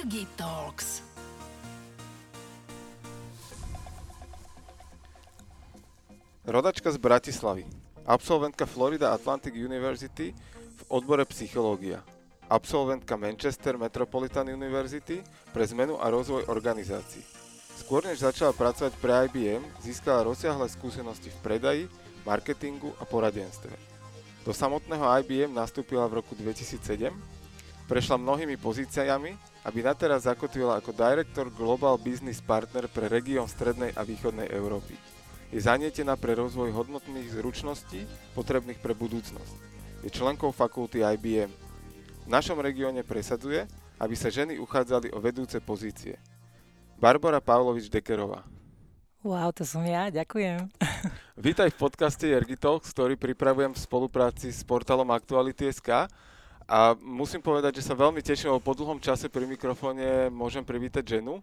Ergi Talks. Rodačka z Bratislavy. Absolventka Florida Atlantic University v odbore psychológia. Absolventka Manchester Metropolitan University pre zmenu a rozvoj organizácií. Skôr než začala pracovať pre IBM, získala rozsiahle skúsenosti v predaji, marketingu a poradenstve. Do samotného IBM nastúpila v roku 2007, prešla mnohými pozíciami, aby nateraz zakotvila ako Director Global Business Partner pre región Strednej a Východnej Európy je zanietená pre rozvoj hodnotných zručností potrebných pre budúcnosť. Je členkou fakulty IBM. V našom regióne presadzuje, aby sa ženy uchádzali o vedúce pozície. Barbara Pavlovič Dekerová. Wow, to som ja, ďakujem. Vítaj v podcaste Ergitalks, ktorý pripravujem v spolupráci s portálom Aktuality.sk a musím povedať, že sa veľmi teším, lebo po dlhom čase pri mikrofóne môžem privítať ženu,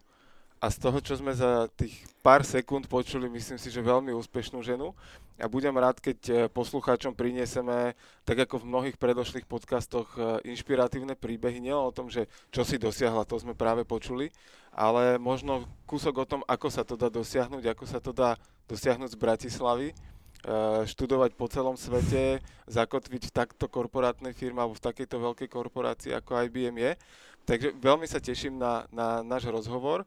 a z toho, čo sme za tých pár sekúnd počuli, myslím si, že veľmi úspešnú ženu. A budem rád, keď e, poslucháčom prinieseme, tak ako v mnohých predošlých podcastoch, e, inšpiratívne príbehy, nielen o tom, že čo si dosiahla, to sme práve počuli, ale možno kúsok o tom, ako sa to dá dosiahnuť, ako sa to dá dosiahnuť z Bratislavy, študovať po celom svete, zakotviť v takto korporátnej firme alebo v takejto veľkej korporácii, ako IBM je. Takže veľmi sa teším na, na náš rozhovor.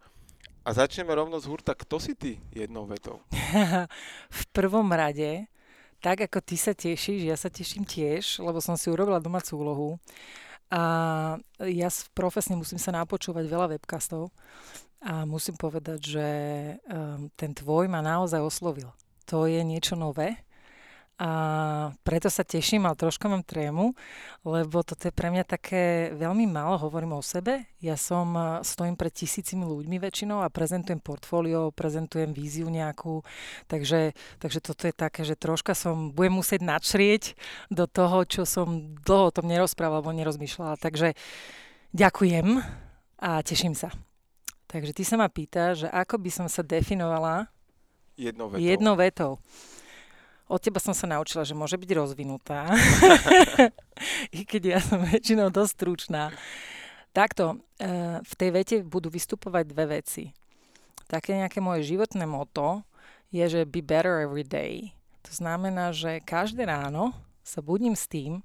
A začneme rovno z hurta. Kto si ty jednou vetou? v prvom rade, tak ako ty sa tešíš, ja sa teším tiež, lebo som si urobila domácu úlohu. A ja profesne musím sa napočúvať veľa webcastov a musím povedať, že um, ten tvoj ma naozaj oslovil. To je niečo nové a preto sa teším, ale troška mám trému, lebo toto je pre mňa také veľmi málo, hovorím o sebe. Ja som, e, stojím pred tisícimi ľuďmi väčšinou a prezentujem portfólio, prezentujem víziu nejakú, takže, takže toto je také, že troška som, budem musieť načrieť do toho, čo som dlho o tom nerozprávala alebo nerozmýšľala. Takže ďakujem a teším sa. Takže ty sa ma pýta, že ako by som sa definovala jednou vetou. Jednou vetou. Od teba som sa naučila, že môže byť rozvinutá. I keď ja som väčšinou dosť stručná. Takto, e, v tej vete budú vystupovať dve veci. Také nejaké moje životné moto je, že be better every day. To znamená, že každé ráno sa budím s tým,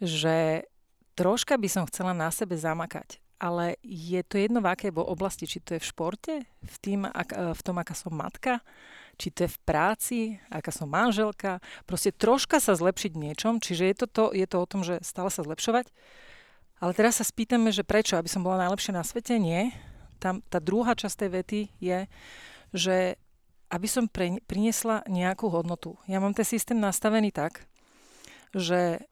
že troška by som chcela na sebe zamakať. Ale je to jedno v akej oblasti, či to je v športe, v, tým, ak, e, v tom, aká som matka, či to je v práci, aká som manželka, proste troška sa zlepšiť niečom, čiže je to, to, je to o tom, že stále sa zlepšovať. Ale teraz sa spýtame, že prečo, aby som bola najlepšia na svete? Nie. Tam, tá druhá časť tej vety je, že aby som pre, priniesla nejakú hodnotu. Ja mám ten systém nastavený tak, že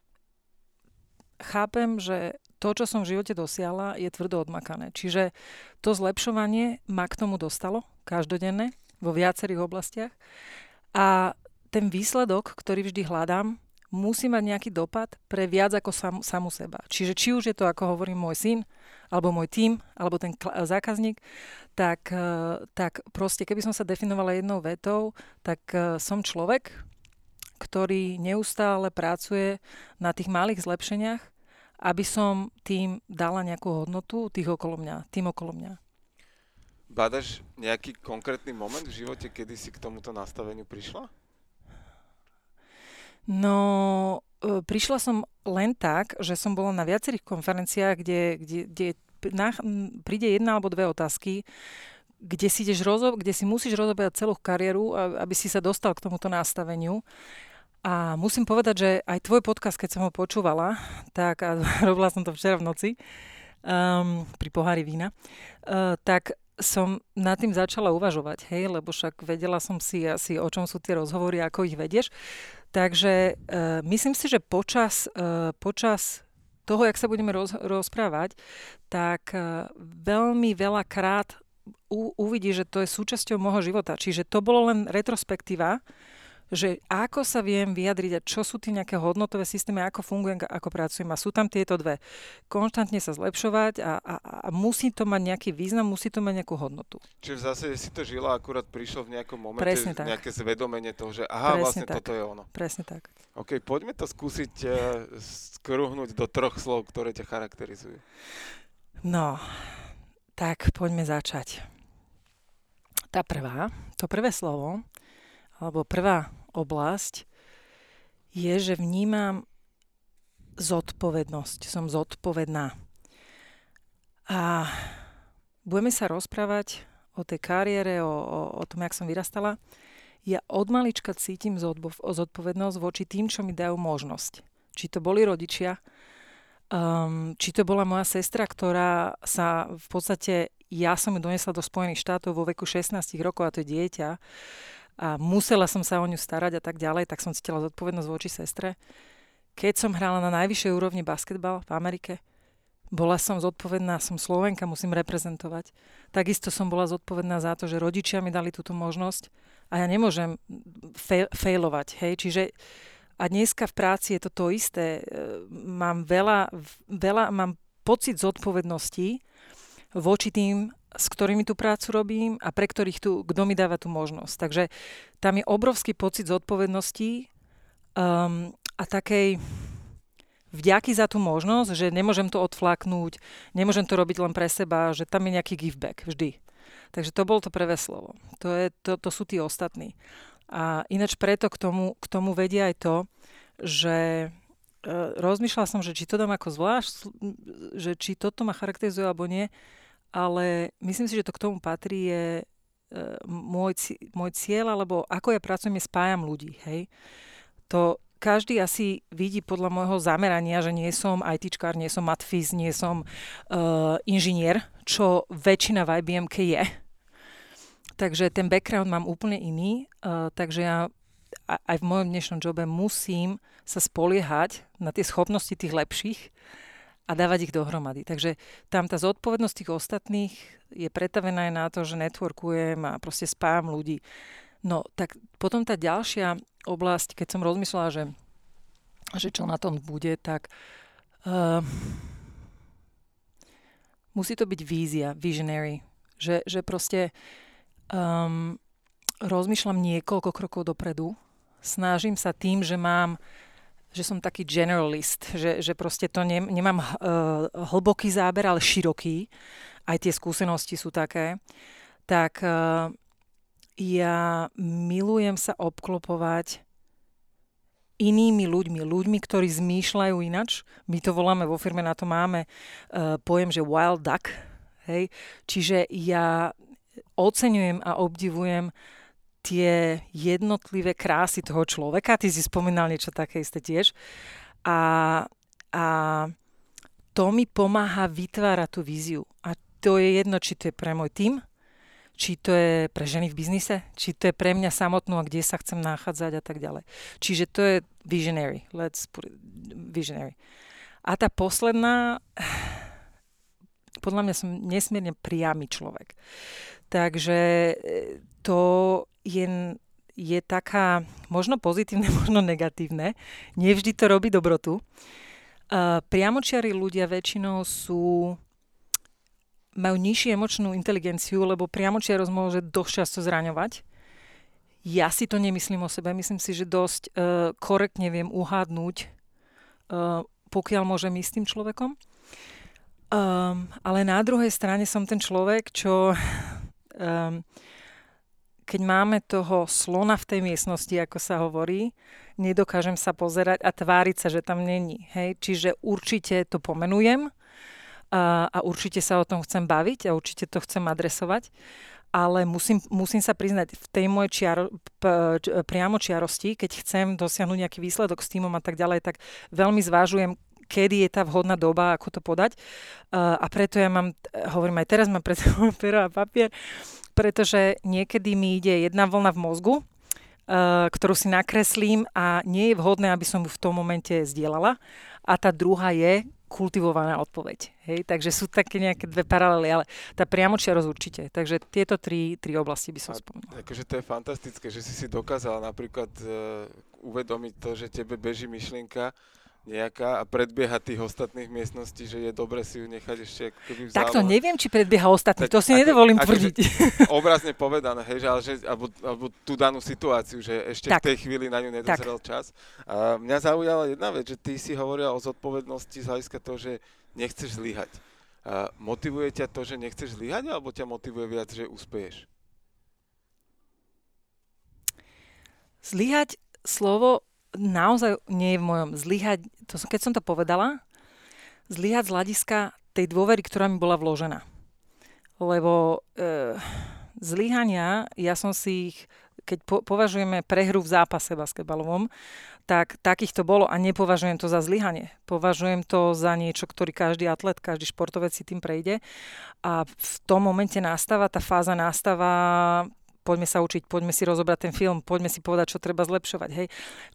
chápem, že to, čo som v živote dosiahla, je tvrdo odmakané. Čiže to zlepšovanie ma k tomu dostalo každodenne vo viacerých oblastiach. A ten výsledok, ktorý vždy hľadám, musí mať nejaký dopad pre viac ako sam, samú seba. Čiže či už je to, ako hovorí môj syn, alebo môj tím, alebo ten zákazník, tak, e, tak proste, keby som sa definovala jednou vetou, tak e, som človek, ktorý neustále pracuje na tých malých zlepšeniach, aby som tým dala nejakú hodnotu tých okolo mňa, tým okolo mňa. Badaš nejaký konkrétny moment v živote, kedy si k tomuto nastaveniu prišla? No, e, prišla som len tak, že som bola na viacerých konferenciách, kde, kde, kde na, príde jedna alebo dve otázky, kde si, ideš rozo- kde si musíš rozoberať celú kariéru, aby si sa dostal k tomuto nastaveniu. A musím povedať, že aj tvoj podcast, keď som ho počúvala, tak a robila som to včera v noci, um, pri pohári vína, uh, tak som nad tým začala uvažovať, hej, lebo však vedela som si asi, o čom sú tie rozhovory, ako ich vedieš. Takže e, myslím si, že počas, e, počas toho, jak sa budeme roz, rozprávať, tak e, veľmi veľa krát u, uvidí, že to je súčasťou môjho života. Čiže to bolo len retrospektíva, že ako sa viem vyjadriť a čo sú tie nejaké hodnotové systémy, ako fungujem, ako pracujem. A sú tam tieto dve. Konštantne sa zlepšovať a, a, a musí to mať nejaký význam, musí to mať nejakú hodnotu. Čiže v zásade si to žila, akurát prišlo v nejakom momente Presne tak. nejaké zvedomenie toho, že aha, Presne vlastne tak. toto je ono. Presne tak. OK, poďme to skúsiť uh, skruhnúť do troch slov, ktoré ťa charakterizujú. No, tak poďme začať. Tá prvá, to prvé slovo, alebo prvá oblasť je, že vnímam zodpovednosť. Som zodpovedná. A budeme sa rozprávať o tej kariére, o, o, o tom, jak som vyrastala. Ja od malička cítim zodpovednosť voči tým, čo mi dajú možnosť. Či to boli rodičia, Um, či to bola moja sestra, ktorá sa v podstate, ja som ju donesla do Spojených štátov vo veku 16 rokov a to je dieťa a musela som sa o ňu starať a tak ďalej, tak som cítila zodpovednosť voči sestre. Keď som hrala na najvyššej úrovni basketbal v Amerike, bola som zodpovedná, som Slovenka, musím reprezentovať. Takisto som bola zodpovedná za to, že rodičia mi dali túto možnosť a ja nemôžem failovať. Hej? Čiže a dneska v práci je to to isté. E, mám veľa, veľa mám pocit zodpovednosti voči tým, s ktorými tú prácu robím a pre ktorých tu, kto mi dáva tú možnosť. Takže tam je obrovský pocit zodpovednosti um, a takej vďaky za tú možnosť, že nemôžem to odflaknúť, nemôžem to robiť len pre seba, že tam je nejaký giveback vždy. Takže to bolo to prvé slovo. To, je, to, to sú tí ostatní. A ináč preto k tomu, k tomu vedia aj to, že e, rozmýšľala som, že či to dám ako zvlášť, že či toto ma charakterizuje alebo nie, ale myslím si, že to k tomu patrí je e, môj, môj cieľ, alebo ako ja pracujem, je spájam ľudí, hej. To každý asi vidí podľa môjho zamerania, že nie som ITčkár, nie som matfiz, nie som uh, inžinier, čo väčšina v IBM je Takže ten background mám úplne iný, uh, takže ja aj v mojom dnešnom jobe musím sa spoliehať na tie schopnosti tých lepších a dávať ich dohromady. Takže tam tá zodpovednosť tých ostatných je pretavená aj na to, že networkujem a proste spájam ľudí. No, tak potom tá ďalšia oblasť, keď som rozmyslela, že, že čo na tom bude, tak uh, musí to byť vízia, visionary. Že, že proste um, rozmýšľam niekoľko krokov dopredu. Snažím sa tým, že mám že som taký generalist, že, že proste to ne, nemám uh, hlboký záber, ale široký. Aj tie skúsenosti sú také. Tak uh, ja milujem sa obklopovať inými ľuďmi, ľuďmi, ktorí zmýšľajú inač. My to voláme vo firme, na to máme uh, pojem, že wild duck. Hej? Čiže ja oceňujem a obdivujem tie jednotlivé krásy toho človeka. Ty si spomínal niečo také isté tiež. A, a to mi pomáha vytvárať tú víziu. A to je jedno, či to je pre môj tým, či to je pre ženy v biznise, či to je pre mňa samotnú a kde sa chcem nachádzať a tak ďalej. Čiže to je visionary. Let's put it, visionary. A tá posledná, podľa mňa som nesmierne priamy človek. Takže e, to je, je taká možno pozitívne, možno negatívne. Nevždy to robí dobrotu. Uh, priamočiari ľudia väčšinou sú majú nižšiu emočnú inteligenciu, lebo priamočiarosť môže dosť často zraňovať. Ja si to nemyslím o sebe. Myslím si, že dosť uh, korektne viem uhádnuť, uh, pokiaľ môžem ísť s tým človekom. Um, ale na druhej strane som ten človek, čo um, keď máme toho slona v tej miestnosti, ako sa hovorí, nedokážem sa pozerať a tváriť sa, že tam není. Hej? Čiže určite to pomenujem a, a určite sa o tom chcem baviť a určite to chcem adresovať ale musím, musím sa priznať, v tej mojej čiaro, p, priamo čiarosti, keď chcem dosiahnuť nejaký výsledok s týmom a tak ďalej, tak veľmi zvážujem, kedy je tá vhodná doba, ako to podať. Uh, a preto ja mám, hovorím aj teraz, mám pred sebou pero a papier, pretože niekedy mi ide jedna vlna v mozgu, uh, ktorú si nakreslím a nie je vhodné, aby som ju v tom momente zdieľala. A tá druhá je kultivovaná odpoveď. Hej? Takže sú také nejaké dve paralely, ale tá priamočiarosť určite. Takže tieto tri, tri oblasti by som spomenula. Akože to je fantastické, že si si dokázala napríklad uh, uvedomiť to, že tebe beží myšlienka, nejaká a predbieha tých ostatných miestností, že je dobre si ju nechať ešte ako keby v Takto neviem, či predbieha ostatných, tak, to si ako, nedovolím ako, tvrdiť. Obrazne povedané, hej, že, ale že, alebo, alebo tú danú situáciu, že ešte tak. v tej chvíli na ňu nedozrel tak. čas. A mňa zaujala jedna vec, že ty si hovorila o zodpovednosti z hľadiska toho, že nechceš zlyhať. Motivuje ťa to, že nechceš zlyhať, alebo ťa motivuje viac, že uspeješ? Zlyhať slovo naozaj nie je v mojom. Zlyhať, to som, keď som to povedala, zlyhať z hľadiska tej dôvery, ktorá mi bola vložená. Lebo e, zlyhania, ja som si ich, keď po, považujeme prehru v zápase basketbalovom, tak takých to bolo a nepovažujem to za zlyhanie. Považujem to za niečo, ktorý každý atlet, každý športovec si tým prejde a v tom momente nastáva, tá fáza nastáva poďme sa učiť, poďme si rozobrať ten film, poďme si povedať, čo treba zlepšovať. Hej.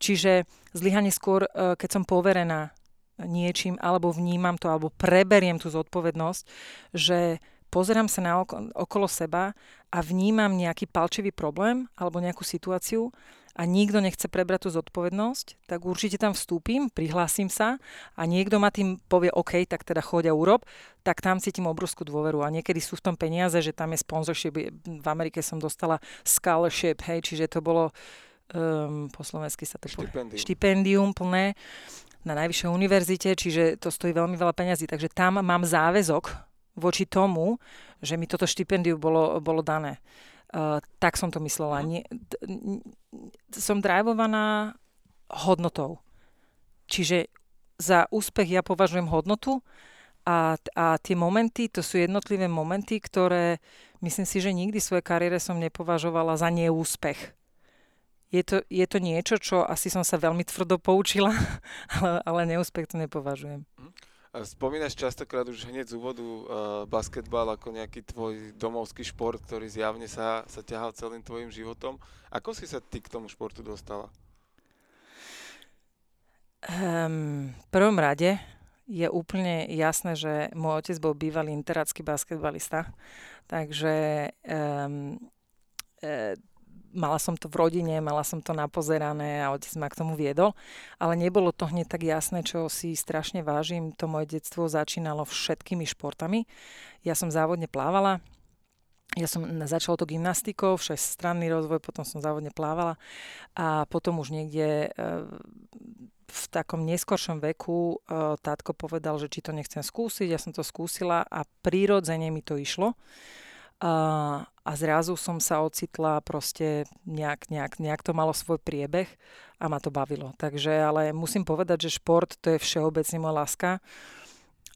Čiže zlyhanie skôr, e, keď som poverená niečím, alebo vnímam to, alebo preberiem tú zodpovednosť, že pozerám sa na oko, okolo seba a vnímam nejaký palčivý problém alebo nejakú situáciu a nikto nechce prebrať tú zodpovednosť, tak určite tam vstúpim, prihlásim sa a niekto ma tým povie OK, tak teda choď a urob, tak tam cítim obrovskú dôveru. A niekedy sú v tom peniaze, že tam je sponsorship. V Amerike som dostala scholarship, hej, čiže to bolo um, po slovensky sa to štipendium. štipendium plné na najvyššej univerzite, čiže to stojí veľmi veľa peňazí. Takže tam mám záväzok voči tomu, že mi toto štipendium bolo, bolo dané. Uh, tak som to myslela. Nie, d, som drivovaná hodnotou. Čiže za úspech ja považujem hodnotu a, a tie momenty, to sú jednotlivé momenty, ktoré myslím si, že nikdy v svojej kariére som nepovažovala za neúspech. Je to, je to niečo, čo asi som sa veľmi tvrdo poučila, ale, ale neúspech to nepovažujem. Mm. Spomínaš častokrát už hneď z úvodu uh, basketbal ako nejaký tvoj domovský šport, ktorý zjavne sa, sa ťahal celým tvojim životom. Ako si sa ty k tomu športu dostala? Um, v prvom rade je úplne jasné, že môj otec bol bývalý interácky basketbalista, takže um, e, mala som to v rodine, mala som to napozerané a otec ma k tomu viedol, ale nebolo to hneď tak jasné, čo si strašne vážim. To moje detstvo začínalo všetkými športami. Ja som závodne plávala, ja som začala to gymnastikou, všestranný rozvoj, potom som závodne plávala a potom už niekde e, v takom neskoršom veku e, tátko povedal, že či to nechcem skúsiť. Ja som to skúsila a prirodzene mi to išlo. A, a zrazu som sa ocitla proste nejak, nejak, nejak to malo svoj priebeh a ma to bavilo. Takže, ale musím povedať, že šport to je všeobecne moja láska.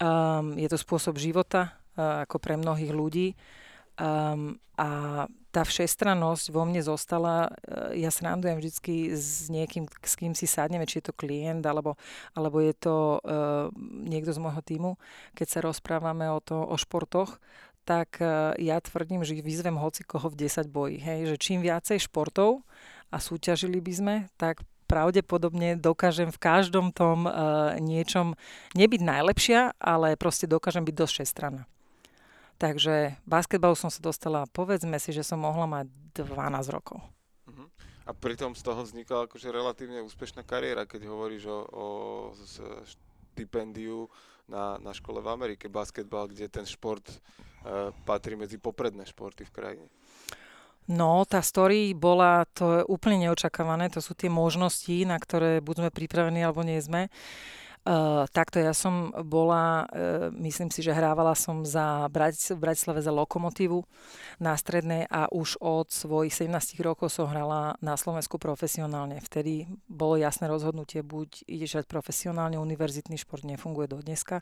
Um, je to spôsob života, uh, ako pre mnohých ľudí. Um, a tá všestrannosť vo mne zostala, uh, ja srandujem vždycky s niekým, s kým si sadneme, či je to klient, alebo, alebo je to uh, niekto z môjho týmu, keď sa rozprávame o, to, o športoch, tak e, ja tvrdím, že vyzvem hoci koho v 10 boji. Hej, že čím viacej športov a súťažili by sme, tak pravdepodobne dokážem v každom tom uh, niečom nebyť najlepšia, ale proste dokážem byť dosť strana. Takže basketbalu som sa dostala, povedzme si, že som mohla mať 12 rokov. Uh-huh. A pritom z toho vznikla akože relatívne úspešná kariéra, keď hovoríš o, o stipendiu na, na škole v Amerike, basketbal, kde ten šport uh, patrí medzi popredné športy v krajine. No, tá story bola, to je úplne neočakávané, to sú tie možnosti, na ktoré buď sme pripravení, alebo nie sme. Uh, Uh, takto ja som bola, uh, myslím si, že hrávala som za Bratis- v Bratislave za Lokomotívu na strednej a už od svojich 17 rokov som hrala na Slovensku profesionálne. Vtedy bolo jasné rozhodnutie, buď ideš hrať profesionálne, univerzitný šport nefunguje do dneska,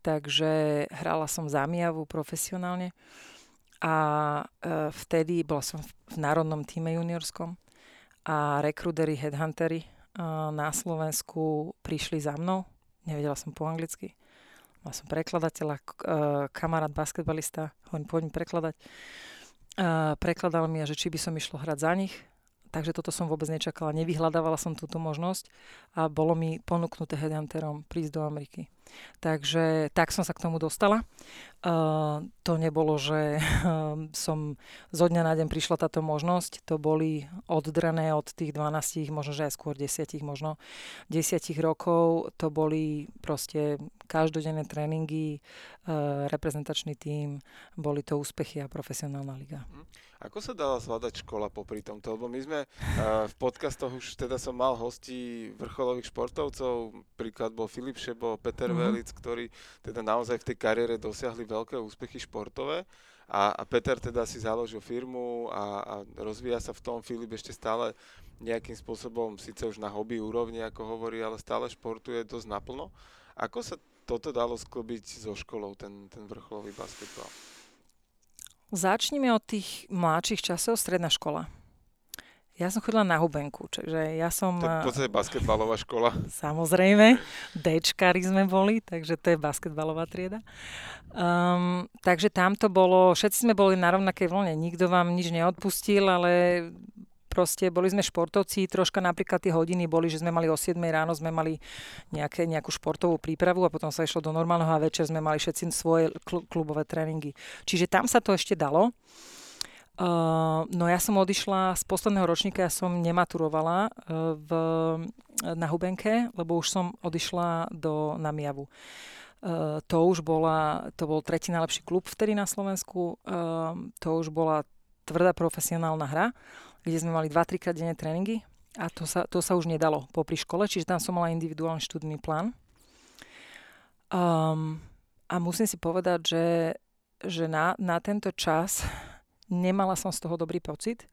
takže hrala som za Miavu profesionálne a uh, vtedy bola som v národnom týme juniorskom a rekrudery, headhuntery na Slovensku prišli za mnou. Nevedela som po anglicky. Mal som prekladateľa, kamarát basketbalista, hovorím, poďme prekladať. Prekladal mi, že či by som išlo hrať za nich takže toto som vôbec nečakala. Nevyhľadávala som túto možnosť a bolo mi ponúknuté headhunterom prísť do Ameriky. Takže tak som sa k tomu dostala. Uh, to nebolo, že uh, som zo dňa na deň prišla táto možnosť. To boli oddrané od tých 12, možno že aj skôr 10, možno 10 rokov. To boli proste každodenné tréningy, uh, reprezentačný tím, boli to úspechy a profesionálna liga. Mhm. Ako sa dala zvládať škola popri tomto? Lebo my sme uh, v podcastoch už teda som mal hostí vrcholových športovcov, príklad bol Filip Šebo, Peter mm-hmm. Velic, ktorí teda naozaj v tej kariére dosiahli veľké úspechy športové. A, a Peter teda si založil firmu a, a rozvíja sa v tom. Filip ešte stále nejakým spôsobom, síce už na hobby úrovni, ako hovorí, ale stále športuje dosť naplno. Ako sa toto dalo sklbiť so školou, ten, ten vrcholový basketbal? Začneme od tých mladších časov, stredná škola. Ja som chodila na hubenku, čiže ja som... To je v podstate basketbalová škola. Samozrejme, Dčkári sme boli, takže to je basketbalová trieda. Um, takže tam to bolo, všetci sme boli na rovnakej vlne, nikto vám nič neodpustil, ale proste boli sme športovci, troška napríklad tie hodiny boli, že sme mali o 7 ráno, sme mali nejaké, nejakú športovú prípravu a potom sa išlo do normálneho a večer sme mali všetci svoje klubové tréningy. Čiže tam sa to ešte dalo. Uh, no ja som odišla z posledného ročníka, ja som nematurovala uh, v, na Hubenke, lebo už som odišla do Namiavu. Uh, to už bola, to bol tretí najlepší klub vtedy na Slovensku, uh, to už bola tvrdá profesionálna hra kde sme mali 2-3 krát denne tréningy a to sa, to sa už nedalo popri škole, čiže tam som mala individuálny študný plán. Um, a musím si povedať, že, že na, na tento čas nemala som z toho dobrý pocit.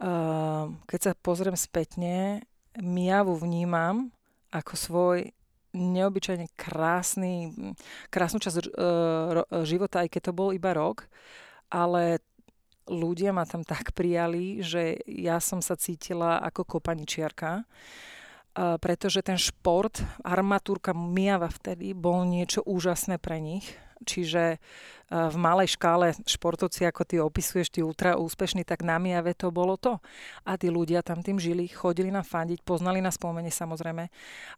Um, keď sa pozriem spätne, Miavu vnímam ako svoj neobyčajne krásny, krásnu časť uh, života, aj keď to bol iba rok, ale ľudia ma tam tak prijali, že ja som sa cítila ako kopaničiarka, pretože ten šport, armatúrka Miava vtedy, bol niečo úžasné pre nich. Čiže v malej škále športovci, ako ty opisuješ, tí ultra úspešní, tak na Miave to bolo to. A tí ľudia tam tým žili, chodili na fandiť, poznali na spomene samozrejme.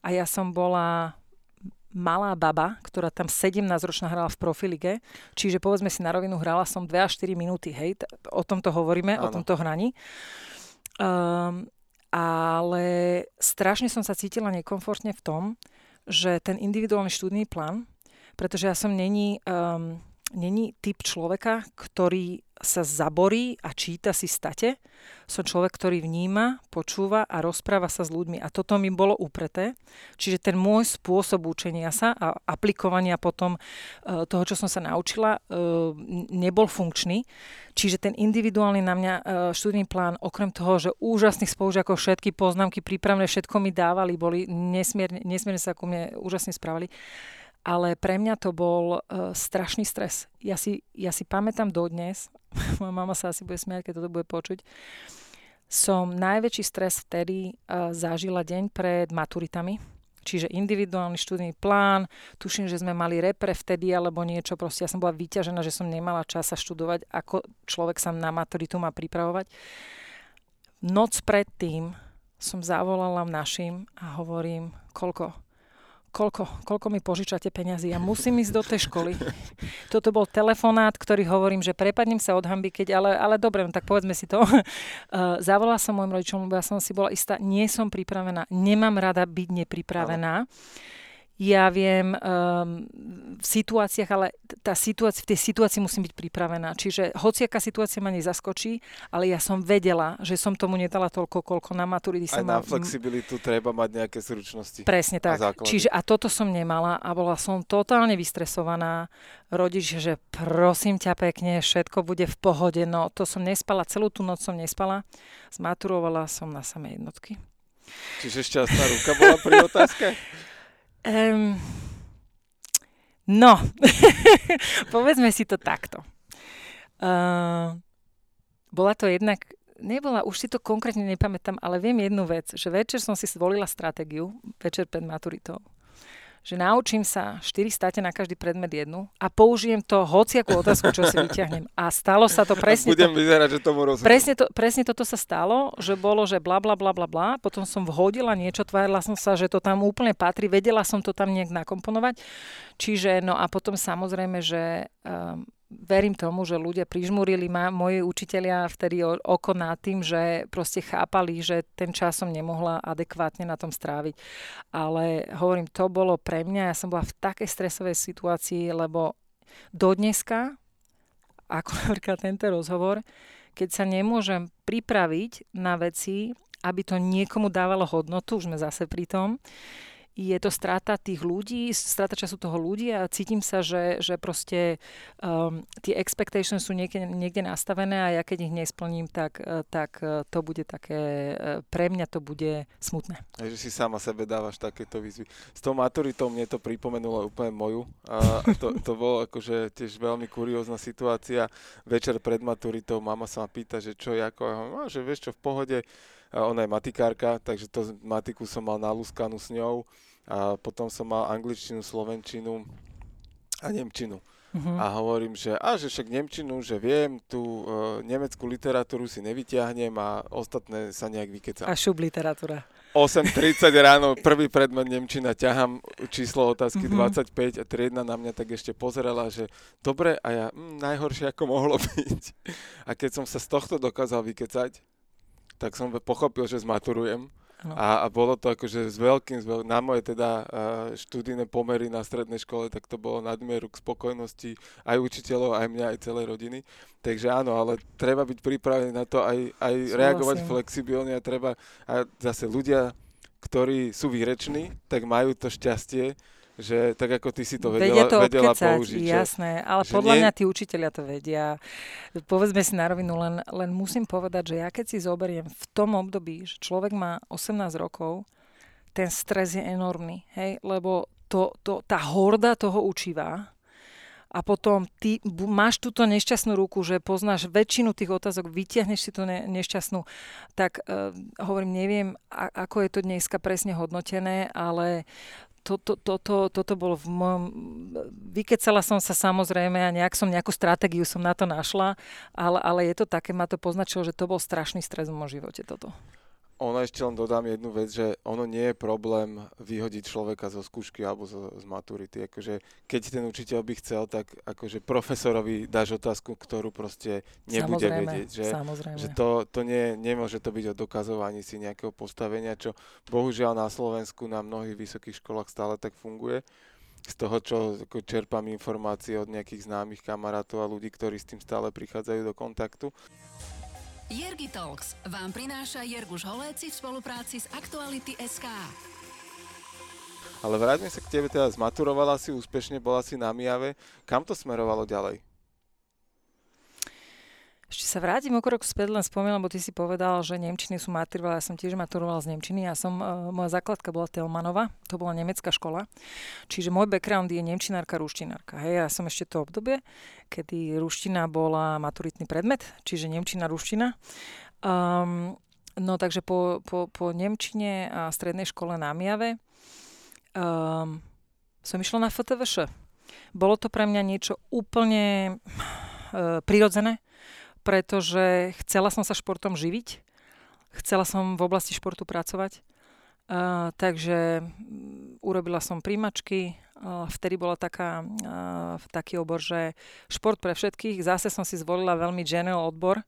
A ja som bola malá baba, ktorá tam 17-ročná hrala v profilige, čiže povedzme si na rovinu, hrala som 2 až 4 minúty, hej, o tomto hovoríme, ano. o tomto hraní. Um, ale strašne som sa cítila nekomfortne v tom, že ten individuálny študný plán, pretože ja som není, um, není typ človeka, ktorý sa zaborí a číta si state. Som človek, ktorý vníma, počúva a rozpráva sa s ľuďmi. A toto mi bolo upreté. Čiže ten môj spôsob učenia sa a aplikovania potom e, toho, čo som sa naučila, e, nebol funkčný. Čiže ten individuálny na mňa e, študijný plán, okrem toho, že úžasných spolužiakov všetky poznámky prípravné, všetko mi dávali, boli nesmierne, nesmierne sa ku mne úžasne správali ale pre mňa to bol uh, strašný stres. Ja si, ja si pamätám dodnes, moja mama sa asi bude smiať, keď toto bude počuť, som najväčší stres vtedy uh, zažila deň pred maturitami, čiže individuálny študijný plán, tuším, že sme mali repre vtedy alebo niečo, proste ja som bola vyťažená, že som nemala čas študovať, ako človek sa na maturitu má pripravovať. Noc predtým som zavolala našim a hovorím, koľko? Koľko, koľko mi požičate peniazy, ja musím ísť do tej školy. Toto bol telefonát, ktorý hovorím, že prepadnem sa od hamby, keď, ale, ale dobre, no tak povedzme si to. Uh, zavolala som môjim rodičom, lebo ja som si bola istá, nie som pripravená, nemám rada byť nepripravená. Ale ja viem um, v situáciách, ale tá situácia, v tej situácii musím byť pripravená. Čiže hociaká situácia ma nezaskočí, ale ja som vedela, že som tomu nedala toľko, koľko na maturity Aj na mal... flexibilitu treba mať nejaké zručnosti. Presne tak. A Čiže a toto som nemala a bola som totálne vystresovaná. Rodič, že prosím ťa pekne, všetko bude v pohode. No to som nespala, celú tú noc som nespala. Zmaturovala som na samé jednotky. Čiže šťastná ruka bola pri otázke? Um, no, povedzme si to takto. Uh, bola to jednak, nebola, už si to konkrétne nepamätám, ale viem jednu vec, že večer som si zvolila stratégiu, večer pred maturitou, že naučím sa 4 státe na každý predmet jednu a použijem to hociakú otázku, čo si vyťahnem. A stalo sa to presne... A budem to, vyzerať, že tomu rozumiem. Presne, to, presne toto sa stalo, že bolo, že bla bla bla bla bla, potom som vhodila niečo, tvárila som sa, že to tam úplne patrí, vedela som to tam nejak nakomponovať. Čiže, no a potom samozrejme, že um, verím tomu, že ľudia prižmúrili ma, moji učitelia vtedy oko nad tým, že proste chápali, že ten čas som nemohla adekvátne na tom stráviť. Ale hovorím, to bolo pre mňa, ja som bola v takej stresovej situácii, lebo do dneska, ako napríklad tento rozhovor, keď sa nemôžem pripraviť na veci, aby to niekomu dávalo hodnotu, už sme zase pri tom, je to strata tých ľudí, strata času toho ľudí a cítim sa, že, že proste um, tie expectations sú niekde, niekde nastavené a ja keď ich nesplním, tak, uh, tak uh, to bude také, uh, pre mňa to bude smutné. A že si sama sebe dávaš takéto výzvy. S tou maturitou mne to pripomenulo úplne moju a to, to bolo akože tiež veľmi kuriózna situácia. Večer pred maturitou mama sa ma pýta, že čo, ako, a že vieš čo, v pohode, ona je matikárka, takže to matiku som mal nalúskanú s ňou a potom som mal angličtinu, slovenčinu a nemčinu. Uh-huh. A hovorím, že a že však Nemčinu, že viem, tú uh, nemeckú literatúru si nevyťahnem a ostatné sa nejak vykecam. A šub literatúra. 8.30 ráno, prvý predmet Nemčina, ťahám číslo otázky uh-huh. 25 a triedna na mňa tak ešte pozerala, že dobre a ja, mm, najhoršie ako mohlo byť. A keď som sa z tohto dokázal vykecať, tak som pochopil, že zmaturujem. A, a bolo to akože s veľkým, s veľkým na moje teda študijné pomery na strednej škole, tak to bolo nadmieru k spokojnosti aj učiteľov, aj mňa, aj celej rodiny. Takže áno, ale treba byť pripravený na to aj, aj reagovať flexibilne a treba, a zase ľudia, ktorí sú výreční, tak majú to šťastie, že tak ako ty si to vedela, to vedela obkecať, použiť. Jasné, ale podľa nie... mňa tí učiteľia to vedia. Povedzme si na rovinu, len, len musím povedať, že ja keď si zoberiem v tom období, že človek má 18 rokov, ten stres je enormný, hej, lebo to, to, tá horda toho učíva, a potom ty máš túto nešťastnú ruku, že poznáš väčšinu tých otázok, vytiahneš si tú ne, nešťastnú, tak uh, hovorím, neviem, a, ako je to dneska presne hodnotené, ale to, to, to, to, toto bolo v mojom... Vykecala som sa samozrejme a nejak som nejakú stratégiu som na to našla, ale, ale je to také, ma to poznačilo, že to bol strašný stres v mojom živote toto ono ešte len dodám jednu vec, že ono nie je problém vyhodiť človeka zo skúšky alebo zo, z maturity. Akože, keď ten učiteľ by chcel, tak akože profesorovi dáš otázku, ktorú proste nebude samozrejme, vedieť. Že, samozrejme. že to, to nie, nemôže to byť o dokazovaní si nejakého postavenia, čo bohužiaľ na Slovensku na mnohých vysokých školách stále tak funguje z toho, čo ako čerpám informácie od nejakých známych kamarátov a ľudí, ktorí s tým stále prichádzajú do kontaktu. Jergi Talks vám prináša Jerguš Holéci v spolupráci s Aktuality SK. Ale vráťme sa k tebe, teda zmaturovala si úspešne, bola si na Mijave. Kam to smerovalo ďalej? Ešte sa vrátim o krok späť, len spomínam, lebo ty si povedal, že Nemčiny sú maturovala, ja som tiež maturovala z Nemčiny. Ja som, uh, moja základka bola Telmanova, to bola nemecká škola. Čiže môj background je Nemčinárka, ruštinárka. Hej, ja som ešte to obdobie, kedy ruština bola maturitný predmet, čiže Nemčina, ruština. Um, no takže po, po, po Nemčine a strednej škole na Miave um, som išla na FTVŠ. Bolo to pre mňa niečo úplne uh, prirodzené pretože chcela som sa športom živiť, chcela som v oblasti športu pracovať, uh, takže mm, urobila som príjmačky, uh, vtedy bola taká, uh, taký obor, že šport pre všetkých, zase som si zvolila veľmi general odbor,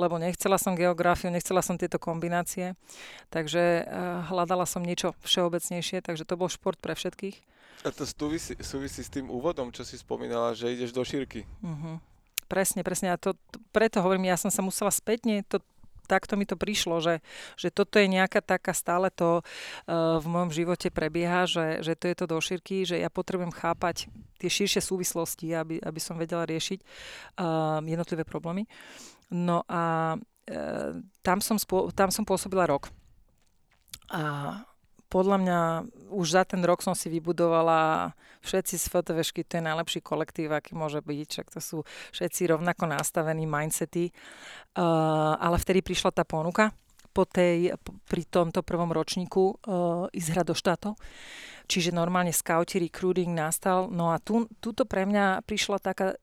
lebo nechcela som geografiu, nechcela som tieto kombinácie, takže uh, hľadala som niečo všeobecnejšie, takže to bol šport pre všetkých. A to súvisí, súvisí s tým úvodom, čo si spomínala, že ideš do šírky. Uh-huh. Presne, presne. A to, to, preto hovorím, ja som sa musela spätne, to, takto mi to prišlo, že, že toto je nejaká taká, stále to uh, v mojom živote prebieha, že, že to je to do šírky, že ja potrebujem chápať tie širšie súvislosti, aby, aby som vedela riešiť uh, jednotlivé problémy. No a uh, tam, som spô, tam som pôsobila rok. A podľa mňa už za ten rok som si vybudovala všetci z fotovešky, to je najlepší kolektív, aký môže byť, však to sú všetci rovnako nastavení mindsety. Uh, ale vtedy prišla tá ponuka po tej, pri tomto prvom ročníku uh, ísť hrať do štátov. Čiže normálne scouty, recruiting nastal. No a tu, tuto pre mňa prišla taká...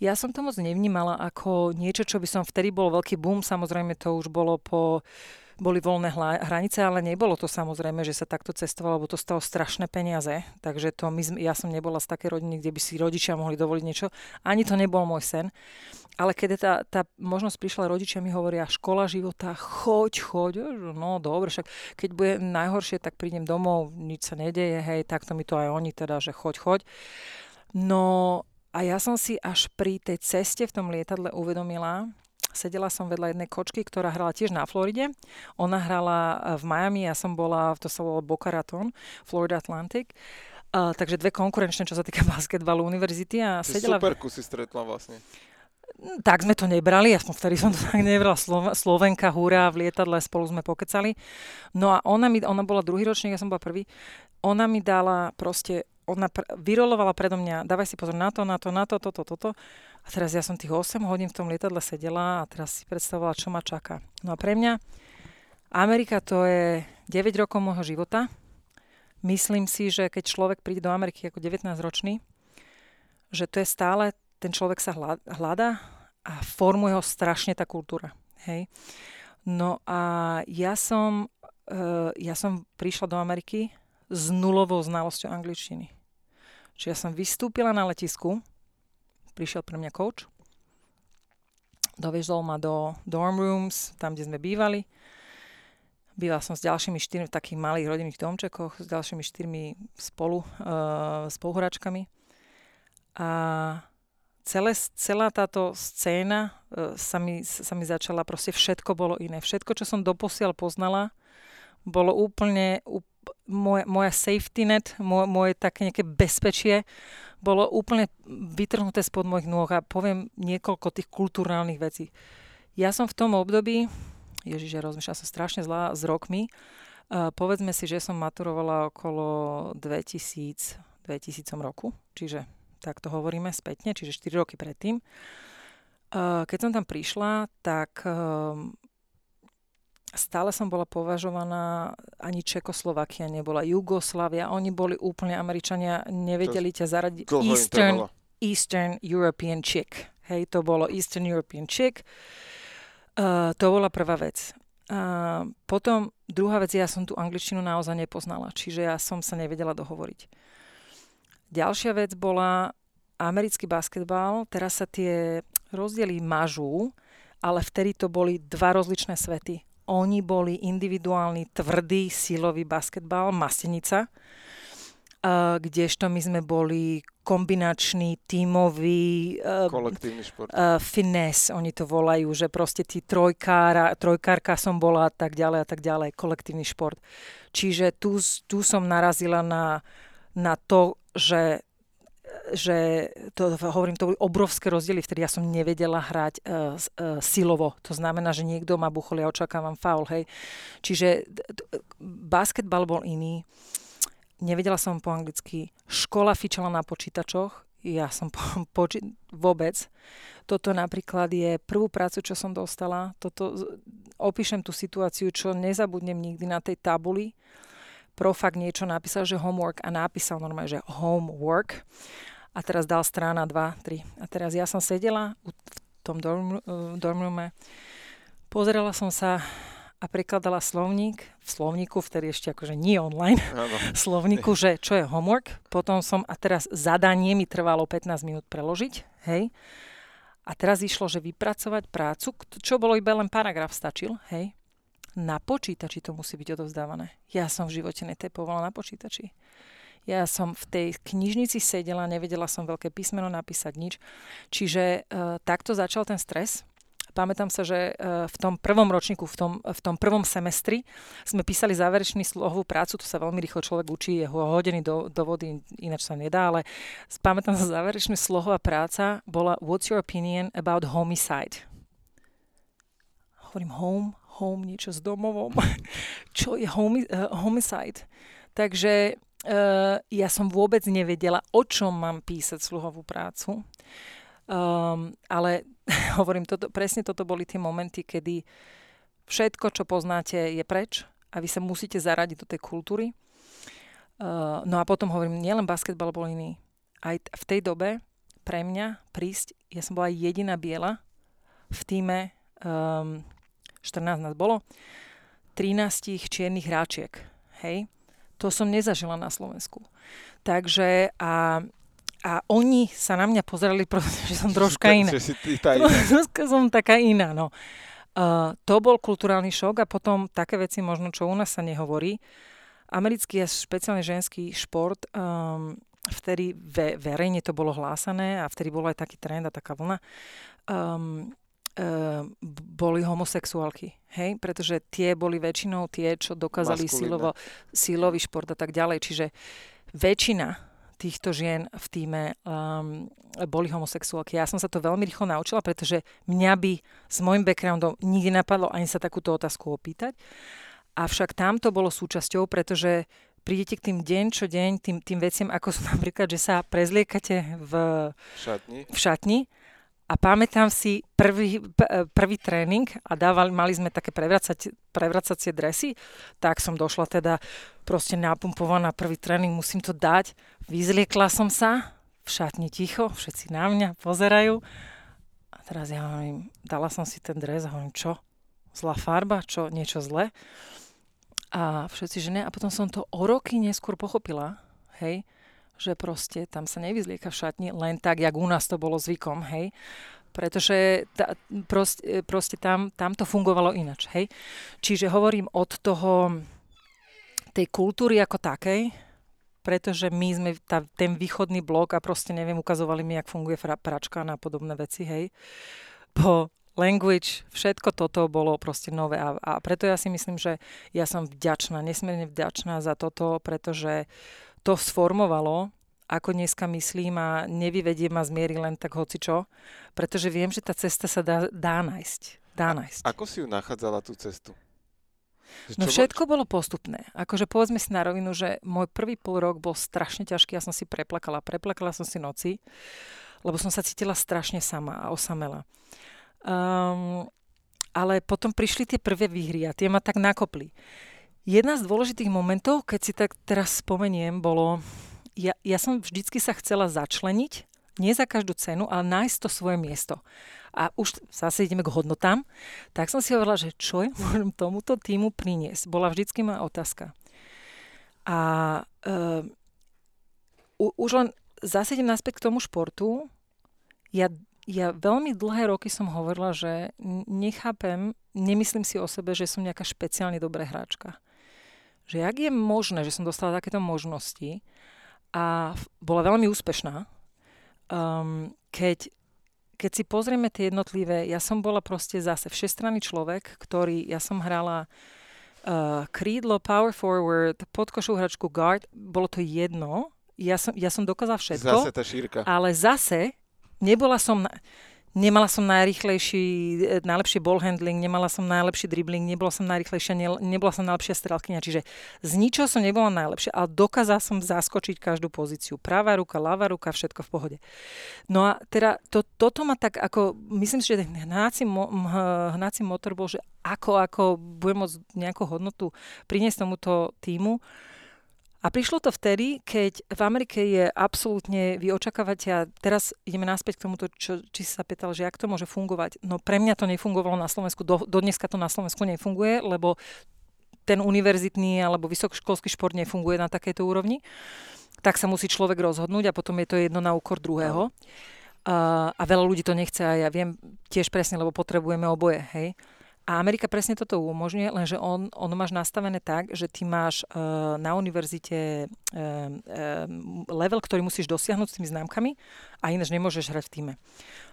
Ja som to moc nevnímala ako niečo, čo by som vtedy bol veľký boom. Samozrejme to už bolo po boli voľné hranice, ale nebolo to samozrejme, že sa takto cestovalo, lebo to stalo strašné peniaze. Takže to my, ja som nebola z také rodiny, kde by si rodičia mohli dovoliť niečo. Ani to nebol môj sen. Ale keď tá, tá možnosť prišla, rodičia mi hovoria, škola života, choď, choď. No dobre, však keď bude najhoršie, tak prídem domov, nič sa nedeje, hej, takto mi to aj oni teda, že choď, choď. No a ja som si až pri tej ceste v tom lietadle uvedomila, sedela som vedľa jednej kočky, ktorá hrala tiež na Floride. Ona hrala e, v Miami, ja som bola, to sa volalo Boca Raton, Florida Atlantic. Uh, takže dve konkurenčné, čo sa týka basketbalu univerzity. A Ty sedela... Superku si stretla vlastne. Mm, tak sme to nebrali, ja som vtedy som to tak nebrala. Slo- Slovenka, húra, v lietadle spolu sme pokecali. No a ona mi, ona bola druhý ročník, ja som bola prvý. Ona mi dala proste, ona pr- vyrolovala predo mňa, dávaj si pozor na to, na to, na to, toto, toto. A teraz ja som tých 8 hodín v tom lietadle sedela a teraz si predstavovala, čo ma čaká. No a pre mňa Amerika to je 9 rokov môjho života myslím si, že keď človek príde do Ameriky ako 19-ročný, že to je stále, ten človek sa hľadá a formuje ho strašne tá kultúra. Hej. No a ja som, uh, ja som prišla do Ameriky s nulovou znalosťou angličtiny. Čiže ja som vystúpila na letisku, prišiel pre mňa coach, doviezol ma do dorm rooms, tam, kde sme bývali, Bývala som s ďalšími štyrmi v takých malých rodinných domčekoch, s ďalšími štyrmi spolu, uh, spoluhračkami. A celé, celá táto scéna uh, sa, mi, sa mi začala, proste všetko bolo iné. Všetko, čo som doposiaľ poznala, bolo úplne, up, moja, moja safety net, moje, moje také nejaké bezpečie, bolo úplne vytrhnuté spod mojich nôh a poviem niekoľko tých kulturálnych vecí. Ja som v tom období, Ježiš, ja rozmýšľam, som strašne zlá s rokmi. Uh, povedzme si, že som maturovala okolo 2000, 2000 roku, čiže tak to hovoríme spätne, čiže 4 roky predtým. Uh, keď som tam prišla, tak uh, stále som bola považovaná, ani Čekoslovakia nebola, Jugoslavia, oni boli úplne, Američania nevedeli ťa zaradiť. Eastern, Eastern European chick. Hej, to bolo Eastern European chick. Uh, to bola prvá vec. A potom druhá vec, ja som tú angličtinu naozaj nepoznala, čiže ja som sa nevedela dohovoriť. Ďalšia vec bola americký basketbal. Teraz sa tie rozdiely mažú, ale vtedy to boli dva rozličné svety. Oni boli individuálny, tvrdý, silový basketbal, mastenica Uh, kdežto my sme boli kombinačný, tímový... Uh, Kolektívny šport. Uh, finesse, oni to volajú, že proste tí trojkára, trojkárka som bola a tak ďalej a tak ďalej, kolektívny šport. Čiže tu, tu som narazila na, na to, že že to, hovorím, to boli obrovské rozdiely, vtedy ja som nevedela hrať uh, uh, silovo. To znamená, že niekto ma buchol, ja očakávam faul, hej. Čiže basketbal bol iný. Nevedela som po anglicky, škola fičala na počítačoch, ja som po, poči- vôbec. Toto napríklad je prvú prácu, čo som dostala. Toto, opíšem tú situáciu, čo nezabudnem nikdy na tej tabuli. Profak niečo napísal, že homework a napísal normálne, že homework. A teraz dal strana 2, 3. A teraz ja som sedela v tom dorm, dormroome, pozerala som sa a prekladala slovník, v slovníku, vtedy ešte akože nie online, ano. slovníku, že čo je homework. Potom som, a teraz zadanie mi trvalo 15 minút preložiť, hej. A teraz išlo, že vypracovať prácu, čo bolo iba len paragraf stačil, hej. Na počítači to musí byť odovzdávané. Ja som v živote netepovala na počítači. Ja som v tej knižnici sedela, nevedela som veľké písmeno napísať nič. Čiže e, takto začal ten stres pamätám sa, že e, v tom prvom ročníku, v tom, v tom prvom semestri sme písali záverečný slohovú prácu, to sa veľmi rýchlo človek učí, je hodený do, do vody, ináč sa nedá, ale pamätám sa, záverečná slohová práca bola What's your opinion about homicide? Hovorím home, home, niečo s domovom. Čo je homi, uh, homicide? Takže uh, ja som vôbec nevedela, o čom mám písať sluhovú prácu. Um, ale hovorím, toto, presne toto boli tie momenty, kedy všetko, čo poznáte, je preč a vy sa musíte zaradiť do tej kultúry. Uh, no a potom hovorím, nielen basketbal bol iný. Aj t- v tej dobe pre mňa prísť, ja som bola jediná biela v týme, um, 14 nás bolo, 13 čiernych hráčiek. Hej? To som nezažila na Slovensku. Takže a a oni sa na mňa pozerali, že som troška iná. Že si ty tá iná. Troška som taká iná, no. Uh, to bol kulturálny šok a potom také veci možno, čo u nás sa nehovorí. Americký a špeciálne ženský šport, um, vtedy ve, verejne to bolo hlásané a vtedy bolo aj taký trend a taká vlna. Um, boli homosexuálky. Hej? Pretože tie boli väčšinou tie, čo dokázali silovo, silový šport a tak ďalej. Čiže väčšina týchto žien v týme um, boli homosexuálky. Ja som sa to veľmi rýchlo naučila, pretože mňa by s môjim backgroundom nikdy napadlo ani sa takúto otázku opýtať. Avšak tam to bolo súčasťou, pretože prídete k tým deň čo deň, tým, tým veciam, ako sú napríklad, že sa prezliekate v šatni, v šatni a pamätám si prvý, prvý tréning a dávali, mali sme také prevracacie, prevracacie dresy, tak som došla teda proste napumpovaná prvý tréning, musím to dať. Vyzliekla som sa, v šatni ticho, všetci na mňa pozerajú. A teraz ja hovorím, dala som si ten dres a hovorím, čo? Zlá farba? Čo? Niečo zlé? A všetci, že ne. A potom som to o roky neskôr pochopila, hej, že proste tam sa nevyzlieka v šatni len tak, jak u nás to bolo zvykom, hej. Pretože ta, proste, proste tam, tam to fungovalo inač, hej. Čiže hovorím od toho, tej kultúry ako takej, pretože my sme tá, ten východný blok a proste neviem, ukazovali mi, jak funguje pračka a podobné veci, hej. Po language, všetko toto bolo proste nové a, a preto ja si myslím, že ja som vďačná, nesmierne vďačná za toto, pretože uh, to sformovalo, ako dneska myslím a nevyvedie ma z miery len tak hocičo, pretože viem, že tá cesta sa dá, dá nájsť. Dá nájsť. A ako si ju nachádzala tú cestu? No všetko bolo postupné. Akože povedzme si na rovinu, že môj prvý pol rok bol strašne ťažký, ja som si preplakala. Preplakala som si noci, lebo som sa cítila strašne sama a osamela. Um, ale potom prišli tie prvé výhry a tie ma tak nakopli. Jedna z dôležitých momentov, keď si tak teraz spomeniem, bolo, ja, ja som vždycky sa chcela začleniť, nie za každú cenu, ale nájsť to svoje miesto. A už zase ideme k hodnotám, tak som si hovorila, že čo je môžem tomuto týmu priniesť. Bola vždycky moja otázka. A uh, už len zase idem naspäť k tomu športu. Ja, ja veľmi dlhé roky som hovorila, že nechápem, nemyslím si o sebe, že som nejaká špeciálne dobrá hráčka že jak je možné, že som dostala takéto možnosti a bola veľmi úspešná, um, keď, keď si pozrieme tie jednotlivé, ja som bola proste zase všestranný človek, ktorý, ja som hrala uh, krídlo, power forward, podkošu hračku guard, bolo to jedno, ja som, ja som dokázala všetko. Zase tá šírka. Ale zase nebola som... Na, Nemala som najrychlejší, e, najlepší ball handling, nemala som najlepší dribbling, nebola som najrychlejšia, ne, nebola som najlepšia strelkynia, čiže z ničoho som nebola najlepšia, ale dokázala som zaskočiť každú pozíciu. Pravá ruka, ľavá ruka, všetko v pohode. No a teda to, toto ma tak ako, myslím si, že ten hnací, mo, hnací motor bol, že ako, ako budem môcť nejakú hodnotu priniesť tomuto týmu. A prišlo to vtedy, keď v Amerike je absolútne, vy očakávate, a teraz ideme naspäť k tomuto, čo, či si sa pýtal, že jak to môže fungovať. No pre mňa to nefungovalo na Slovensku, do, do dneska to na Slovensku nefunguje, lebo ten univerzitný alebo vysokoškolský šport nefunguje na takejto úrovni. Tak sa musí človek rozhodnúť a potom je to jedno na úkor druhého. A, a veľa ľudí to nechce a ja viem tiež presne, lebo potrebujeme oboje, hej. A Amerika presne toto umožňuje, lenže on, on máš nastavené tak, že ty máš uh, na univerzite uh, uh, level, ktorý musíš dosiahnuť s tými známkami a ináč nemôžeš hrať v týme.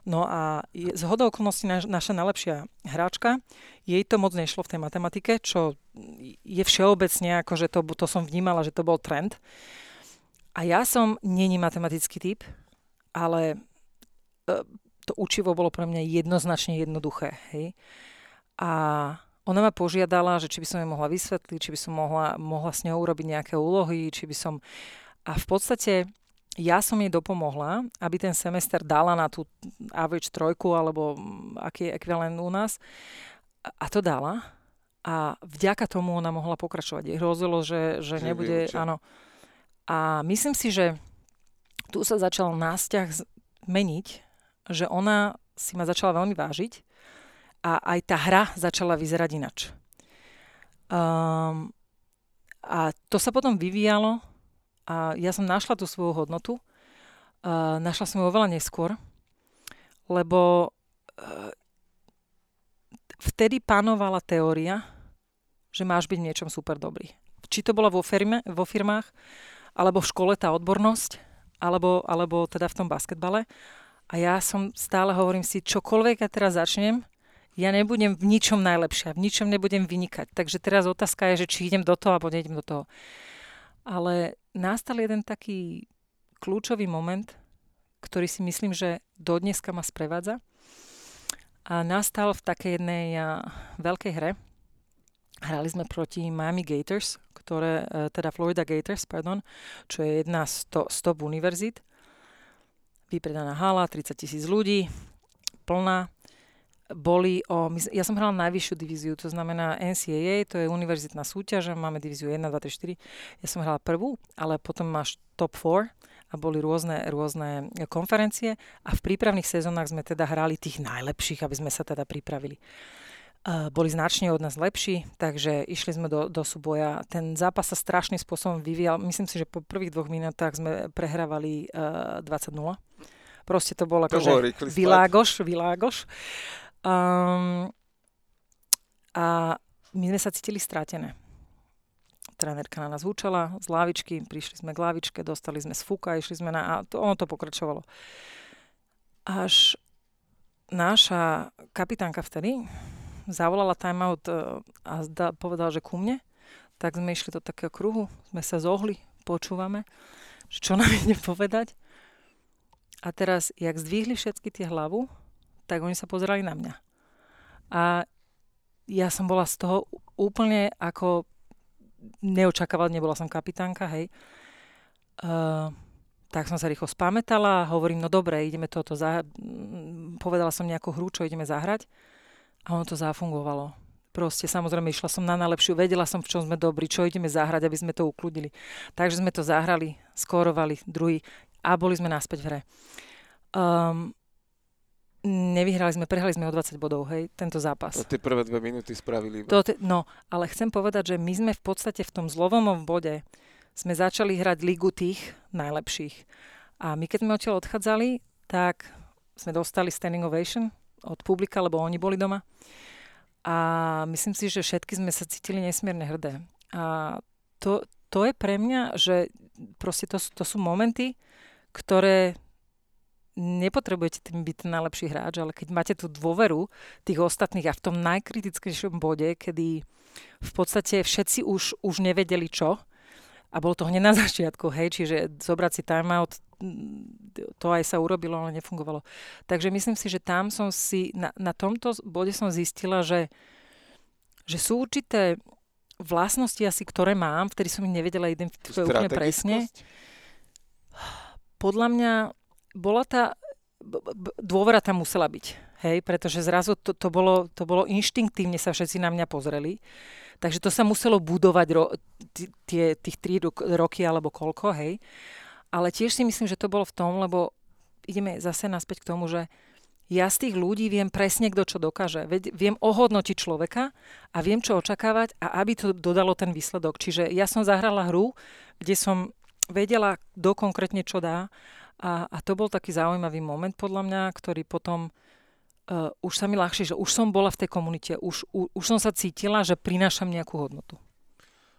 No a z hodou okolností naš, naša najlepšia hráčka, jej to moc nešlo v tej matematike, čo je všeobecne, akože to, to som vnímala, že to bol trend. A ja som není matematický typ, ale uh, to učivo bolo pre mňa jednoznačne jednoduché. Hej. A ona ma požiadala, že či by som jej mohla vysvetliť, či by som mohla, mohla s ňou urobiť nejaké úlohy, či by som... A v podstate ja som jej dopomohla, aby ten semester dala na tú average trojku, alebo aký je ekvivalent u nás. A to dala. A vďaka tomu ona mohla pokračovať. Jej hrozilo, že, že, nebude... Áno. A myslím si, že tu sa začal nástiah meniť, že ona si ma začala veľmi vážiť a aj tá hra začala vyzerať inač. Um, a to sa potom vyvíjalo a ja som našla tú svoju hodnotu. Uh, našla som ju oveľa neskôr, lebo uh, vtedy panovala teória, že máš byť v niečom super dobrý. Či to bolo vo, firme, vo firmách, alebo v škole tá odbornosť, alebo, alebo teda v tom basketbale. A ja som stále hovorím si, čokoľvek ja teraz začnem, ja nebudem v ničom najlepšia, v ničom nebudem vynikať. Takže teraz otázka je, že či idem do toho, alebo nejdem do toho. Ale nastal jeden taký kľúčový moment, ktorý si myslím, že do dneska ma sprevádza. A nastal v takej jednej veľkej hre. Hrali sme proti Miami Gators, ktoré, e, teda Florida Gators, pardon, čo je jedna z to, stop univerzít. Vypredaná hala, 30 tisíc ľudí, plná boli o... Ja som hrala najvyššiu divíziu, to znamená NCAA, to je univerzitná súťaž, máme divíziu 1, 2, 3, 4. Ja som hrala prvú, ale potom máš top 4 a boli rôzne, rôzne konferencie a v prípravných sezónach sme teda hrali tých najlepších, aby sme sa teda pripravili. Uh, boli značne od nás lepší, takže išli sme do, do súboja. Ten zápas sa strašným spôsobom vyvíjal. Myslím si, že po prvých dvoch minútach sme prehrávali uh, 20-0. Proste to bol akože vylágoš, vylágoš. Um, a my sme sa cítili strátené. Trénerka na nás húčala z lávičky, prišli sme k lávičke, dostali sme z fúka, išli sme na... A to, ono to pokračovalo. Až náša kapitánka vtedy zavolala timeout e, a zda, povedala, že ku mne, tak sme išli do takého kruhu, sme sa zohli, počúvame, že čo nám ide povedať. A teraz, jak zdvihli všetky tie hlavu, tak oni sa pozerali na mňa. A ja som bola z toho úplne ako neočakávať, nebola som kapitánka, hej. Uh, tak som sa rýchlo spamätala a hovorím, no dobre, ideme toto za... Povedala som nejakú hru, čo ideme zahrať a ono to zafungovalo. Proste samozrejme išla som na najlepšiu, vedela som, v čom sme dobrí, čo ideme zahrať, aby sme to ukludili. Takže sme to zahrali, skórovali druhý a boli sme naspäť v hre. Um, nevyhrali sme, prehrali sme o 20 bodov, hej, tento zápas. To tie prvé dve minúty spravili. To, no, ale chcem povedať, že my sme v podstate v tom zlomom bode sme začali hrať ligu tých najlepších. A my keď sme odtiaľ odchádzali, tak sme dostali standing ovation od publika, lebo oni boli doma. A myslím si, že všetky sme sa cítili nesmierne hrdé. A to, to je pre mňa, že proste to, to sú momenty, ktoré nepotrebujete tým byť ten najlepší hráč, ale keď máte tú dôveru tých ostatných a v tom najkritickejšom bode, kedy v podstate všetci už, už nevedeli čo, a bolo to hneď na začiatku, hej, čiže zobrať si timeout, to aj sa urobilo, ale nefungovalo. Takže myslím si, že tam som si, na, na tomto bode som zistila, že, že sú určité vlastnosti asi, ktoré mám, vtedy som ich nevedela identifikovať úplne presne. Podľa mňa bola tá, dôvera tam musela byť, hej, pretože zrazu to, to, bolo, to bolo inštinktívne sa všetci na mňa pozreli. Takže to sa muselo budovať ro, tie, tých tri roky alebo koľko, hej. Ale tiež si myslím, že to bolo v tom, lebo ideme zase naspäť k tomu, že ja z tých ľudí viem presne, kto čo dokáže. Viem ohodnotiť človeka a viem, čo očakávať a aby to dodalo ten výsledok. Čiže ja som zahrala hru, kde som vedela, kto konkrétne čo dá a, a to bol taký zaujímavý moment podľa mňa, ktorý potom uh, už sa mi ľahšie, že už som bola v tej komunite, už, u, už som sa cítila, že prinášam nejakú hodnotu.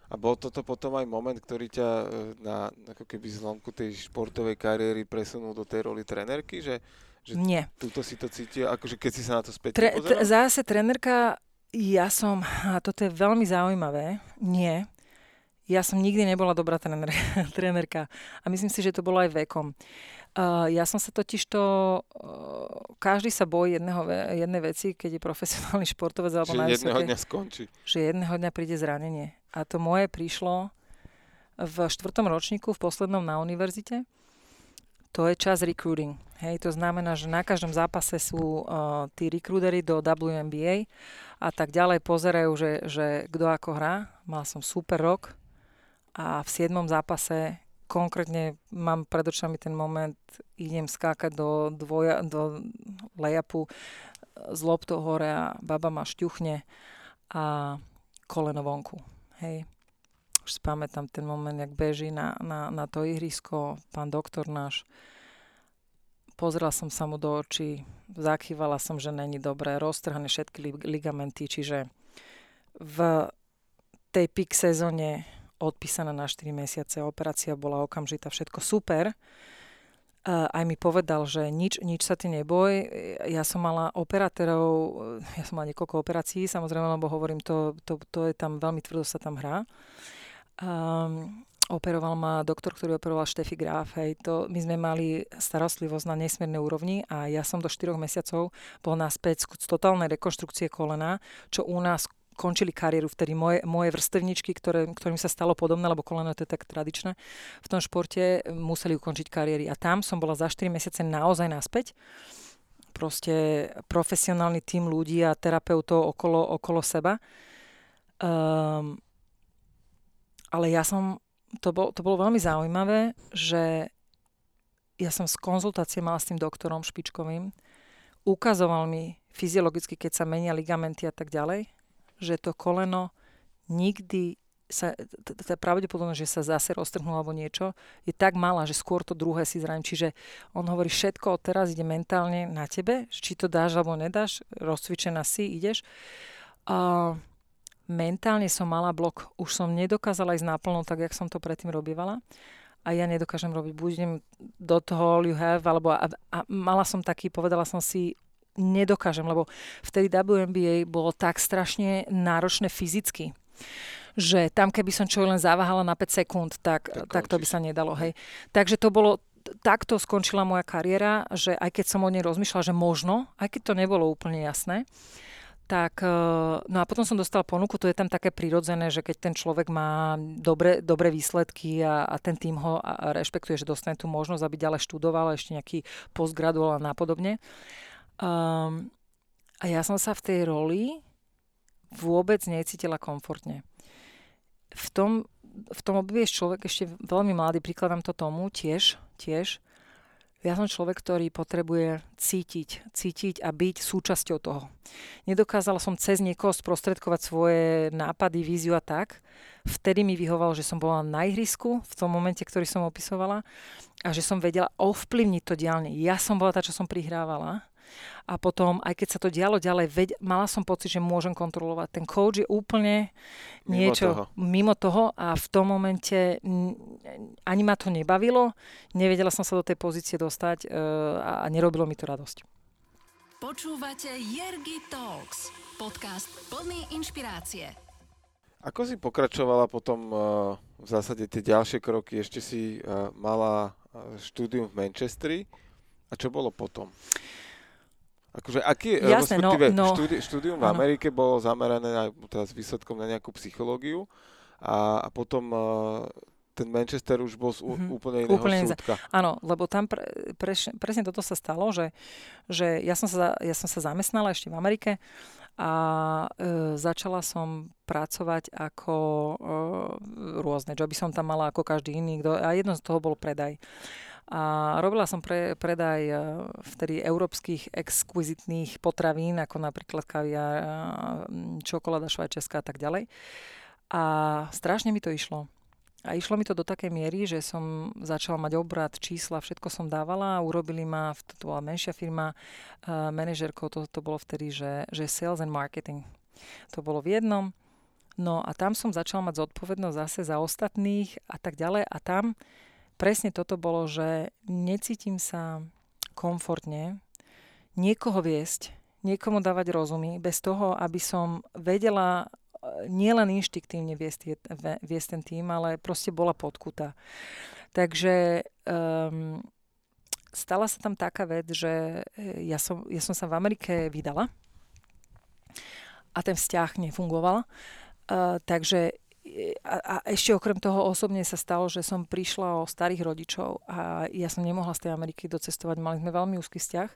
A bol toto potom aj moment, ktorý ťa e, na ako keby zlomku tej športovej kariéry presunul do tej roli trenerky, že, že Nie. túto si to cítil, akože keď si sa na to späť Tre, t- Zase trenerka, ja som, a toto je veľmi zaujímavé, nie, ja som nikdy nebola dobrá tréner, trénerka a myslím si, že to bolo aj vekom. Uh, ja som sa totiž to, uh, každý sa bojí jedného, jednej veci, keď je profesionálny športovec alebo že na jedného dňa skončí. Že jedného dňa príde zranenie. A to moje prišlo v štvrtom ročníku, v poslednom na univerzite. To je čas recruiting. Hej, to znamená, že na každom zápase sú uh, tí recruitery do WNBA a tak ďalej pozerajú, že, že kto ako hrá. Mal som super rok, a v 7. zápase konkrétne mám pred očami ten moment, idem skákať do, dvoja, do lejapu z loptou hore a baba ma šťuchne a koleno vonku. Hej. Už si pamätám ten moment, jak beží na, na, na to ihrisko pán doktor náš. Pozrela som sa mu do očí, zakývala som, že není dobré, roztrhané všetky ligamenty, čiže v tej pik sezóne odpísaná na 4 mesiace, operácia bola okamžitá, všetko super. aj mi povedal, že nič, nič sa ty neboj. Ja som mala operátorov, ja som mala niekoľko operácií, samozrejme, lebo hovorím, to, to, to je tam, veľmi tvrdo sa tam hrá. Um, operoval ma doktor, ktorý operoval Štefy Graf, hej, to, my sme mali starostlivosť na nesmiernej úrovni a ja som do 4 mesiacov bol naspäť z totálnej rekonštrukcie kolena, čo u nás končili kariéru vtedy moje, moje vrstevničky, ktoré, ktorým sa stalo podobné, lebo koleno to je tak tradičné, v tom športe museli ukončiť kariéry. A tam som bola za 4 mesiace naozaj naspäť. Proste profesionálny tým ľudí a terapeutov okolo, okolo seba. Um, ale ja som, to, bol, to bolo veľmi zaujímavé, že ja som z konzultácie mala s tým doktorom špičkovým, ukazoval mi fyziologicky, keď sa menia ligamenty a tak ďalej, že to koleno nikdy sa, tá pravdepodobnosť, že sa zase roztrhnulo alebo niečo, je tak malá, že skôr to druhé si zraním. Čiže on hovorí, všetko od teraz ide mentálne na tebe, či to dáš alebo nedáš, rozcvičená si, ideš. A mentálne som mala blok, už som nedokázala ísť naplno tak, jak som to predtým robívala a ja nedokážem robiť, budem do toho all you have, alebo a, a mala som taký, povedala som si, nedokážem, lebo vtedy WNBA bolo tak strašne náročné fyzicky, že tam keby som čo len zaváhala na 5 sekúnd, tak, tak, tak to by sa nedalo. Hej. Takže to bolo, takto skončila moja kariéra, že aj keď som o nej rozmýšľala, že možno, aj keď to nebolo úplne jasné, tak, e, no a potom som dostala ponuku, to je tam také prirodzené, že keď ten človek má dobre, dobré výsledky a, a ten tým ho rešpektuje, že dostane tú možnosť, aby ďalej študoval ešte nejaký postgraduál a napodobne, Um, a ja som sa v tej roli vôbec necítila komfortne. V tom, v tom období je človek ešte veľmi mladý, prikladám to tomu tiež, tiež. Ja som človek, ktorý potrebuje cítiť, cítiť a byť súčasťou toho. Nedokázala som cez niekoho sprostredkovať svoje nápady, víziu a tak. Vtedy mi vyhovalo, že som bola na ihrisku v tom momente, ktorý som opisovala a že som vedela ovplyvniť to diálne. Ja som bola tá, čo som prihrávala a potom, aj keď sa to dialo ďalej, veď, mala som pocit, že môžem kontrolovať. Ten coach je úplne mimo niečo toho. mimo toho a v tom momente ani ma to nebavilo, nevedela som sa do tej pozície dostať uh, a nerobilo mi to radosť. Počúvate Jergy Talks, podcast plný inšpirácie. Ako si pokračovala potom uh, v zásade tie ďalšie kroky? Ešte si uh, mala štúdium v Manchestri. A čo bolo potom? Akože aký, Jasné, no, no, štúdi, štúdium v Amerike bolo zamerané aj teraz výsledkom na nejakú psychológiu a, a potom uh, ten Manchester už bol z mm-hmm. úplne iného úplne súdka. Áno, lebo tam pre, pre, presne toto sa stalo, že, že ja, som sa, ja som sa zamestnala ešte v Amerike a e, začala som pracovať ako e, rôzne joby som tam mala ako každý iný, kto, a jedno z toho bol predaj. A robila som pre, predaj e, vtedy európskych exkvizitných potravín, ako napríklad kaviar, e, čokoláda švajčiarska a tak ďalej. A strašne mi to išlo. A išlo mi to do takej miery, že som začala mať obrad, čísla, všetko som dávala. Urobili ma, to bola menšia firma, uh, manažerkou, to, to bolo vtedy, že, že sales and marketing. To bolo v jednom. No a tam som začala mať zodpovednosť zase za ostatných a tak ďalej. A tam presne toto bolo, že necítim sa komfortne niekoho viesť, niekomu dávať rozumy, bez toho, aby som vedela e, nielen inštiktívne viesť, viesť ten tým, ale proste bola podkuta. Takže um, stala sa tam taká vec, že e, ja som, ja som sa v Amerike vydala a ten vzťah nefungoval. Uh, takže a, a ešte okrem toho osobne sa stalo, že som prišla o starých rodičov a ja som nemohla z tej Ameriky docestovať. Mali sme veľmi úzky vzťah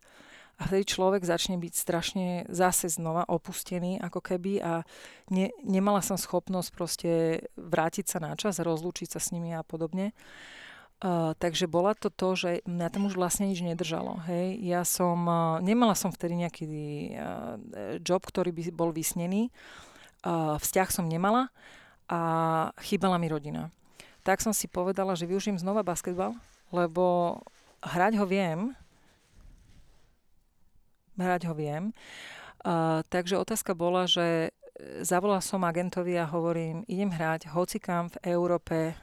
a vtedy človek začne byť strašne zase znova opustený ako keby a ne, nemala som schopnosť proste vrátiť sa na čas, rozlúčiť sa s nimi a podobne. Uh, takže bola to to, že mňa tam už vlastne nič nedržalo. Hej. Ja som, uh, nemala som vtedy nejaký uh, job, ktorý by bol vysnený. Uh, vzťah som nemala a chýbala mi rodina. Tak som si povedala, že využijem znova basketbal, lebo hrať ho viem. Hrať ho viem. Uh, takže otázka bola, že zavolala som agentovi a hovorím, idem hrať hocikam v Európe,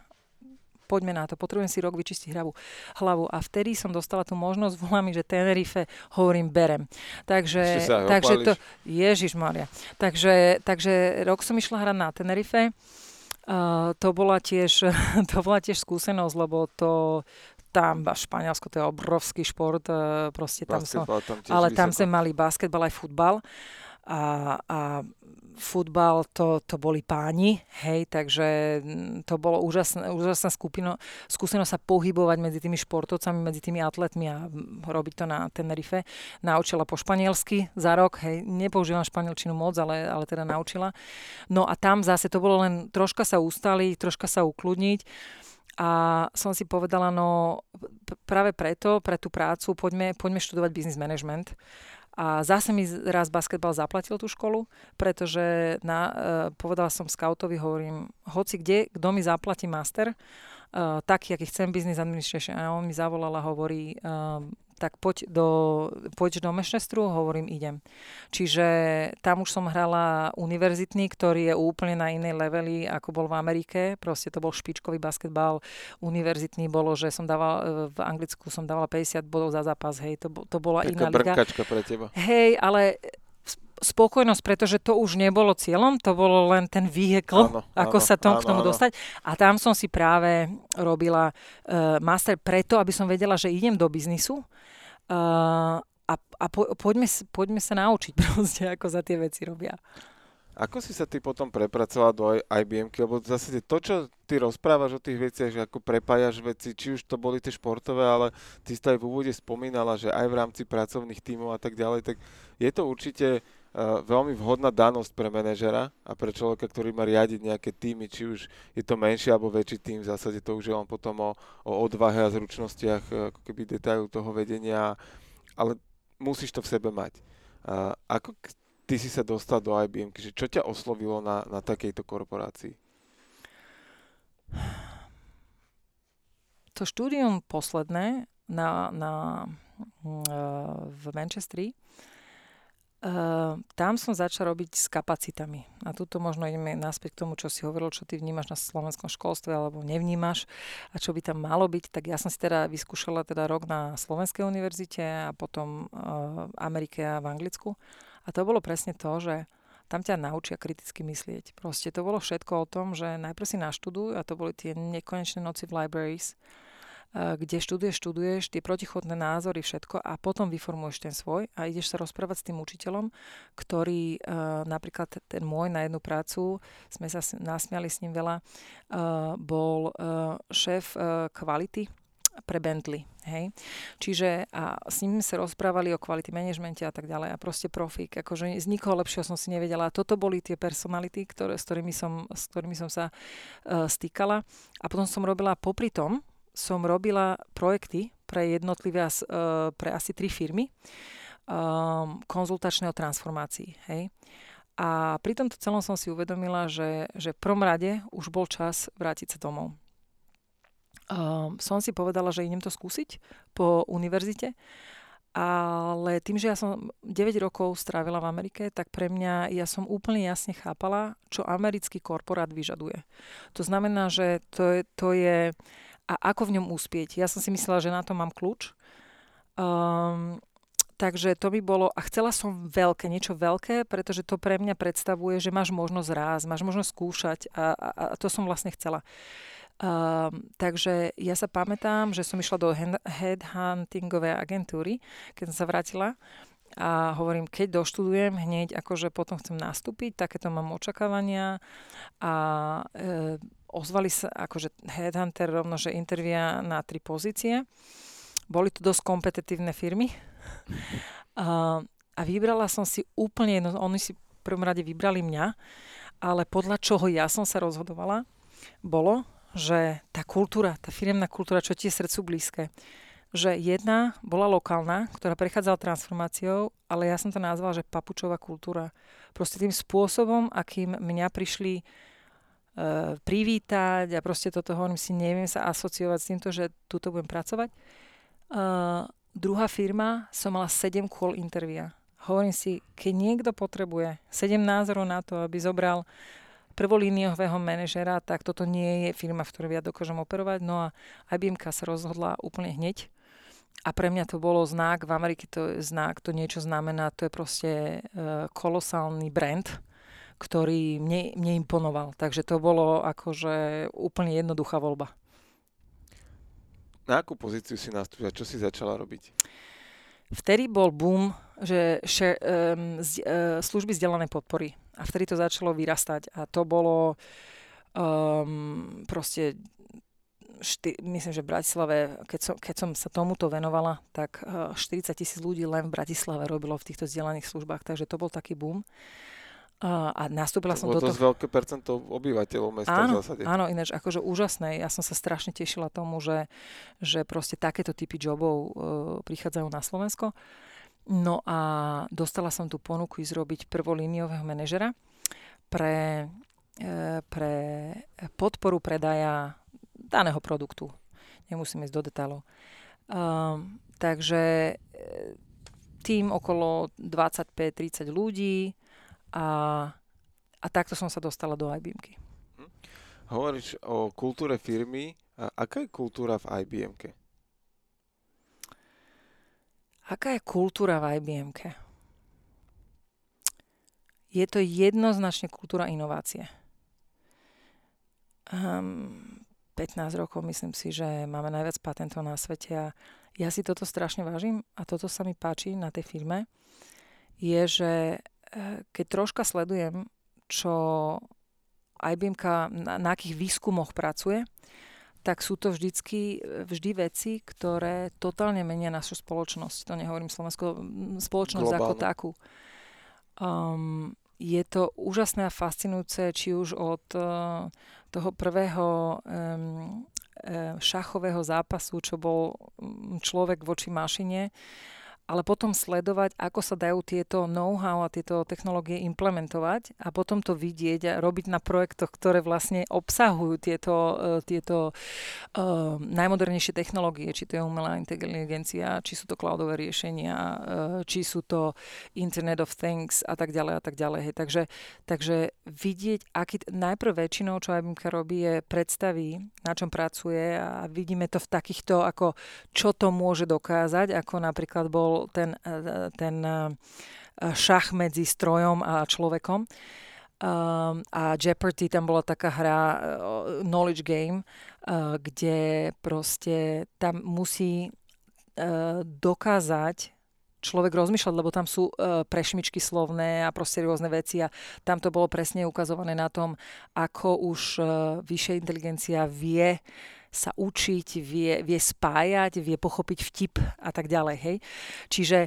poďme na to, potrebujem si rok vyčistiť hlavu. hlavu. A vtedy som dostala tú možnosť, volá mi, že Tenerife, hovorím, berem. Takže, takže to, Ježiš Maria. Takže, takže rok som išla hrať na Tenerife. Uh, to, bola tiež, to bola tiež skúsenosť, lebo to, tam, Španielsko, to je obrovský šport, uh, proste tam som, tam ale tam sme mali basketbal aj futbal a, a futbal to, to boli páni, hej, takže mm, to bolo úžasné, úžasná skupino, skúsenosť sa pohybovať medzi tými športovcami, medzi tými atletmi a mm, robiť to na Tenerife. Naučila po španielsky za rok, hej, nepoužívam španielčinu moc, ale, ale teda naučila. No a tam zase to bolo len troška sa ustali, troška sa ukludniť. A som si povedala, no práve preto, pre tú prácu, poďme, poďme študovať business management. A zase mi raz basketbal zaplatil tú školu, pretože na, uh, povedala som scoutovi, hovorím, hoci kde, kto mi zaplatí master, uh, taký, aký chcem, business administration. A on mi zavolal a hovorí, uh, tak poď do, poď do Manchesteru, hovorím, idem. Čiže tam už som hrala univerzitný, ktorý je úplne na inej leveli, ako bol v Amerike. Proste to bol špičkový basketbal. Univerzitný bolo, že som dával, v Anglicku som dávala 50 bodov za zápas, hej, to, to bola Taká iná liga. pre teba. Hej, ale spokojnosť, pretože to už nebolo cieľom, to bolo len ten áno, ako áno, sa tom, áno, k tomu áno. dostať. A tam som si práve robila uh, master preto, aby som vedela, že idem do biznisu uh, a, a po, poďme, poďme sa naučiť proste, ako sa tie veci robia. Ako si sa ty potom prepracovala do IBM, lebo zásade to, čo ty rozprávaš o tých veciach, že ako prepájaš veci, či už to boli tie športové, ale ty si aj v úvode spomínala, že aj v rámci pracovných tímov a tak ďalej, tak je to určite veľmi vhodná danosť pre manažera a pre človeka, ktorý má riadiť nejaké týmy, či už je to menší alebo väčší tým, v zásade to už je len potom o, o odvahe a zručnostiach, uh, ako keby detailu toho vedenia, ale musíš to v sebe mať. Uh, ako ty si sa dostal do IBM, že čo ťa oslovilo na, na takejto korporácii? To štúdium posledné na, na, mm, v Manchesteri, Uh, tam som začal robiť s kapacitami. A tuto možno ideme naspäť k tomu, čo si hovoril, čo ty vnímaš na slovenskom školstve alebo nevnímaš a čo by tam malo byť. Tak ja som si teda vyskúšala teda rok na Slovenskej univerzite a potom uh, Amerike a v Anglicku. A to bolo presne to, že tam ťa naučia kriticky myslieť. Proste to bolo všetko o tom, že najprv si naštuduj, a to boli tie nekonečné noci v libraries, kde študuješ, študuješ tie protichodné názory, všetko a potom vyformuješ ten svoj a ideš sa rozprávať s tým učiteľom, ktorý eh, napríklad ten môj na jednu prácu, sme sa nasmiali s ním veľa, eh, bol šéf kvality pre Bentley. Hej? Čiže a s ním sa rozprávali o kvality manažmente a tak ďalej a proste profík. Akože z nikoho lepšieho som si nevedela. A toto boli tie personality, ktoré, s, ktorými som, s ktorými som sa uh, stýkala. A potom som robila, popri tom, som robila projekty pre jednotlivé, uh, pre asi tri firmy um, konzultačné transformácii. Hej? A pri tomto celom som si uvedomila, že, že v prvom rade už bol čas vrátiť sa domov uh, som si povedala, že idem to skúsiť po univerzite. Ale tým, že ja som 9 rokov strávila v Amerike, tak pre mňa, ja som úplne jasne chápala, čo americký korporát vyžaduje. To znamená, že to je, to je a ako v ňom uspieť. Ja som si myslela, že na to mám kľúč. Um, takže to by bolo, a chcela som veľké, niečo veľké, pretože to pre mňa predstavuje, že máš možnosť rásť, máš možnosť skúšať a, a, a to som vlastne chcela. Uh, takže ja sa pamätám, že som išla do headhuntingovej agentúry, keď som sa vrátila a hovorím, keď doštudujem hneď, akože potom chcem nastúpiť, takéto mám očakávania a e, ozvali sa akože headhunter rovno, že intervia na tri pozície. Boli to dosť kompetitívne firmy a, a vybrala som si úplne jedno, oni si v prvom rade vybrali mňa, ale podľa čoho ja som sa rozhodovala, bolo, že tá kultúra, tá firemná kultúra, čo ti je srdcu blízke, že jedna bola lokálna, ktorá prechádzala transformáciou, ale ja som to nazvala, že papučová kultúra. Proste tým spôsobom, akým mňa prišli privítať a proste toto hovorím si, neviem sa asociovať s týmto, že tuto budem pracovať. Uh, druhá firma, som mala 7 call intervia. Hovorím si, keď niekto potrebuje 7 názorov na to, aby zobral prvolíniového manažera, tak toto nie je firma, v ktorej ja dokážem operovať. No a IBM sa rozhodla úplne hneď. A pre mňa to bolo znak, v Amerike to je znak, to niečo znamená, to je proste uh, kolosálny brand, ktorý mne, mne imponoval. Takže to bolo akože úplne jednoduchá voľba. Na akú pozíciu si nastúpila? Čo si začala robiť? Vtedy bol boom, že share, um, z, uh, služby zdieľanej podpory. A vtedy to začalo vyrastať. A to bolo um, proste šty, myslím, že v Bratislave, keď som, keď som sa tomuto venovala, tak uh, 40 tisíc ľudí len v Bratislave robilo v týchto vzdielaných službách, takže to bol taký boom. A nastúpila to som do toho... To veľké percento obyvateľov mesta áno, v zásade. Áno, ináč akože úžasné. Ja som sa strašne tešila tomu, že, že proste takéto typy jobov uh, prichádzajú na Slovensko. No a dostala som tú ponuku ísť robiť prvolíniového manažera pre, uh, pre podporu predaja daného produktu. Nemusím ísť do detailov. Uh, takže tým okolo 25-30 ľudí, a, a takto som sa dostala do IBM-ky. Hm. Hovoríš o kultúre firmy. A aká je kultúra v IBM-ke? Aká je kultúra v IBM-ke? Je to jednoznačne kultúra inovácie. Um, 15 rokov myslím si, že máme najviac patentov na svete a ja si toto strašne vážim a toto sa mi páči na tej firme, je, že keď troška sledujem, čo IBM na, na akých výskumoch pracuje, tak sú to vždycky, vždy veci, ktoré totálne menia našu spoločnosť. To nehovorím Slovensko, spoločnosť Globálne. ako takú. Um, je to úžasné a fascinujúce, či už od uh, toho prvého um, šachového zápasu, čo bol človek voči mašine, ale potom sledovať, ako sa dajú tieto know-how a tieto technológie implementovať a potom to vidieť a robiť na projektoch, ktoré vlastne obsahujú tieto, uh, tieto uh, najmodernejšie technológie, či to je umelá inteligencia, či sú to cloudové riešenia, uh, či sú to Internet of Things a tak ďalej a tak ďalej. Hej. Takže, takže vidieť, aký, najprv väčšinou, čo IBM robí, je predstaví, na čom pracuje a vidíme to v takýchto, ako čo to môže dokázať, ako napríklad bol ten, e, ten e, šach medzi strojom a človekom. Um, a Jeopardy, tam bola taká hra uh, Knowledge Game, uh, kde proste tam musí uh, dokázať človek rozmýšľať, lebo tam sú uh, prešmičky slovné a proste rôzne veci a tam to bolo presne ukazované na tom, ako už uh, vyššia inteligencia vie sa učiť, vie, vie spájať, vie pochopiť vtip a tak ďalej. Hej? Čiže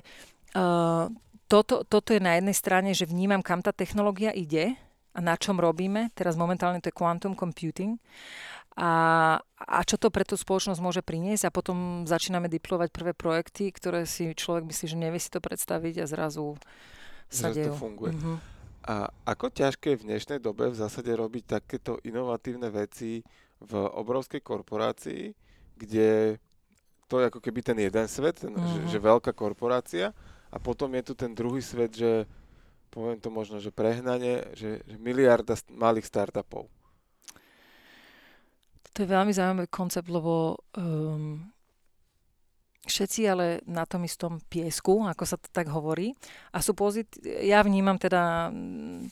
uh, toto, toto je na jednej strane, že vnímam, kam tá technológia ide a na čom robíme. Teraz momentálne to je quantum computing. A, a čo to pre tú spoločnosť môže priniesť a potom začíname diplovať prvé projekty, ktoré si človek myslí, že nevie si to predstaviť a zrazu sa dejú. to funguje. Mm-hmm. A ako ťažké v dnešnej dobe v zásade robiť takéto inovatívne veci v obrovskej korporácii, kde to je ako keby ten jeden svet, ten, uh-huh. že, mhm. že veľká korporácia a potom je tu ten druhý svet, že poviem to možno, že prehnanie, že, že miliarda malých startupov. To je veľmi zaujímavý koncept, lebo um, všetci ale na tom istom piesku, ako sa to tak hovorí. A sú pozit- ja vnímam teda hm,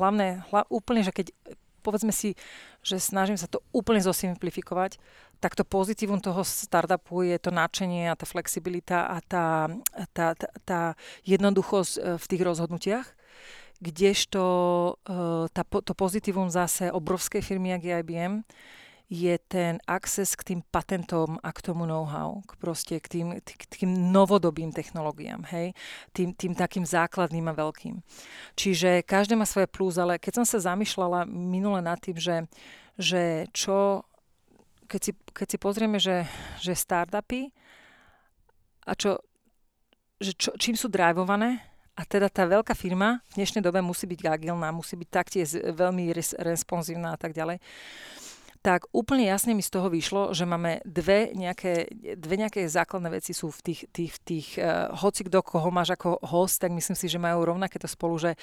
hlavné, hla, úplne, že keď povedzme si, že snažím sa to úplne zosimplifikovať, tak to pozitívum toho startupu je to nadšenie a tá flexibilita a tá, tá, tá, tá jednoduchosť e, v tých rozhodnutiach, kdežto e, tá, to pozitívum zase obrovskej firmy, jak je IBM, je ten access k tým patentom a k tomu know-how, k proste k tým, k tým novodobým technológiám, hej, tým, tým takým základným a veľkým. Čiže každé má svoje plus, ale keď som sa zamýšľala minule nad tým, že, že čo, keď si, keď si pozrieme, že, že startupy a čo, že čo, čím sú drivované, a teda tá veľká firma v dnešnej dobe musí byť agilná, musí byť taktiež veľmi res, responsívna a tak ďalej tak úplne jasne mi z toho vyšlo, že máme dve nejaké, dve nejaké základné veci sú v tých, tých, tých uh, hoci kto, koho máš ako host, tak myslím si, že majú rovnaké to spolu, že,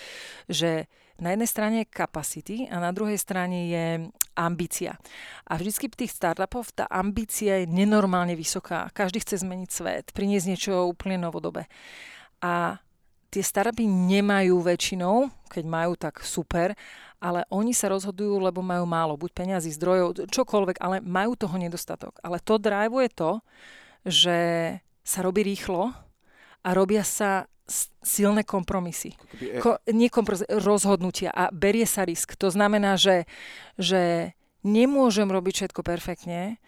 že na jednej strane je capacity a na druhej strane je ambícia. A vždycky v tých startupov tá ambícia je nenormálne vysoká. Každý chce zmeniť svet, priniesť niečo úplne novodobé. A tie startupy nemajú väčšinou, keď majú, tak super, ale oni sa rozhodujú, lebo majú málo, buď peňazí, zdrojov, čokoľvek, ale majú toho nedostatok. Ale to drive je to, že sa robí rýchlo a robia sa silné kompromisy. E- Ko, nie kompromisy, rozhodnutia a berie sa risk. To znamená, že, že nemôžem robiť všetko perfektne,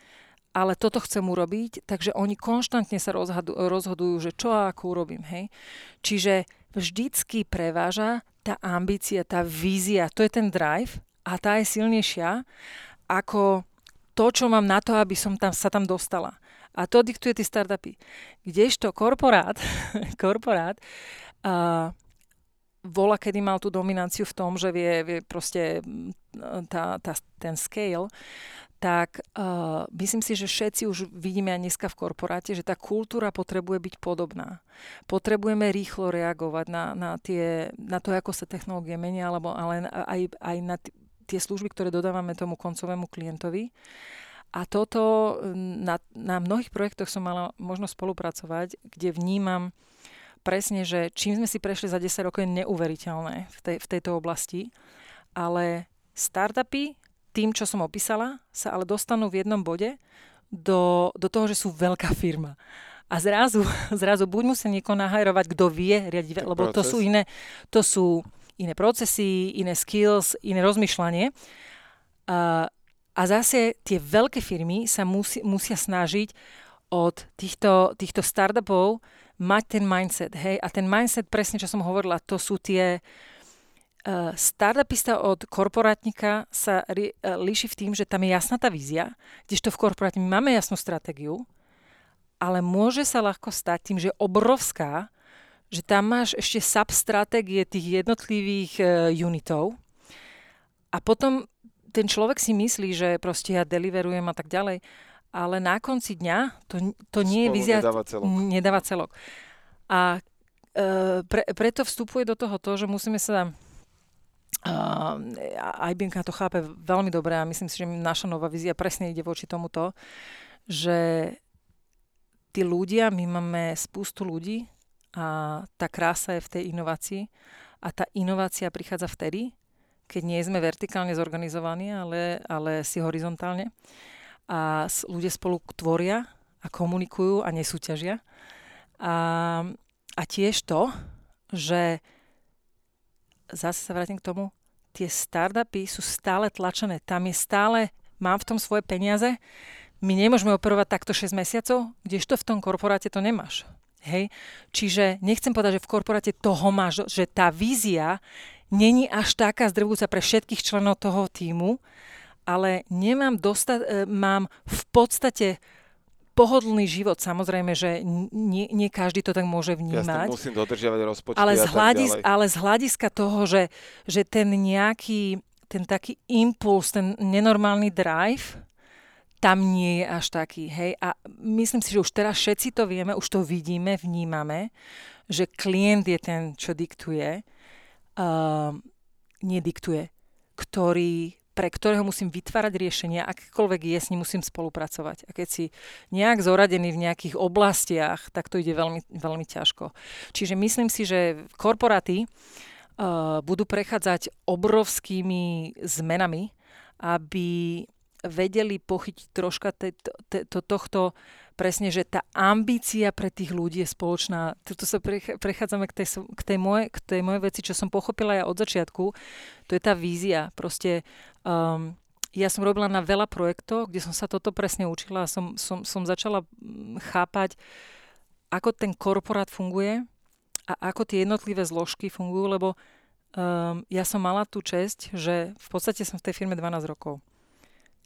ale toto chcem urobiť, takže oni konštantne sa rozhodu, rozhodujú, že čo a ako urobím. Hej? Čiže vždycky preváža tá ambícia, tá vízia, to je ten drive a tá je silnejšia ako to, čo mám na to, aby som tam, sa tam dostala. A to diktuje tie startupy. Kdežto korporát, korporát uh, vola, kedy mal tú dominanciu v tom, že vie, vie proste tá, tá, ten scale, tak uh, myslím si, že všetci už vidíme aj dneska v korporáte, že tá kultúra potrebuje byť podobná. Potrebujeme rýchlo reagovať na, na, tie, na to, ako sa technológie menia, alebo ale aj, aj na t- tie služby, ktoré dodávame tomu koncovému klientovi. A toto na, na mnohých projektoch som mala možnosť spolupracovať, kde vnímam presne, že čím sme si prešli za 10 rokov je neuveriteľné v, tej, v tejto oblasti. Ale startupy tým, čo som opísala, sa ale dostanú v jednom bode do, do toho, že sú veľká firma. A zrazu, zrazu buď musia niekoho nahajrovať, kto vie riadiť, lebo proces. to sú iné, to sú iné procesy, iné skills, iné rozmýšľanie. Uh, a zase tie veľké firmy sa musí, musia snažiť od týchto, týchto startupov mať ten mindset. Hej? A ten mindset, presne čo som hovorila, to sú tie... Uh, startupista od korporátnika sa ri, uh, líši v tým, že tam je jasná tá vízia, kdežto v korporátne my máme jasnú stratégiu, ale môže sa ľahko stať tým, že je obrovská, že tam máš ešte substratégie tých jednotlivých uh, unitov a potom ten človek si myslí, že proste ja deliverujem a tak ďalej, ale na konci dňa to, to nie je vizia... Nedáva celok. Nedáva celok. A e, pre, preto vstupuje do toho to, že musíme sa... Uh, IBM to chápe veľmi dobre a myslím si, že naša nová vízia presne ide voči tomuto, že tí ľudia, my máme spustu ľudí a tá krása je v tej inovácii a tá inovácia prichádza vtedy, keď nie sme vertikálne zorganizovaní, ale, ale si horizontálne. A ľudia spolu tvoria a komunikujú a nesúťažia. A, a tiež to, že zase sa vrátim k tomu, tie startupy sú stále tlačené. Tam je stále, mám v tom svoje peniaze, my nemôžeme operovať takto 6 mesiacov, kdežto v tom korporáte to nemáš. Hej? Čiže nechcem povedať, že v korporáte toho máš, že tá vízia není až taká zdrvujúca pre všetkých členov toho týmu, ale nemám dosta- e, mám v podstate pohodlný život. Samozrejme, že nie, nie každý to tak môže vnímať. Ja musím dodržiavať rozpočty ale, z hľadis, ale z hľadiska toho, že, že ten nejaký, ten taký impuls, ten nenormálny drive, tam nie je až taký. Hej? A myslím si, že už teraz všetci to vieme, už to vidíme, vnímame, že klient je ten, čo diktuje uh, nediktuje, ktorý, pre ktorého musím vytvárať riešenia, akékoľvek je, s ním musím spolupracovať. A keď si nejak zoradený v nejakých oblastiach, tak to ide veľmi, veľmi ťažko. Čiže myslím si, že korporáty uh, budú prechádzať obrovskými zmenami, aby vedeli pochytiť troška te, te, to, tohto presne, že tá ambícia pre tých ľudí je spoločná. Tuto sa prechádzame k tej, k tej, moje, tej mojej veci, čo som pochopila ja od začiatku. To je tá vízia. Proste um, ja som robila na veľa projektov, kde som sa toto presne učila a som, som, som začala mm, chápať, ako ten korporát funguje a ako tie jednotlivé zložky fungujú, lebo um, ja som mala tú česť, že v podstate som v tej firme 12 rokov.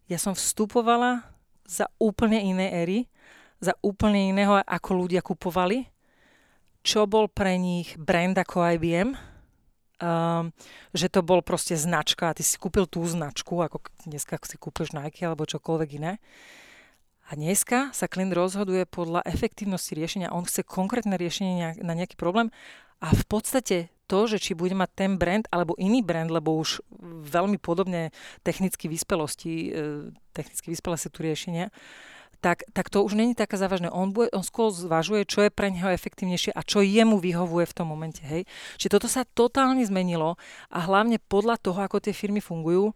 Ja som vstupovala za úplne iné éry za úplne iného, ako ľudia kupovali, čo bol pre nich brand ako IBM um, že to bol proste značka a ty si kúpil tú značku, ako dneska si kúpiš Nike alebo čokoľvek iné. A dneska sa klient rozhoduje podľa efektívnosti riešenia. On chce konkrétne riešenie na nejaký problém a v podstate to, že či bude mať ten brand alebo iný brand, lebo už veľmi podobne technicky vyspelosti, e, technicky vyspelé sú tu riešenia, tak, tak to už není také závažné. On, bude, on skôr zvažuje, čo je pre neho efektívnejšie a čo jemu vyhovuje v tom momente. Hej? Čiže toto sa totálne zmenilo a hlavne podľa toho, ako tie firmy fungujú.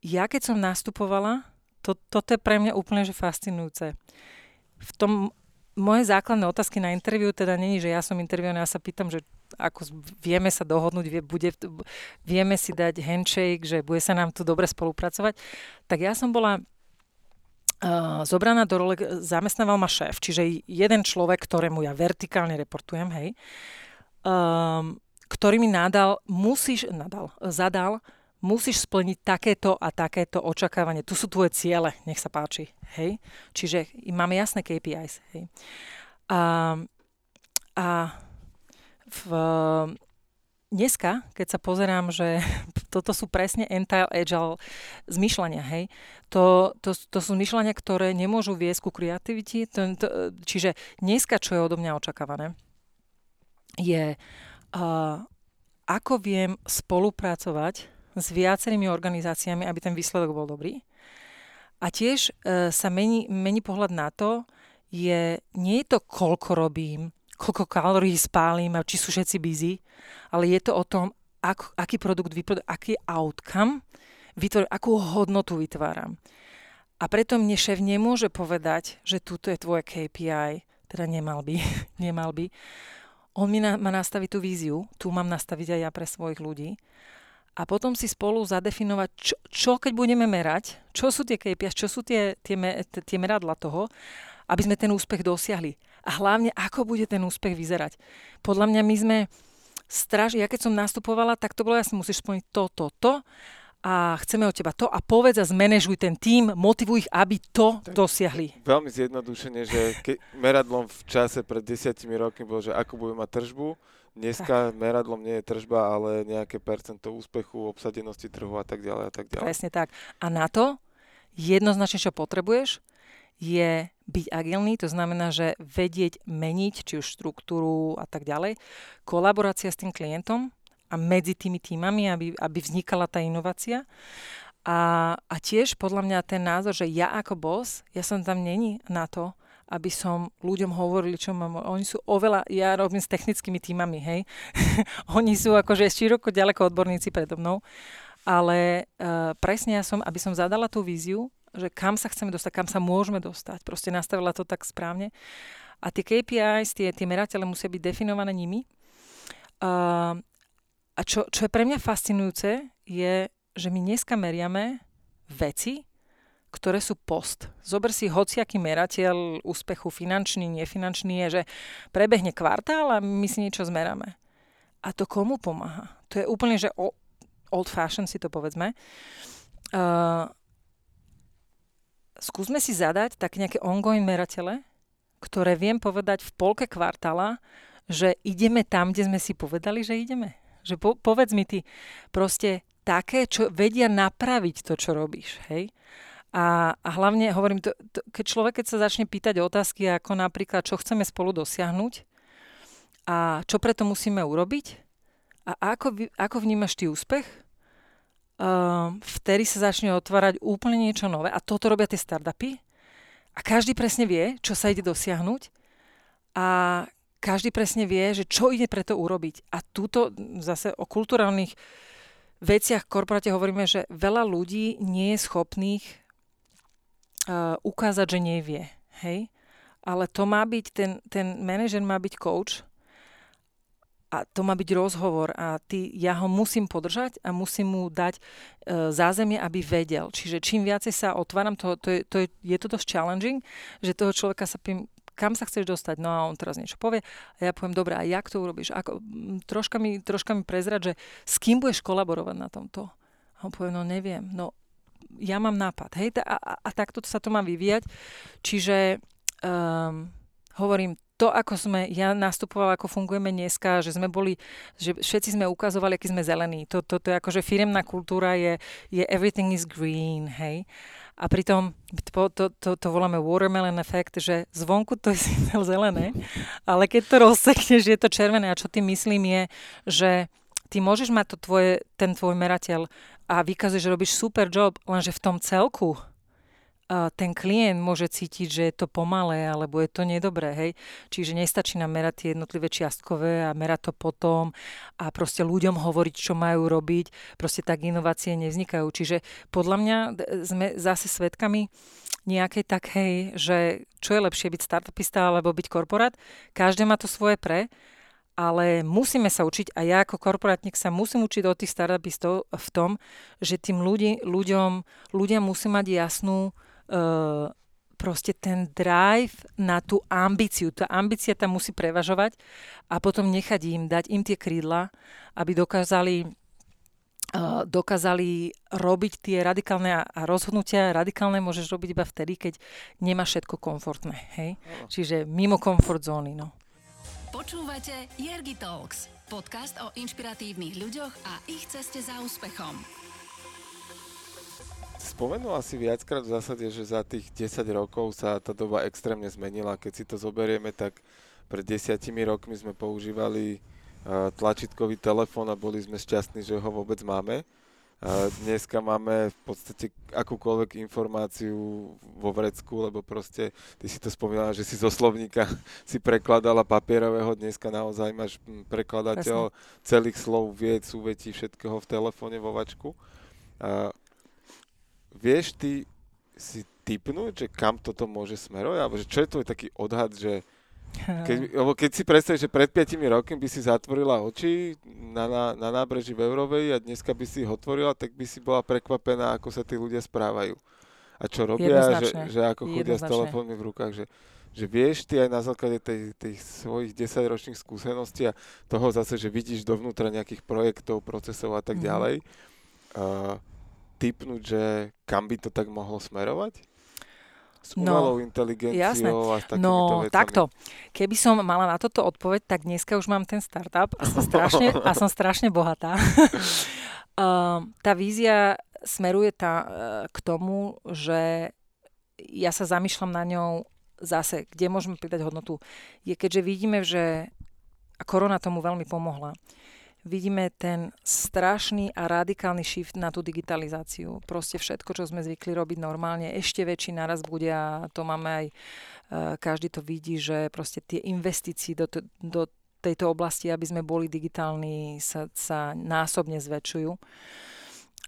Ja keď som nastupovala, to, toto je pre mňa úplne že fascinujúce. V tom moje základné otázky na interviu teda není, že ja som interviu, ja sa pýtam, že ako vieme sa dohodnúť, vie, bude, vieme si dať handshake, že bude sa nám tu dobre spolupracovať. Tak ja som bola zobraná do role, zamestnával ma šéf, čiže jeden človek, ktorému ja vertikálne reportujem, hej, um, ktorý mi nadal, musíš, nadal, zadal, musíš splniť takéto a takéto očakávanie. Tu sú tvoje ciele, nech sa páči. Hej? Čiže máme jasné KPIs. Hej? A, a v, dneska, keď sa pozerám, že toto sú presne entile agile zmyšľania, hej, to, to, to sú zmyšľania, ktoré nemôžu viesť ku to, čiže dneska, čo je odo mňa očakávané, je, uh, ako viem spolupracovať s viacerými organizáciami, aby ten výsledok bol dobrý. A tiež e, sa mení, mení pohľad na to, je, nie je to koľko robím, koľko kalórií spálim a či sú všetci busy, ale je to o tom, ak, aký produkt vyprodukujem, aký outcome vytvorím, akú hodnotu vytváram. A preto mne šéf nemôže povedať, že tuto je tvoje KPI, teda nemal by, nemal by. On mi na, má nastaviť tú víziu, tu mám nastaviť aj ja pre svojich ľudí a potom si spolu zadefinovať, čo, čo keď budeme merať, čo sú tie KPIs, čo sú tie, tie, tie meradla toho, aby sme ten úspech dosiahli. A hlavne, ako bude ten úspech vyzerať. Podľa mňa my sme straž, ja keď som nastupovala, tak to bolo jasné, musíš splniť to, to, to a chceme od teba to a povedz a zmanéžuj ten tým, motivuj ich, aby to tak dosiahli. Veľmi zjednodušene, že ke, meradlom v čase pred desiatimi rokmi bolo, že ako budeme mať tržbu, Dneska tak. meradlom nie je tržba, ale nejaké percento úspechu, obsadenosti trhu a tak ďalej a tak ďalej. Presne tak. A na to jednoznačne, čo potrebuješ, je byť agilný, to znamená, že vedieť meniť, či už štruktúru a tak ďalej, kolaborácia s tým klientom a medzi tými týmami, aby, aby vznikala tá inovácia. A, a tiež podľa mňa ten názor, že ja ako boss, ja som tam není na to, aby som ľuďom hovorili, čo mám. Oni sú oveľa, ja robím s technickými týmami, hej. Oni sú akože široko ďaleko odborníci predo mnou. Ale uh, presne ja som, aby som zadala tú víziu, že kam sa chceme dostať, kam sa môžeme dostať. Proste nastavila to tak správne. A tie KPIs, tie, tie meratele musia byť definované nimi. Uh, a čo, čo je pre mňa fascinujúce, je, že my dneska meriame veci, ktoré sú post. Zober si hociaký merateľ úspechu finančný, nefinančný je, že prebehne kvartál a my si niečo zmeráme. A to komu pomáha? To je úplne, že old fashion si to povedzme. Uh, skúsme si zadať tak nejaké ongoing meratele, ktoré viem povedať v polke kvartála, že ideme tam, kde sme si povedali, že ideme. Že po, povedz mi ty proste také, čo vedia napraviť to, čo robíš. Hej? A, a hlavne hovorím, to, to, keď človek keď sa začne pýtať otázky ako napríklad, čo chceme spolu dosiahnuť a čo preto musíme urobiť a ako, ako vnímaš ty úspech, vtedy sa začne otvárať úplne niečo nové a toto robia tie startupy a každý presne vie, čo sa ide dosiahnuť a každý presne vie, že čo ide preto urobiť. A túto zase o kulturálnych veciach v korporáte hovoríme, že veľa ľudí nie je schopných uh, ukázať, že nevie. Hej? Ale to má byť, ten, ten manažer má byť coach a to má byť rozhovor a ty, ja ho musím podržať a musím mu dať uh, zázemie, aby vedel. Čiže čím viacej sa otváram, to, to, je, to je, je to dosť challenging, že toho človeka sa pím, kam sa chceš dostať? No a on teraz niečo povie a ja poviem, dobre, a jak to urobíš? Ako, troška, mi, troška mi prezrať, že s kým budeš kolaborovať na tomto? A on povie, no neviem. No ja mám nápad, hej, a, a, a takto sa to má vyvíjať. Čiže um, hovorím, to, ako sme, ja nastupovala, ako fungujeme dneska, že sme boli, že všetci sme ukazovali, aký sme zelení. To, to, to je ako, že firemná kultúra je, je everything is green, hej. A pritom to, to, to, to voláme watermelon effect, že zvonku to je zelené, ale keď to rozsekneš, je to červené. A čo tým myslím je, že ty môžeš mať to tvoje, ten tvoj merateľ a vykazuješ, že robíš super job, lenže v tom celku ten klient môže cítiť, že je to pomalé alebo je to nedobré, hej. Čiže nestačí nám merať tie jednotlivé čiastkové a merať to potom a proste ľuďom hovoriť, čo majú robiť. Proste tak inovácie nevznikajú. Čiže podľa mňa sme zase svetkami nejakej takej, že čo je lepšie byť startupista alebo byť korporát. Každé má to svoje pre, ale musíme sa učiť a ja ako korporátnik sa musím učiť od tých startupistov v tom, že tým ľudí, ľuďom, ľudia musí mať jasnú uh, proste ten drive na tú ambíciu. Tá ambícia tam musí prevažovať a potom nechať im, dať im tie krídla, aby dokázali uh, dokázali robiť tie radikálne a rozhodnutia. Radikálne môžeš robiť iba vtedy, keď nemá všetko komfortné. Hej? Čiže mimo komfort zóny. No. Počúvate Jergi Talks, podcast o inšpiratívnych ľuďoch a ich ceste za úspechom. Spomenula si viackrát v zásade, že za tých 10 rokov sa tá doba extrémne zmenila. Keď si to zoberieme, tak pred desiatimi rokmi sme používali tlačítkový telefón a boli sme šťastní, že ho vôbec máme. A dneska máme v podstate akúkoľvek informáciu vo vrecku, lebo proste, ty si to spomínala, že si zo slovníka si prekladala papierového, dneska naozaj máš prekladateľ Presne. celých slov, vied, súvetí, všetkého v telefóne, vo vačku. Vieš ty si typnúť, že kam toto môže smerovať? Alebo že čo je tvoj taký odhad, že keď, lebo keď si predstavíš, že pred 5 rokmi by si zatvorila oči na, na, na nábreží v Eurovej a dneska by si ich otvorila, tak by si bola prekvapená, ako sa tí ľudia správajú. A čo robia, že, že ako chodia s telefónmi v rukách. Že, že vieš ty aj na základe tej, tých svojich 10-ročných skúseností a toho zase, že vidíš dovnútra nejakých projektov, procesov a tak mm. ďalej, uh, typnúť, že kam by to tak mohlo smerovať? S no, umelou no, inteligenciou jasné. a s takýmito No, vecami. takto. Keby som mala na toto odpoveď, tak dneska už mám ten startup a som strašne, a som strašne bohatá. uh, tá vízia smeruje tá, uh, k tomu, že ja sa zamýšľam na ňou zase, kde môžeme pridať hodnotu. Je keďže vidíme, že a korona tomu veľmi pomohla, vidíme ten strašný a radikálny shift na tú digitalizáciu. Proste všetko, čo sme zvykli robiť normálne, ešte väčší naraz bude a to máme aj, e, každý to vidí, že proste tie investície do, do tejto oblasti, aby sme boli digitálni, sa, sa násobne zväčšujú.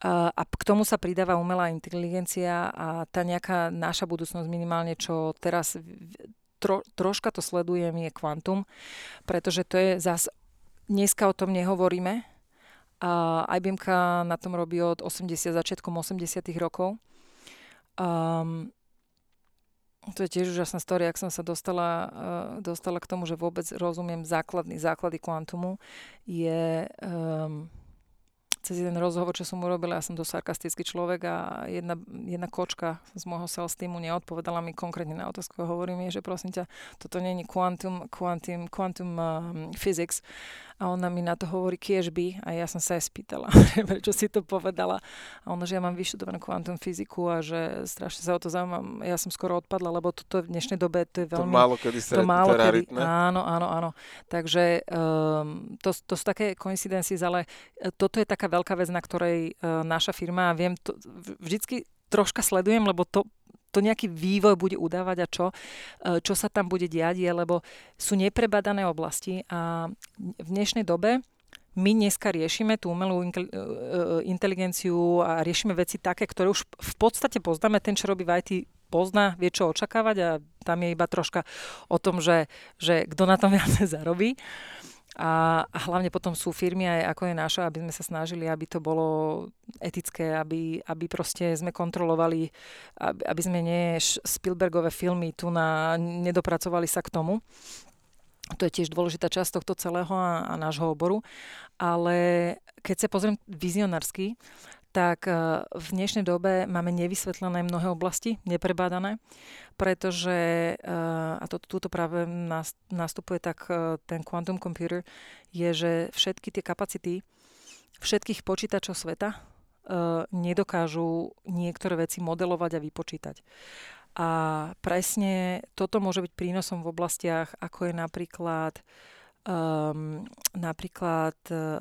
A k tomu sa pridáva umelá inteligencia a tá nejaká naša budúcnosť minimálne, čo teraz tro, troška to sledujem, je kvantum, pretože to je zase Dneska o tom nehovoríme. A IBM na tom robí od 80, začiatkom 80 rokov. Um, to je tiež úžasná story, ak som sa dostala, uh, dostala k tomu, že vôbec rozumiem základný, základy kvantumu, je um, cez jeden rozhovor, čo som urobila, ja som dosť sarkastický človek a jedna, jedna kočka z môjho sales týmu neodpovedala mi konkrétne na otázku a hovorí mi, že prosím ťa, toto není quantum, quantum, quantum um, physics, a ona mi na to hovorí kiežby a ja som sa aj spýtala, prečo si to povedala. A ona, že ja mám vyštudovanú kvantum fyziku a že strašne sa o to zaujímam. Ja som skoro odpadla, lebo toto v dnešnej dobe to je veľmi... To málo kedy sa to málo kedy, Áno, áno, áno. Takže um, to, to sú také koincidencie, ale e, toto je taká veľká vec, na ktorej uh, naša firma, viem, to, vždycky troška sledujem, lebo to to nejaký vývoj bude udávať a čo, e, čo sa tam bude diať, je, lebo sú neprebadané oblasti a v dnešnej dobe my dneska riešime tú umelú e, e, inteligenciu a riešime veci také, ktoré už v podstate poznáme. Ten, čo robí v IT, pozná, vie, čo očakávať a tam je iba troška o tom, že, že kto na tom viac zarobí. A, hlavne potom sú firmy aj ako je naša, aby sme sa snažili, aby to bolo etické, aby, aby proste sme kontrolovali, aby, aby sme nie Spielbergové filmy tu na, nedopracovali sa k tomu. To je tiež dôležitá časť tohto celého a, a nášho oboru. Ale keď sa pozriem vizionársky, tak uh, v dnešnej dobe máme nevysvetlené mnohé oblasti, neprebádané, pretože, uh, a to, túto práve nastupuje tak uh, ten quantum computer, je, že všetky tie kapacity všetkých počítačov sveta nedokážu niektoré veci modelovať a vypočítať. A presne toto môže byť prínosom v oblastiach, ako je napríklad um, napríklad uh,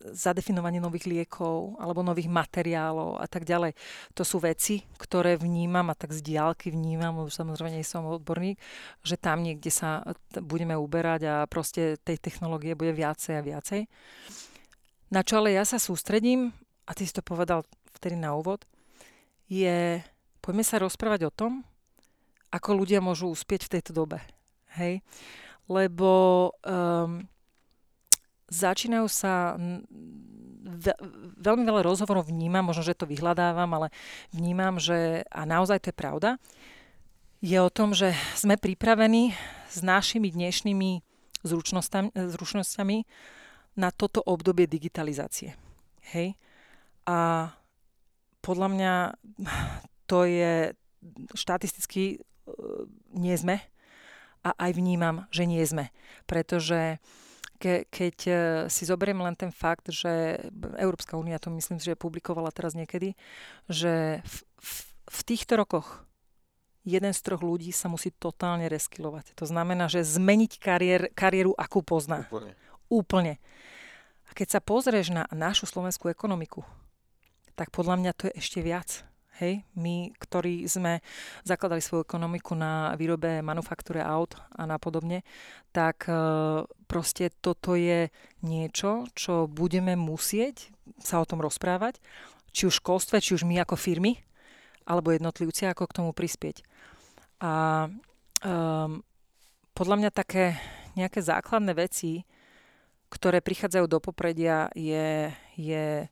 zadefinovanie nových liekov alebo nových materiálov a tak ďalej. To sú veci, ktoré vnímam a tak z diálky vnímam, už samozrejme nie som odborník, že tam niekde sa budeme uberať a proste tej technológie bude viacej a viacej. Na čo ale ja sa sústredím, a ty si to povedal vtedy na úvod, je poďme sa rozprávať o tom, ako ľudia môžu uspieť v tejto dobe. Hej? Lebo um, začínajú sa ve, veľmi veľa rozhovorov vnímam, možno, že to vyhľadávam, ale vnímam, že a naozaj to je pravda, je o tom, že sme pripravení s našimi dnešnými zručnosťami na toto obdobie digitalizácie. Hej? A podľa mňa to je štatisticky e, nie sme a aj vnímam, že nie sme. Pretože ke, keď e, si zoberiem len ten fakt, že Európska únia to myslím, že publikovala teraz niekedy, že v, v, v týchto rokoch jeden z troch ľudí sa musí totálne reskilovať. To znamená, že zmeniť kariér, kariéru, akú pozná. Úplne. Úplne. A keď sa pozrieš na našu slovenskú ekonomiku, tak podľa mňa to je ešte viac. Hej, my, ktorí sme zakladali svoju ekonomiku na výrobe manufaktúre aut a napodobne, tak e, proste toto je niečo, čo budeme musieť sa o tom rozprávať, či už v školstve, či už my ako firmy, alebo jednotlivci, ako k tomu prispieť. A um, podľa mňa také nejaké základné veci, ktoré prichádzajú do popredia, je, je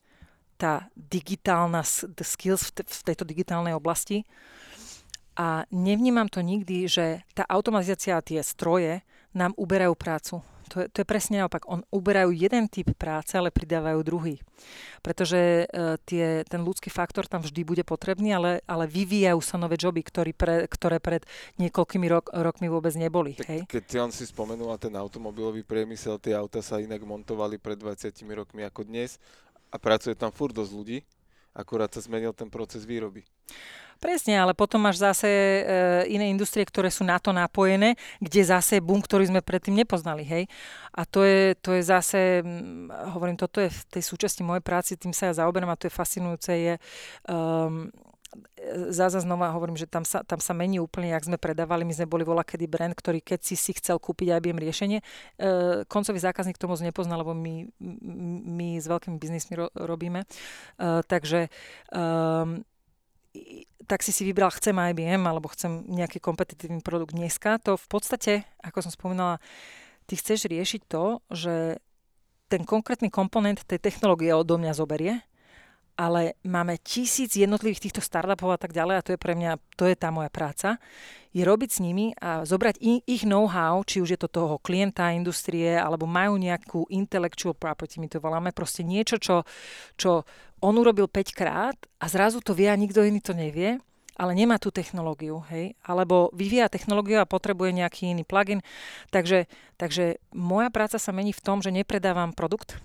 tá digitálna skills v tejto digitálnej oblasti. A nevnímam to nikdy, že tá automatizácia a tie stroje nám uberajú prácu. To je, to je presne naopak. On uberajú jeden typ práce, ale pridávajú druhý. Pretože uh, tie, ten ľudský faktor tam vždy bude potrebný, ale, ale vyvíjajú sa nové joby, ktorý pre, ktoré pred niekoľkými rok, rokmi vôbec neboli. Tak, hej? Keď on si spomenula ten automobilový priemysel, tie auta sa inak montovali pred 20 rokmi ako dnes a pracuje tam furt dosť ľudí, akurát sa zmenil ten proces výroby. Presne, ale potom máš zase e, iné industrie, ktoré sú na to napojené, kde zase boom, ktorý sme predtým nepoznali, hej. A to je, to je zase, hovorím, toto je v tej súčasti mojej práci, tým sa ja zaoberám a to je fascinujúce, je um, zase znova hovorím, že tam sa, tam sa mení úplne, jak sme predávali. My sme boli volá kedy brand, ktorý keď si si chcel kúpiť IBM riešenie, e, koncový zákazník to moc nepozná, lebo my, my s veľkými biznismi ro, robíme. E, takže e, tak si si vybral, chcem IBM alebo chcem nejaký kompetitívny produkt dneska. To v podstate, ako som spomínala, ty chceš riešiť to, že ten konkrétny komponent tej technológie odo mňa zoberie ale máme tisíc jednotlivých týchto startupov a tak ďalej a to je pre mňa, to je tá moja práca, je robiť s nimi a zobrať ich, know-how, či už je to toho klienta, industrie, alebo majú nejakú intellectual property, my to voláme, proste niečo, čo, čo on urobil 5 krát a zrazu to vie a nikto iný to nevie, ale nemá tú technológiu, hej, alebo vyvíja technológiu a potrebuje nejaký iný plugin. Takže, takže moja práca sa mení v tom, že nepredávam produkt,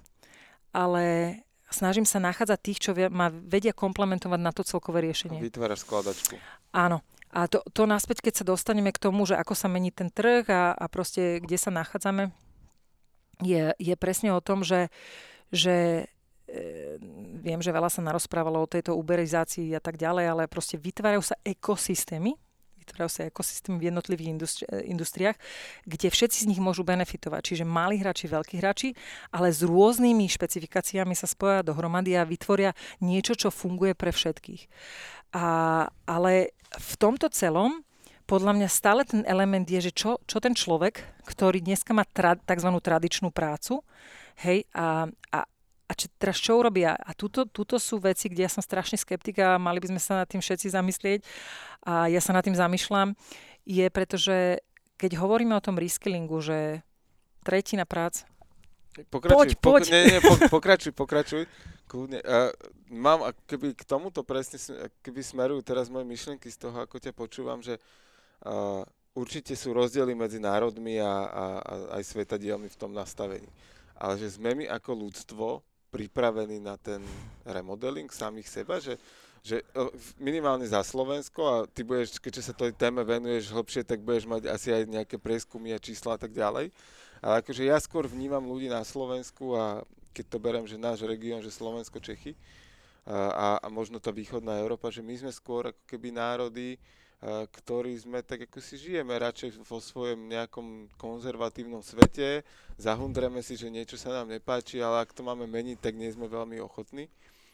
ale snažím sa nachádzať tých, čo ma vedia komplementovať na to celkové riešenie. Vytváraš skladačku. Áno. A to, to naspäť, keď sa dostaneme k tomu, že ako sa mení ten trh a, a proste kde sa nachádzame, je, je presne o tom, že, že e, viem, že veľa sa narozprávalo o tejto uberizácii a tak ďalej, ale proste vytvárajú sa ekosystémy, vytvárajú sa ekosystém v jednotlivých industri- industriách, kde všetci z nich môžu benefitovať. Čiže malí hráči, veľkí hráči, ale s rôznymi špecifikáciami sa spoja dohromady a vytvoria niečo, čo funguje pre všetkých. A, ale v tomto celom podľa mňa stále ten element je, že čo, čo ten človek, ktorý dneska má tra, tzv. tradičnú prácu, hej, a, a, a čo, teraz čo urobia? A tuto, tuto sú veci, kde ja som strašne skeptika a mali by sme sa nad tým všetci zamyslieť. A ja sa nad tým zamýšľam, je pretože keď hovoríme o tom reskillingu, že tretina prác... Pokračuj, poď, poď. nie, nie, po, pokračuj, pokračuj. Kľudne. Uh, mám keby k tomuto presne, keby smerujú teraz moje myšlienky z toho, ako ťa počúvam, že uh, určite sú rozdiely medzi národmi a, a, a aj svetadielmi v tom nastavení. Ale že sme my ako ľudstvo pripravení na ten remodeling samých seba, že, že minimálne za Slovensko a ty budeš, keďže sa tej téme venuješ hlbšie, tak budeš mať asi aj nejaké prieskumy a čísla a tak ďalej. Ale akože ja skôr vnímam ľudí na Slovensku a keď to berem, že náš región, že Slovensko, Čechy a, a možno tá východná Európa, že my sme skôr ako keby národy, ktorí sme tak ako si žijeme radšej vo svojom nejakom konzervatívnom svete, zahundreme si, že niečo sa nám nepáči, ale ak to máme meniť, tak nie sme veľmi ochotní.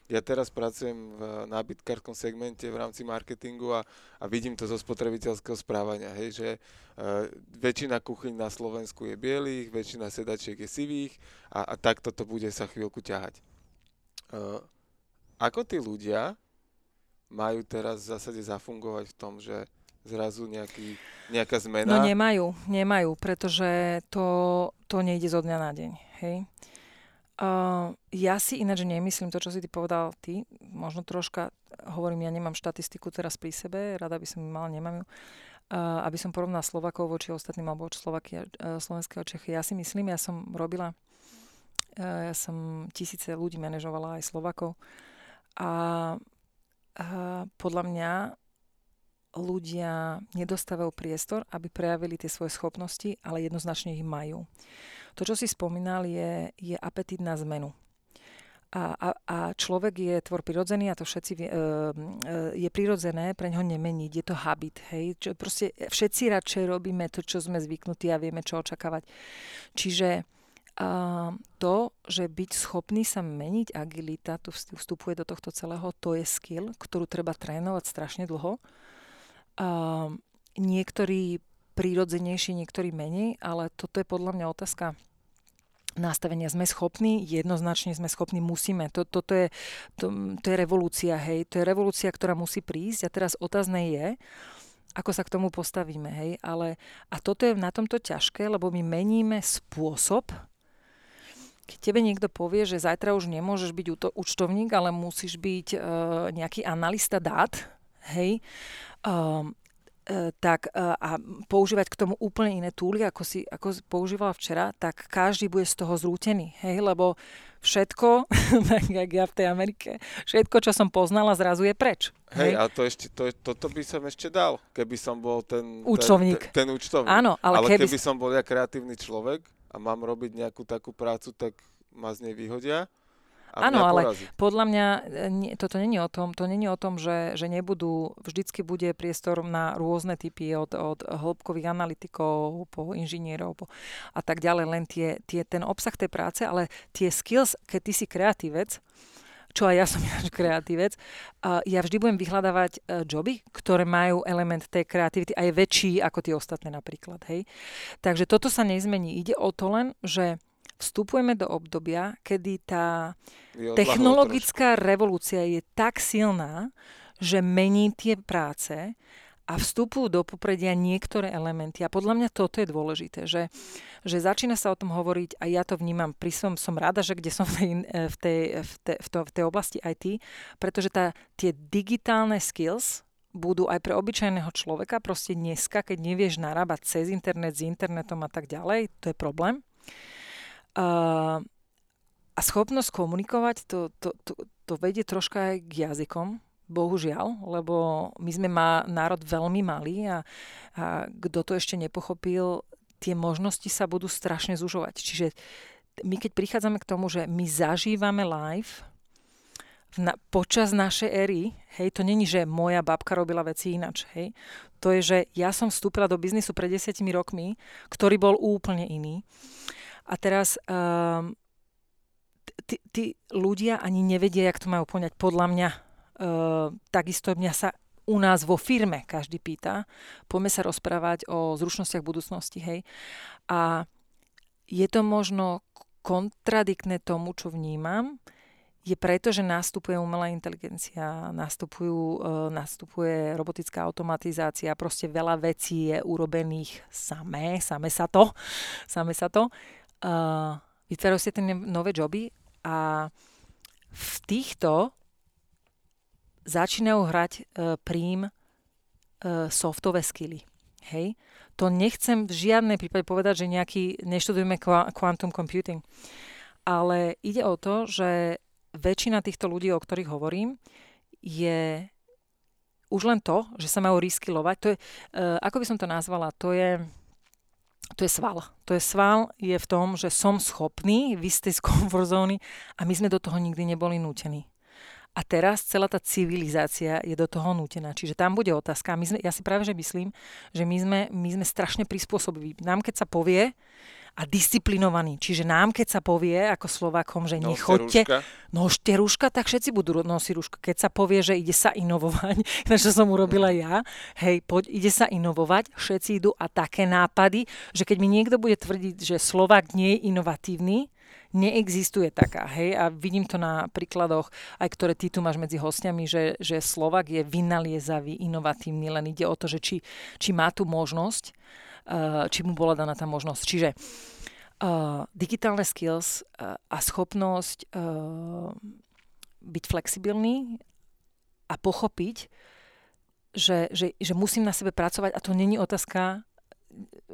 Ja teraz pracujem v nábytkárskom segmente v rámci marketingu a, a vidím to zo spotrebiteľského správania, hej, že uh, väčšina kuchyň na Slovensku je bielých, väčšina sedačiek je sivých a, a takto to bude sa chvíľku ťahať. Uh, ako tí ľudia majú teraz v zásade zafungovať v tom, že zrazu nejaký, nejaká zmena? No nemajú, nemajú, pretože to, to nejde zo dňa na deň. Hej? Uh, ja si ináč nemyslím to, čo si ty povedal ty. Možno troška, hovorím, ja nemám štatistiku teraz pri sebe, rada by som ju mala, nemám ju. Uh, aby som porovnala Slovakov voči ostatným alebo voči Slovakia, uh, Slovenského Čechy. Ja si myslím, ja som robila, uh, ja som tisíce ľudí manažovala aj Slovakov a podľa mňa ľudia nedostávajú priestor, aby prejavili tie svoje schopnosti, ale jednoznačne ich majú. To, čo si spomínal, je, je apetit na zmenu. A, a, a človek je tvor prirodzený a to všetci vie, e, e, je prirodzené pre ňoho nemeniť. Je to habit. Hej? Čo, proste všetci radšej robíme to, čo sme zvyknutí a vieme, čo očakávať. Čiže a to, že byť schopný sa meniť, agilita, tu vstupuje do tohto celého, to je skill, ktorú treba trénovať strašne dlho. A niektorí prírodzenejší, niektorí menej, ale toto je podľa mňa otázka nastavenia. Sme schopní, jednoznačne sme schopní, musíme. To, toto je, to, to je revolúcia, hej. To je revolúcia, ktorá musí prísť a teraz otázne je, ako sa k tomu postavíme, hej. Ale, a toto je na tomto ťažké, lebo my meníme spôsob, keď tebe niekto povie, že zajtra už nemôžeš byť účtovník, ale musíš byť uh, nejaký analista dát, hej, uh, tak uh, a používať k tomu úplne iné túly, ako si ako používala včera, tak každý bude z toho zrútený, hej, lebo všetko, tak jak ja v tej Amerike, všetko, čo som poznala, zrazu je preč. Hej, hej? a to ešte, to, toto by som ešte dal, keby som bol ten... Účtovník. Ten, ten, ten účtovník. Áno, ale, ale keby... keby som bol ja kreatívny človek, a mám robiť nejakú takú prácu, tak ma z nej vyhodia. Áno, ale podľa mňa e, nie, toto není o tom, to není o tom, že, že nebudú, vždycky bude priestor na rôzne typy od, od hĺbkových analytikov po inžinierov po, a tak ďalej, len tie, tie, ten obsah tej práce, ale tie skills, keď ty si kreatívec, čo aj ja som ináč kreatívec, ja vždy budem vyhľadávať uh, joby, ktoré majú element tej kreativity a je väčší ako tie ostatné napríklad. Hej? Takže toto sa nezmení. Ide o to len, že vstupujeme do obdobia, kedy tá technologická revolúcia je tak silná, že mení tie práce a vstupujú do popredia niektoré elementy. A podľa mňa toto je dôležité, že, že začína sa o tom hovoriť a ja to vnímam, pri som, som rada, že kde som v tej, v tej, v tej, v to, v tej oblasti IT, pretože tá, tie digitálne skills budú aj pre obyčajného človeka, proste dneska, keď nevieš narábať cez internet, s internetom a tak ďalej, to je problém. Uh, a schopnosť komunikovať, to, to, to, to vedie troška aj k jazykom, bohužiaľ, lebo my sme má národ veľmi malý a, a kto to ešte nepochopil, tie možnosti sa budú strašne zužovať. Čiže my keď prichádzame k tomu, že my zažívame live na, počas našej éry, hej, to není, že moja babka robila veci inač, hej. To je, že ja som vstúpila do biznisu pred desiatimi rokmi, ktorý bol úplne iný. A teraz um, tí ľudia ani nevedia, jak to majú poňať. Podľa mňa takisto mňa sa u nás vo firme každý pýta. Poďme sa rozprávať o zručnostiach budúcnosti, hej. A je to možno kontradiktné tomu, čo vnímam, je preto, že nastupuje umelá inteligencia, nastupujú, uh, nastupuje robotická automatizácia, proste veľa vecí je urobených samé, samé sa to, samé sa to. Uh, vytvárajú si tie nové joby a v týchto začínajú hrať e, prím e, softové skily. Hej? To nechcem v žiadnej prípade povedať, že nejaký, neštudujeme quantum computing. Ale ide o to, že väčšina týchto ľudí, o ktorých hovorím, je už len to, že sa majú riskylovať. To je, uh, ako by som to nazvala, to je, to je sval. To je sval je v tom, že som schopný vystej z comfort zóny a my sme do toho nikdy neboli nútení. A teraz celá tá civilizácia je do toho nútená. Čiže tam bude otázka. My sme, ja si práve že myslím, že my sme, my sme strašne prispôsobiví. Nám keď sa povie, a disciplinovaní. Čiže nám, keď sa povie ako Slovakom, že no, nechoďte, nožte rúška, tak všetci budú nosiť rúška. Keď sa povie, že ide sa inovovať, na čo som urobila ja, hej, poď, ide sa inovovať, všetci idú a také nápady, že keď mi niekto bude tvrdiť, že Slovak nie je inovatívny, neexistuje taká, hej, a vidím to na príkladoch, aj ktoré ty tu máš medzi hostiami, že, že Slovak je vynaliezavý, inovatívny, len ide o to, že či, či má tu možnosť, uh, či mu bola daná tá možnosť. Čiže uh, digitálne skills uh, a schopnosť uh, byť flexibilný a pochopiť, že, že, že musím na sebe pracovať a to není otázka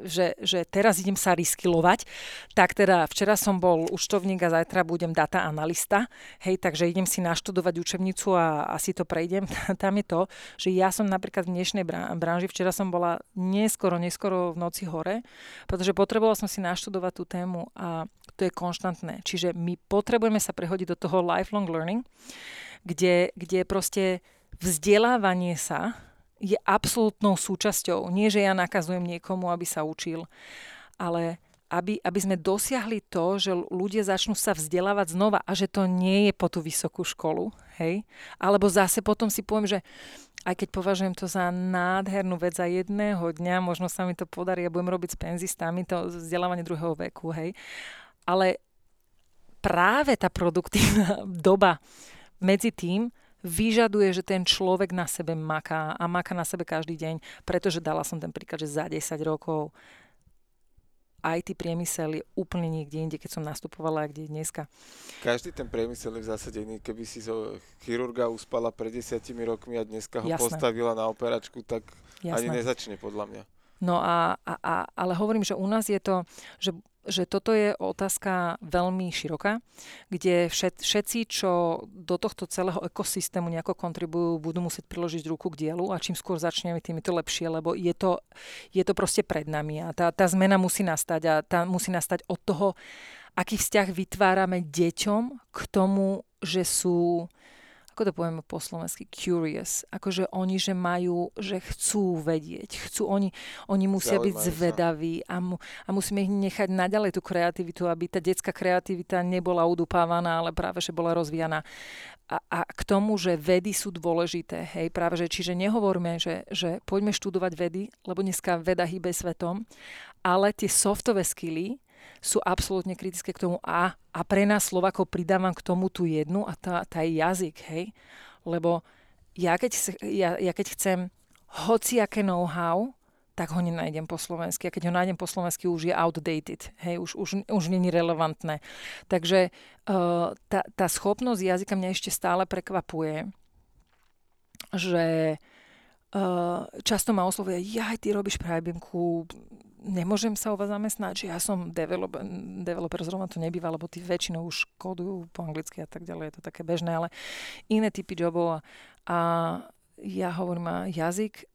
že, že teraz idem sa riskilovať, tak teda včera som bol účtovník a zajtra budem data analista, hej, takže idem si naštudovať učebnicu a asi to prejdem. Tam je to, že ja som napríklad v dnešnej branži, včera som bola neskoro, neskoro v noci hore, pretože potrebovala som si naštudovať tú tému a to je konštantné. Čiže my potrebujeme sa prehodiť do toho lifelong learning, kde, kde proste vzdelávanie sa je absolútnou súčasťou. Nie, že ja nakazujem niekomu, aby sa učil, ale aby, aby sme dosiahli to, že ľudia začnú sa vzdelávať znova a že to nie je po tú vysokú školu, hej? Alebo zase potom si poviem, že aj keď považujem to za nádhernú vec za jedného dňa, možno sa mi to podarí a budem robiť s penzistami, to vzdelávanie druhého veku, hej? Ale práve tá produktívna doba medzi tým, vyžaduje, že ten človek na sebe maká a maká na sebe každý deň, pretože dala som ten príklad, že za 10 rokov IT priemysel je úplne niekde inde, keď som nastupovala, kde je dneska. Každý ten priemysel je v zásade iný. Keby si zo chirurga uspala pred desiatimi rokmi a dneska ho Jasné. postavila na operačku, tak Jasné. ani nezačne podľa mňa. No a, a, a, ale hovorím, že u nás je to, že že toto je otázka veľmi široká, kde všet, všetci, čo do tohto celého ekosystému nejako kontribujú, budú musieť priložiť ruku k dielu a čím skôr začneme, tým je to lepšie, lebo je to, je to proste pred nami a tá, tá zmena musí nastať a tá musí nastať od toho, aký vzťah vytvárame deťom k tomu, že sú ako to povieme po slovensky, curious. Akože oni, že majú, že chcú vedieť, chcú, oni, oni musia Zaujímajú byť zvedaví a, mu, a musíme ich nechať naďalej tú kreativitu, aby tá detská kreativita nebola udupávaná, ale práve, že bola rozvíjana. A, a k tomu, že vedy sú dôležité, hej, práve, že čiže nehovoríme, že, že poďme študovať vedy, lebo dneska veda hýbe svetom, ale tie softové skily, sú absolútne kritické k tomu a, a pre nás Slovakov pridávam k tomu tú jednu a tá, tá je jazyk, hej. Lebo ja keď, ja, ja keď chcem hociaké know-how, tak ho nenájdem po slovensky. A keď ho nájdem po slovensky, už je outdated. Hej, už, už, už není relevantné. Takže uh, tá, tá schopnosť jazyka mňa ešte stále prekvapuje, že uh, často ma oslovuje, ja ty robíš pre IBM-ku nemôžem sa u vás zamestnať, že ja som developer, developer zrovna to nebýva, lebo tí väčšinou už kódujú po anglicky a tak ďalej, je to také bežné, ale iné typy jobov a, a ja hovorím, a jazyk,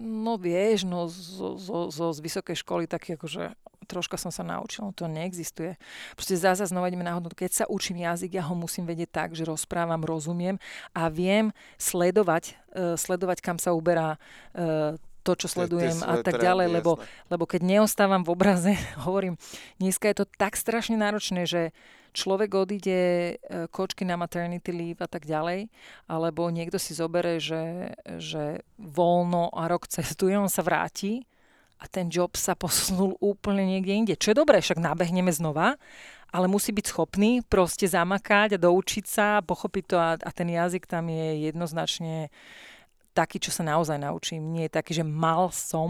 no vieš, no zo, zo, zo z vysokej školy taký akože troška som sa naučil, no to neexistuje. Proste zase znova ideme na. Keď sa učím jazyk, ja ho musím vedieť tak, že rozprávam, rozumiem a viem sledovať, uh, sledovať kam sa uberá uh, to, čo sledujem a tak ďalej, lebo, lebo keď neostávam v obraze, hovorím, dneska je to tak strašne náročné, že človek odíde e, kočky na maternity leave a tak ďalej, alebo niekto si zobere, že, že voľno a rok cestuje, on sa vráti a ten job sa posunul úplne niekde inde. Čo je dobré, však nabehneme znova, ale musí byť schopný proste zamakať a doučiť sa, pochopiť to a, a ten jazyk tam je jednoznačne taký, čo sa naozaj naučím. Nie je taký, že mal som,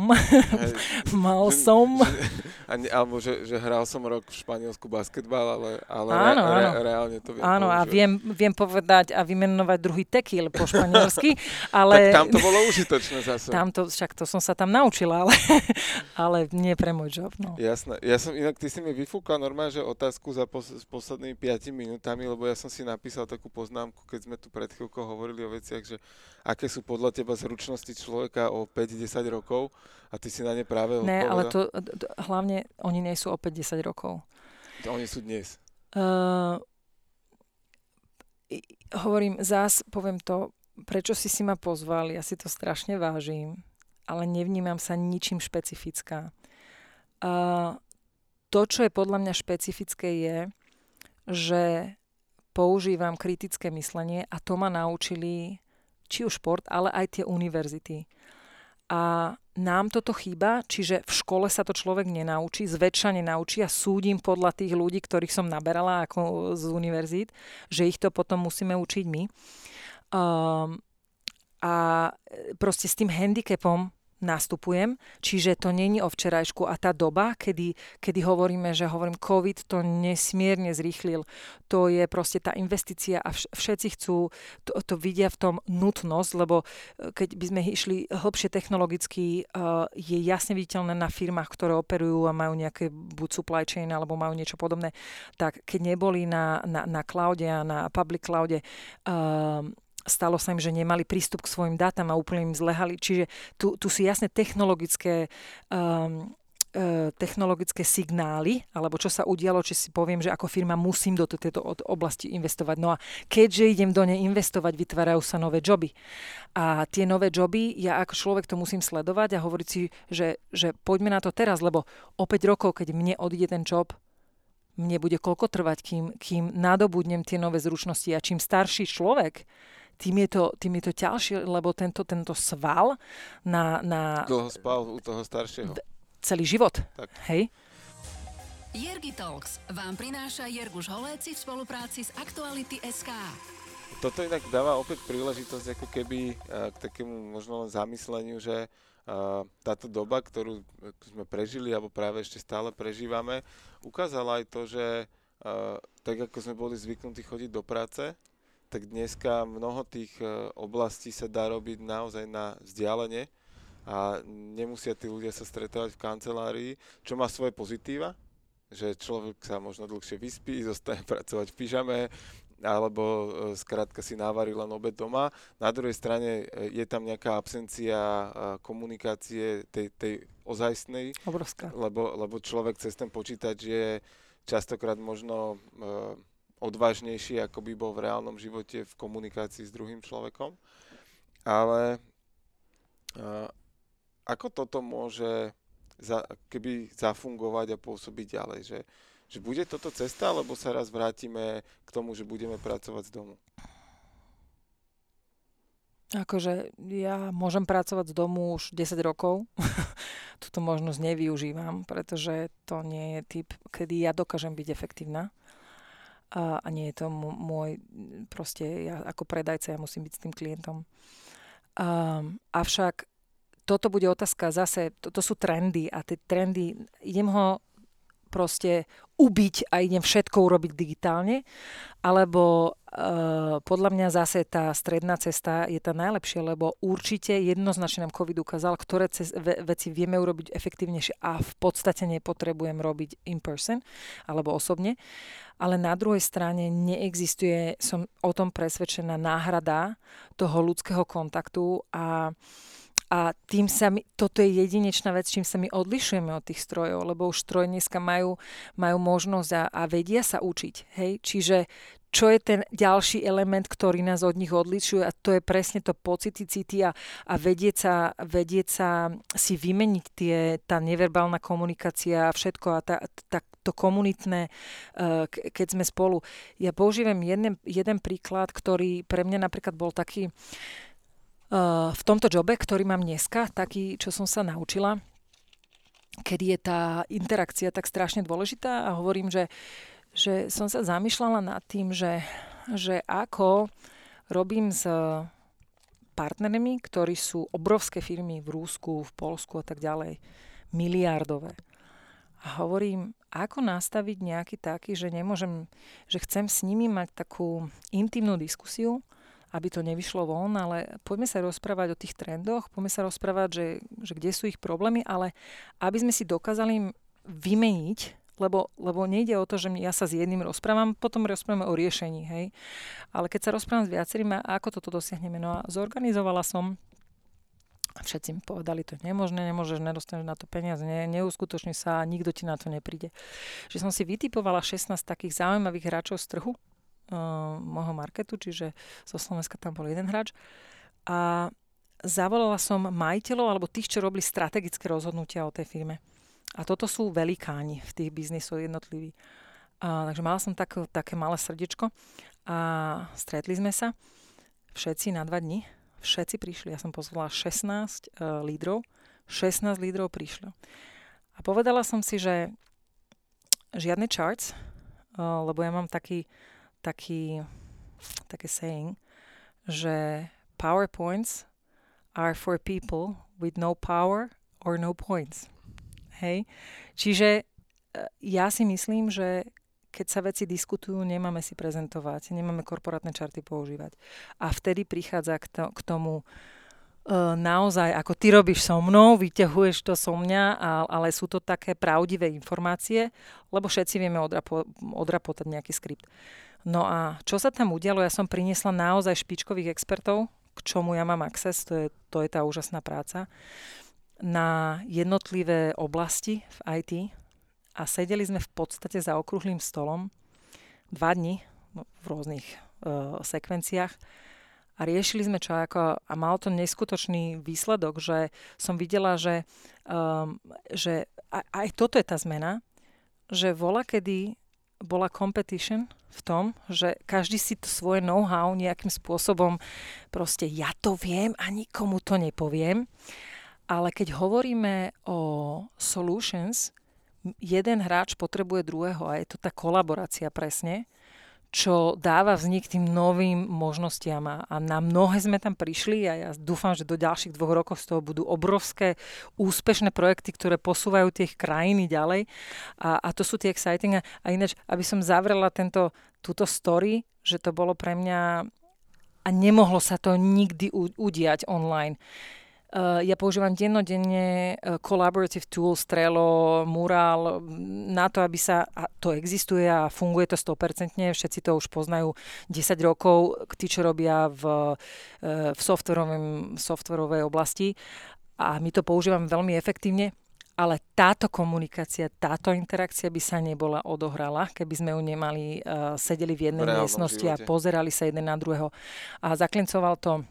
mal že, som. Že, ani, alebo že, že hral som rok v Španielsku basketbal, ale, ale áno, re, áno. Re, reálne to viem Áno, používať. a viem, viem povedať a vymenovať druhý tekil po španielsky, ale... tak tam to bolo užitočné zase. Tam to, však to som sa tam naučila, ale, ale nie pre môj job. No. Jasné. Ja som, inak ty si mi vyfúkal normálne, že otázku za pos, s poslednými 5 minútami, lebo ja som si napísal takú poznámku, keď sme tu pred chvíľkou hovorili o veciach, že aké sú podľa teba zručnosti človeka o 5-10 rokov a ty si na ne práve Ne, ale to, to, hlavne oni nie sú o 5-10 rokov. To oni sú dnes. Uh, hovorím, zás poviem to, prečo si si ma pozval, ja si to strašne vážim, ale nevnímam sa ničím špecifická. Uh, to, čo je podľa mňa špecifické, je, že používam kritické myslenie a to ma naučili či už šport, ale aj tie univerzity. A nám toto chýba, čiže v škole sa to človek nenaučí, zväčša nenaučí a súdim podľa tých ľudí, ktorých som naberala ako z univerzít, že ich to potom musíme učiť my. Um, a proste s tým handicapom nastupujem, čiže to není o včerajšku a tá doba, kedy, kedy hovoríme, že hovorím, COVID to nesmierne zrýchlil. To je proste tá investícia a všetci chcú, to, to vidia v tom nutnosť, lebo e, keď by sme išli hlbšie technologicky, uh, je jasne viditeľné na firmách, ktoré operujú a majú nejaké buď supply chain alebo majú niečo podobné, tak keď neboli na, na, na cloude a na public cloude, uh, stalo sa im, že nemali prístup k svojim dátam a úplne im zlehali. Čiže tu, tu sú jasne technologické um, e, technologické signály, alebo čo sa udialo, či si poviem, že ako firma musím do tejto oblasti investovať. No a keďže idem do nej investovať, vytvárajú sa nové joby. A tie nové joby, ja ako človek to musím sledovať a hovoriť si, že, že poďme na to teraz, lebo o 5 rokov, keď mne odíde ten job, mne bude koľko trvať, kým, kým nadobudnem tie nové zručnosti a čím starší človek, tým je to, tým je to ťažšie, lebo tento, tento sval na... na Dlho spal u toho staršieho. Celý život. Tak. Hej? Jergi Talks vám prináša Jerguš Holéci v spolupráci s Aktuality SK. Toto inak dáva opäť príležitosť ako keby k takému možno len zamysleniu, že táto doba, ktorú sme prežili alebo práve ešte stále prežívame, ukázala aj to, že tak ako sme boli zvyknutí chodiť do práce, tak dneska mnoho tých e, oblastí sa dá robiť naozaj na vzdialenie a nemusia tí ľudia sa stretávať v kancelárii, čo má svoje pozitíva, že človek sa možno dlhšie vyspí, zostane pracovať v pyžame, alebo e, skrátka si návarí len obed doma. Na druhej strane e, je tam nejaká absencia komunikácie tej, tej ozajstnej. Obrovská. Lebo, lebo človek cez ten počítač je častokrát možno odvážnejší, ako by bol v reálnom živote v komunikácii s druhým človekom. Ale uh, ako toto môže za, keby zafungovať a pôsobiť ďalej? Že, že bude toto cesta, alebo sa raz vrátime k tomu, že budeme pracovať z domu? Akože ja môžem pracovať z domu už 10 rokov. Tuto možnosť nevyužívam, pretože to nie je typ, kedy ja dokážem byť efektívna a, a nie je to môj, proste ja ako predajca, ja musím byť s tým klientom. Um, avšak toto bude otázka zase, to, to sú trendy a tie trendy, idem ho proste ubiť a idem všetko urobiť digitálne, alebo uh, podľa mňa zase tá stredná cesta je tá najlepšia, lebo určite jednoznačne nám COVID ukázal, ktoré cez, ve, veci vieme urobiť efektívnejšie a v podstate nepotrebujem robiť in person alebo osobne. Ale na druhej strane neexistuje, som o tom presvedčená, náhrada toho ľudského kontaktu a a tým sa mi, toto je jedinečná vec, čím sa my odlišujeme od tých strojov, lebo už stroje dneska majú, majú možnosť a, a vedia sa učiť. Hej? Čiže čo je ten ďalší element, ktorý nás od nich odlišuje a to je presne to pocity, city a, a vedieť, sa, vedieť sa si vymeniť tie, tá neverbálna komunikácia a všetko a tá, tá, to komunitné, uh, keď sme spolu. Ja používam jeden, jeden príklad, ktorý pre mňa napríklad bol taký, v tomto jobe, ktorý mám dneska, taký, čo som sa naučila, kedy je tá interakcia tak strašne dôležitá a hovorím, že, že som sa zamýšľala nad tým, že, že ako robím s partnermi, ktorí sú obrovské firmy v Rúsku, v Polsku a tak ďalej, miliardové. A hovorím, ako nastaviť nejaký taký, že nemôžem, že chcem s nimi mať takú intimnú diskusiu, aby to nevyšlo von, ale poďme sa rozprávať o tých trendoch, poďme sa rozprávať, že, že kde sú ich problémy, ale aby sme si dokázali vymeniť lebo, lebo nejde o to, že ja sa s jedným rozprávam, potom rozprávame o riešení, hej. Ale keď sa rozprávam s viacerými, ako toto dosiahneme? No a zorganizovala som všetci mi povedali, to je nemožné, nemôžeš, nedostaneš na to peniaze, ne, neuskutoční sa, nikto ti na to nepríde. Že som si vytipovala 16 takých zaujímavých hráčov z trhu uh, môjho marketu, čiže zo Slovenska tam bol jeden hráč. A zavolala som majiteľov alebo tých, čo robili strategické rozhodnutia o tej firme. A toto sú velikáni v tých biznisoch jednotliví. A, takže mala som tak, také malé srdiečko a stretli sme sa všetci na dva dní. Všetci prišli. Ja som pozvala 16 uh, e, lídrov. 16 lídrov prišlo. A povedala som si, že žiadne charts, uh, lebo ja mám taký, taký, také saying, že PowerPoints are for people with no power or no points. Hej? Čiže e, ja si myslím, že keď sa veci diskutujú, nemáme si prezentovať, nemáme korporátne čarty používať. A vtedy prichádza k, to, k tomu uh, naozaj, ako ty robíš so mnou, vyťahuješ to so mňa, ale sú to také pravdivé informácie, lebo všetci vieme odrapo, odrapotať nejaký skript. No a čo sa tam udialo? Ja som priniesla naozaj špičkových expertov, k čomu ja mám access, to je, to je tá úžasná práca na jednotlivé oblasti v IT a sedeli sme v podstate za okrúhlým stolom dva dni v rôznych uh, sekvenciách a riešili sme čo ako, a mal to neskutočný výsledok, že som videla, že, um, že aj, aj toto je tá zmena, že vola kedy bola competition v tom, že každý si to svoje know-how nejakým spôsobom proste ja to viem a nikomu to nepoviem. Ale keď hovoríme o solutions, jeden hráč potrebuje druhého a je to tá kolaborácia presne, čo dáva vznik tým novým možnostiam. A, na mnohé sme tam prišli a ja dúfam, že do ďalších dvoch rokov z toho budú obrovské úspešné projekty, ktoré posúvajú tie krajiny ďalej. A, a to sú tie exciting. A, ináč, aby som zavrela tento, túto story, že to bolo pre mňa a nemohlo sa to nikdy udiať online ja používam dennodenne uh, collaborative tool, Trello, Mural, na to, aby sa, a to existuje a funguje to 100%, všetci to už poznajú 10 rokov, tí, čo robia v, uh, v softwarovej oblasti a my to používame veľmi efektívne, ale táto komunikácia, táto interakcia by sa nebola odohrala, keby sme ju nemali, sedeli v jednej miestnosti živote. a pozerali sa jeden na druhého. A zaklincoval to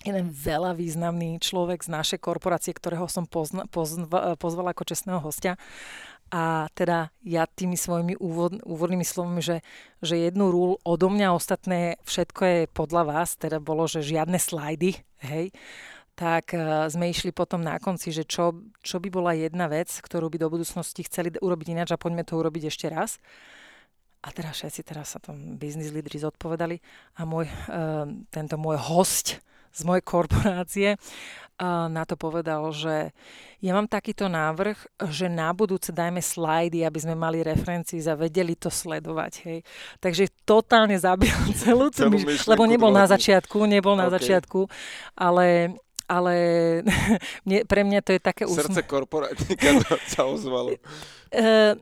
jeden veľa významný človek z našej korporácie, ktorého som pozna, pozva, pozvala ako čestného hostia. A teda ja tými svojimi úvod, úvodnými slovami, že, že jednu rúl odo mňa, ostatné všetko je podľa vás, teda bolo, že žiadne slajdy, hej, tak uh, sme išli potom na konci, že čo, čo by bola jedna vec, ktorú by do budúcnosti chceli urobiť ináč a poďme to urobiť ešte raz. A teraz všetci teraz sa tam business lídry zodpovedali a môj, uh, tento môj host, z mojej korporácie na to povedal, že ja mám takýto návrh, že na budúce dajme slajdy, aby sme mali referencii a vedeli to sledovať. Hej. Takže totálne zabil celú tú myš- lebo nebol na začiatku, nebol na okay. začiatku, ale ale mne, pre mňa to je také úsme... Srdce korporátnika sa ozvalo. Uh,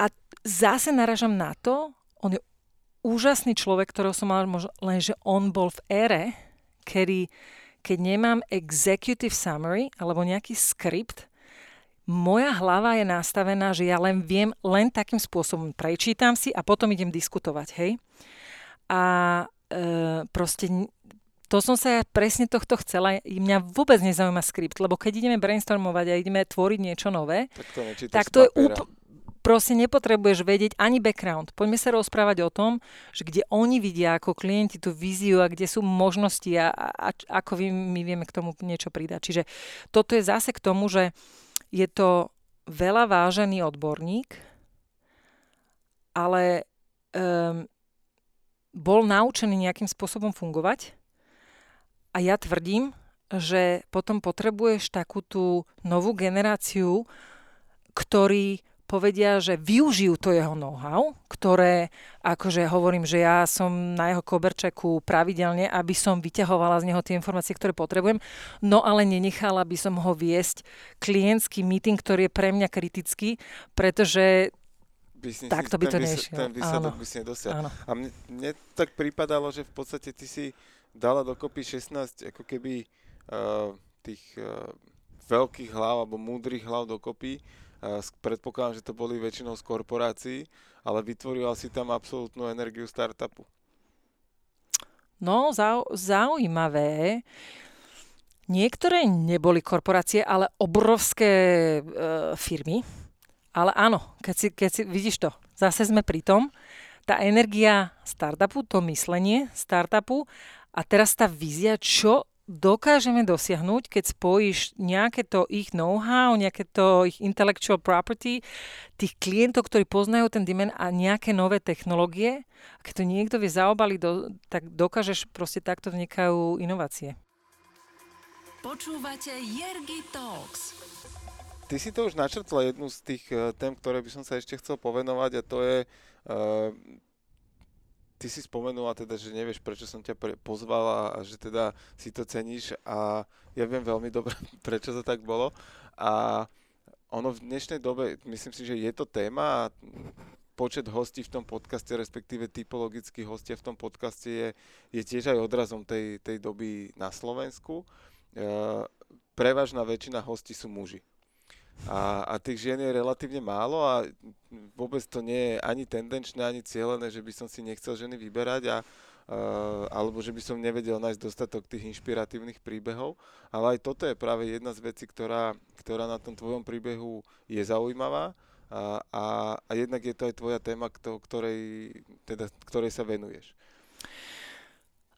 a zase naražam na to, on je úžasný človek, ktorého som mal možno, len že on bol v ére, kedy keď nemám executive summary alebo nejaký skript, moja hlava je nastavená, že ja len viem, len takým spôsobom prečítam si a potom idem diskutovať, hej. A e, proste to som sa ja presne tohto chcela. Mňa vôbec nezaujíma skript, lebo keď ideme brainstormovať a ideme tvoriť niečo nové, tak to, tak to je úplne proste nepotrebuješ vedieť ani background. Poďme sa rozprávať o tom, že kde oni vidia ako klienti tú víziu a kde sú možnosti a, a, a ako my vieme k tomu niečo pridať. Čiže toto je zase k tomu, že je to veľa vážený odborník, ale um, bol naučený nejakým spôsobom fungovať a ja tvrdím, že potom potrebuješ takú tú novú generáciu, ktorí povedia, že využijú to jeho know-how, ktoré, akože hovorím, že ja som na jeho koberčeku pravidelne, aby som vyťahovala z neho tie informácie, ktoré potrebujem, no ale nenechala by som ho viesť klientský meeting, ktorý je pre mňa kritický, pretože tak to by to nešiel. Ten výsledok by si nedosiahol. A mne, mne tak pripadalo, že v podstate ty si dala dokopy 16 ako keby uh, tých uh, veľkých hlav alebo múdrych hlav dokopy predpokladám, že to boli väčšinou z korporácií, ale vytvorila si tam absolútnu energiu startupu. No, zau, zaujímavé. Niektoré neboli korporácie, ale obrovské e, firmy. Ale áno, keď si, keď si, vidíš to, zase sme pri tom, tá energia startupu, to myslenie startupu a teraz tá vízia, čo dokážeme dosiahnuť, keď spojíš nejaké to ich know-how, nejaké to ich intellectual property, tých klientov, ktorí poznajú ten demand a nejaké nové technológie. A keď to niekto vie zaobaliť, do, tak dokážeš, proste takto vznikajú inovácie. Počúvate Jergy Talks. Ty si to už načrtla jednu z tých uh, tém, ktoré by som sa ešte chcel povenovať a to je uh, ty si spomenula teda, že nevieš, prečo som ťa pre- pozvala a že teda si to ceníš a ja viem veľmi dobre, prečo to tak bolo. A ono v dnešnej dobe, myslím si, že je to téma a počet hostí v tom podcaste, respektíve typologickí hostia v tom podcaste je, je tiež aj odrazom tej, tej doby na Slovensku. E, prevažná väčšina hostí sú muži. A, a tých žien je relatívne málo a vôbec to nie je ani tendenčné, ani cieľené, že by som si nechcel ženy vyberať a, uh, alebo že by som nevedel nájsť dostatok tých inšpiratívnych príbehov. Ale aj toto je práve jedna z vecí, ktorá, ktorá na tom tvojom príbehu je zaujímavá a, a, a jednak je to aj tvoja téma, ktorej, teda, ktorej sa venuješ.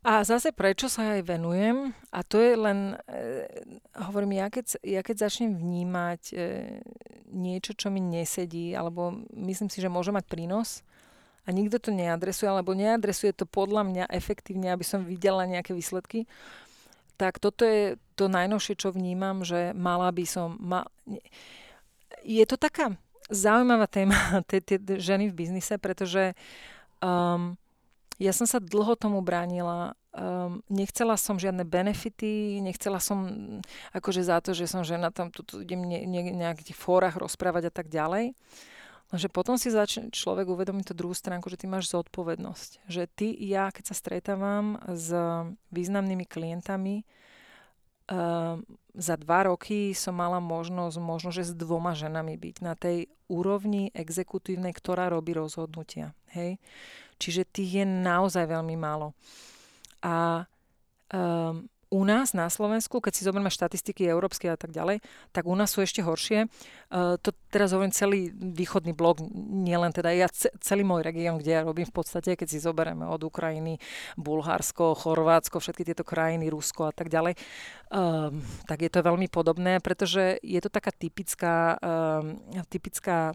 A zase prečo sa aj venujem, a to je len, e, hovorím, ja keď, ja keď začnem vnímať e, niečo, čo mi nesedí, alebo myslím si, že môže mať prínos, a nikto to neadresuje, alebo neadresuje to podľa mňa efektívne, aby som videla nejaké výsledky, tak toto je to najnovšie, čo vnímam, že mala by som... Ma... Je to taká zaujímavá téma, tie ženy v biznise, pretože um, ja som sa dlho tomu bránila. Um, nechcela som žiadne benefity, nechcela som akože za to, že som žena, tam tu, idem ne, ne, nejakých fórach rozprávať a tak ďalej. Lenže potom si začne človek uvedomiť tú druhú stránku, že ty máš zodpovednosť. Že ty, ja, keď sa stretávam s významnými klientami, um, za dva roky som mala možnosť, možno, že s dvoma ženami byť na tej úrovni exekutívnej, ktorá robí rozhodnutia. Hej? Čiže tých je naozaj veľmi málo. A um, u nás na Slovensku, keď si zoberieme štatistiky európske a tak ďalej, tak u nás sú ešte horšie. Uh, to teraz hovorím celý východný blok, nielen teda ja, celý môj región, kde ja robím v podstate, keď si zoberieme od Ukrajiny, Bulharsko, Chorvátsko, všetky tieto krajiny, Rusko a tak ďalej, um, tak je to veľmi podobné, pretože je to taká typická, um, typická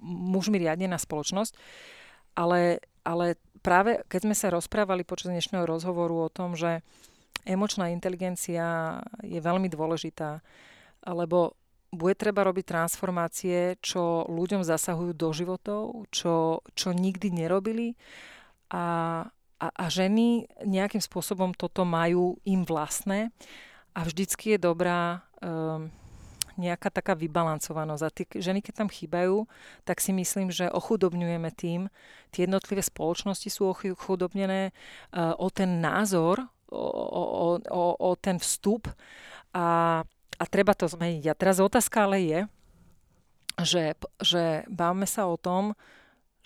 mužmi riadená spoločnosť, ale, ale práve keď sme sa rozprávali počas dnešného rozhovoru o tom, že emočná inteligencia je veľmi dôležitá, lebo bude treba robiť transformácie, čo ľuďom zasahujú do životov, čo, čo nikdy nerobili a, a, a ženy nejakým spôsobom toto majú im vlastné a vždycky je dobrá um, nejaká taká vybalancovanosť. A tie ženy, keď tam chýbajú, tak si myslím, že ochudobňujeme tým. Tie jednotlivé spoločnosti sú ochudobnené uh, o ten názor o, o, o, o ten vstup a, a treba to zmeniť. A teraz otázka ale je, že, že bavme sa o tom,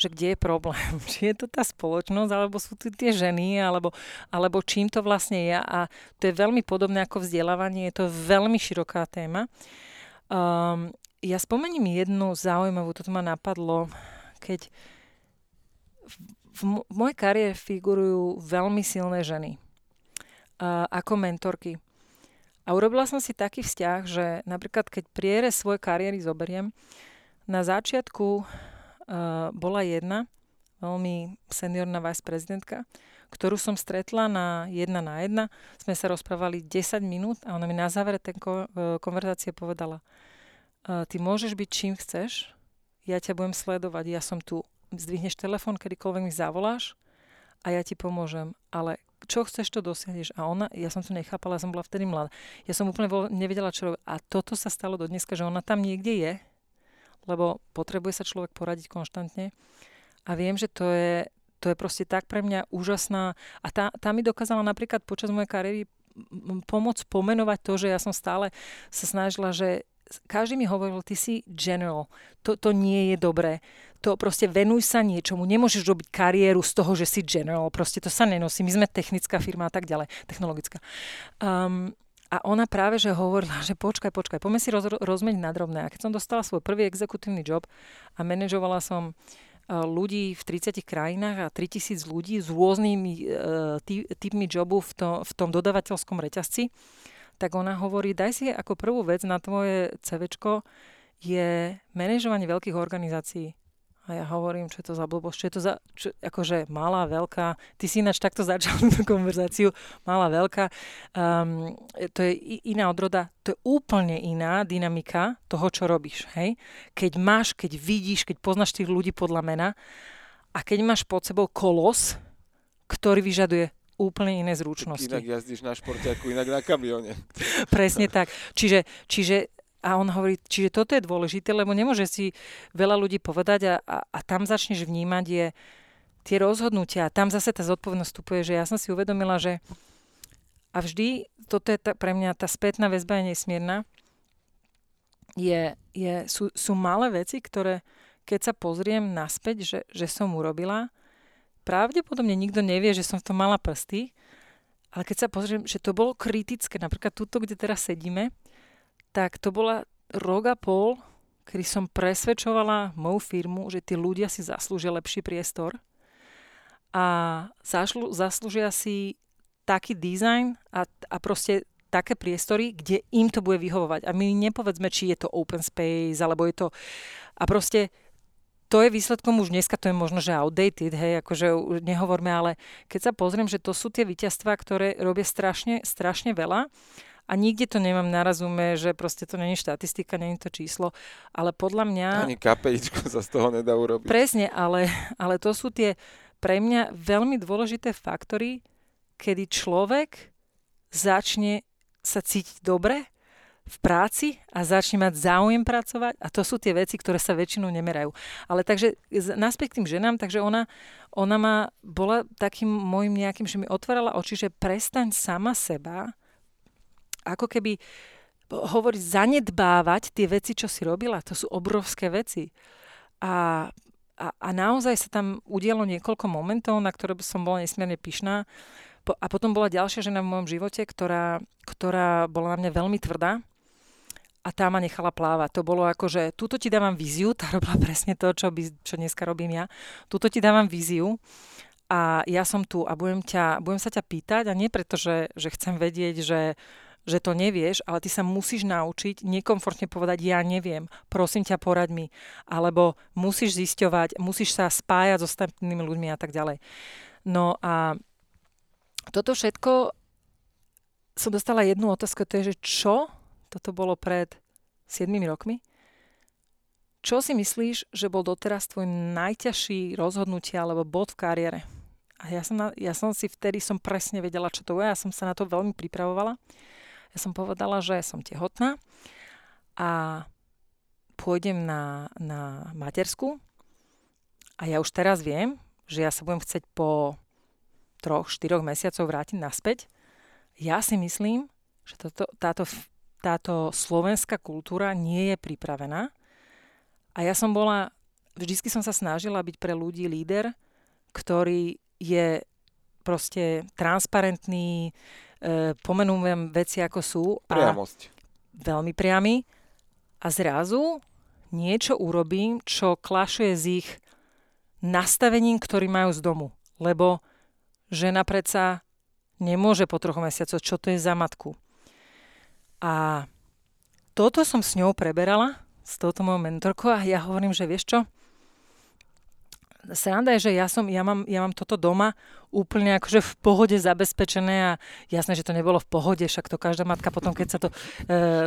že kde je problém. Či je to tá spoločnosť, alebo sú to tie ženy, alebo, alebo čím to vlastne je. A to je veľmi podobné ako vzdelávanie, je to veľmi široká téma. Um, ja spomením jednu zaujímavú, toto ma napadlo, keď v, v, v mojej kariére figurujú veľmi silné ženy ako mentorky. A urobila som si taký vzťah, že napríklad keď priere svoj kariéry zoberiem, na začiatku uh, bola jedna veľmi seniorná vice prezidentka, ktorú som stretla na jedna na jedna. Sme sa rozprávali 10 minút a ona mi na závere ko- e, konverzácie povedala, e, ty môžeš byť čím chceš, ja ťa budem sledovať, ja som tu, zdvihneš telefón, kedykoľvek mi zavoláš a ja ti pomôžem, ale čo chceš, to dosiahneš. A ona, ja som to nechápala, som bola vtedy mladá. Ja som úplne nevedela, čo robiť. A toto sa stalo do dneska, že ona tam niekde je, lebo potrebuje sa človek poradiť konštantne. A viem, že to je, to je proste tak pre mňa úžasná. A tá, tá mi dokázala napríklad počas mojej kariéry pomôcť pomenovať to, že ja som stále sa snažila, že každý mi hovoril, ty si general, to, to nie je dobré. To proste venuj sa niečomu, nemôžeš robiť kariéru z toho, že si general, proste to sa nenosí. My sme technická firma a tak ďalej, technologická. Um, a ona práve, že hovorila, že počkaj, počkaj, poďme si roz, rozmeniť na drobné. A keď som dostala svoj prvý exekutívny job a manažovala som ľudí v 30 krajinách a 3000 ľudí s rôznymi uh, typmi jobu v, to, v tom dodavateľskom reťazci, tak ona hovorí, daj si ako prvú vec na tvoje CVčko je manažovanie veľkých organizácií. A ja hovorím, čo je to za blbosť, čo je to za, čo, akože malá, veľká, ty si ináč takto začal tú konverzáciu, malá, veľká, um, to je iná odroda, to je úplne iná dynamika toho, čo robíš, hej? Keď máš, keď vidíš, keď poznáš tých ľudí podľa mena a keď máš pod sebou kolos, ktorý vyžaduje úplne iné zručnosti. Inak jazdíš na športiaku, inak na kamióne. Presne tak. Čiže, čiže a on hovorí, čiže toto je dôležité, lebo nemôže si veľa ľudí povedať a, a, a tam začneš vnímať je tie rozhodnutia. Tam zase tá zodpovednosť vstupuje, že ja som si uvedomila, že a vždy, toto je tá, pre mňa tá spätná väzba je nesmierna, je, je, sú, sú malé veci, ktoré keď sa pozriem naspäť, že, že som urobila, pravdepodobne nikto nevie, že som v tom mala prsty, ale keď sa pozriem, že to bolo kritické, napríklad túto, kde teraz sedíme, tak to bola rok a pol, kedy som presvedčovala moju firmu, že tí ľudia si zaslúžia lepší priestor a zašlu, zaslúžia si taký dizajn a, a proste také priestory, kde im to bude vyhovovať. A my nepovedzme, či je to open space, alebo je to... A proste to je výsledkom už dneska, to je možno, že outdated, hej, akože nehovorme, ale keď sa pozriem, že to sú tie víťazstvá, ktoré robia strašne, strašne veľa a nikde to nemám na razume, že proste to není štatistika, není to číslo, ale podľa mňa... Ani kapeličko sa z toho nedá urobiť. Presne, ale, ale to sú tie pre mňa veľmi dôležité faktory, kedy človek začne sa cítiť dobre, v práci a začne mať záujem pracovať a to sú tie veci, ktoré sa väčšinou nemerajú. Ale takže naspäť k tým ženám, takže ona, ona ma bola takým môjim nejakým, že mi otvárala oči, že prestaň sama seba ako keby hovoriť, zanedbávať tie veci, čo si robila. To sú obrovské veci. A, a, a naozaj sa tam udialo niekoľko momentov, na ktoré som bola nesmierne pyšná. A potom bola ďalšia žena v mojom živote, ktorá, ktorá bola na mňa veľmi tvrdá a tá ma nechala plávať. To bolo ako, že túto ti dávam víziu, tá robila presne to, čo, by, čo dneska robím ja. Túto ti dávam víziu a ja som tu a budem, ťa, budem sa ťa pýtať a nie preto, že, že chcem vedieť, že, že to nevieš, ale ty sa musíš naučiť nekomfortne povedať, ja neviem, prosím ťa, poraď mi. Alebo musíš zisťovať, musíš sa spájať s ostatnými ľuďmi a tak ďalej. No a toto všetko som dostala jednu otázku, to je, že čo toto bolo pred 7 rokmi. Čo si myslíš, že bol doteraz tvoj najťažší rozhodnutie alebo bod v kariére? A ja som, na, ja som si vtedy som presne vedela, čo to je. Ja som sa na to veľmi pripravovala. Ja som povedala, že som tehotná a pôjdem na, na matersku a ja už teraz viem, že ja sa budem chcieť po troch, štyroch mesiacov vrátiť naspäť. Ja si myslím, že toto, táto táto slovenská kultúra nie je pripravená. A ja som bola, vždycky som sa snažila byť pre ľudí líder, ktorý je proste transparentný, e, pomenúvam veci ako sú. Priamosť. A veľmi priamy. A zrazu niečo urobím, čo klašuje s ich nastavením, ktorý majú z domu. Lebo žena predsa nemôže po troch mesiacoch, čo to je za matku. A toto som s ňou preberala, s touto mojou mentorkou a ja hovorím, že vieš čo, sranda je, že ja, som, ja, mám, ja mám toto doma úplne akože v pohode zabezpečené a jasné, že to nebolo v pohode, však to každá matka potom, keď sa to e,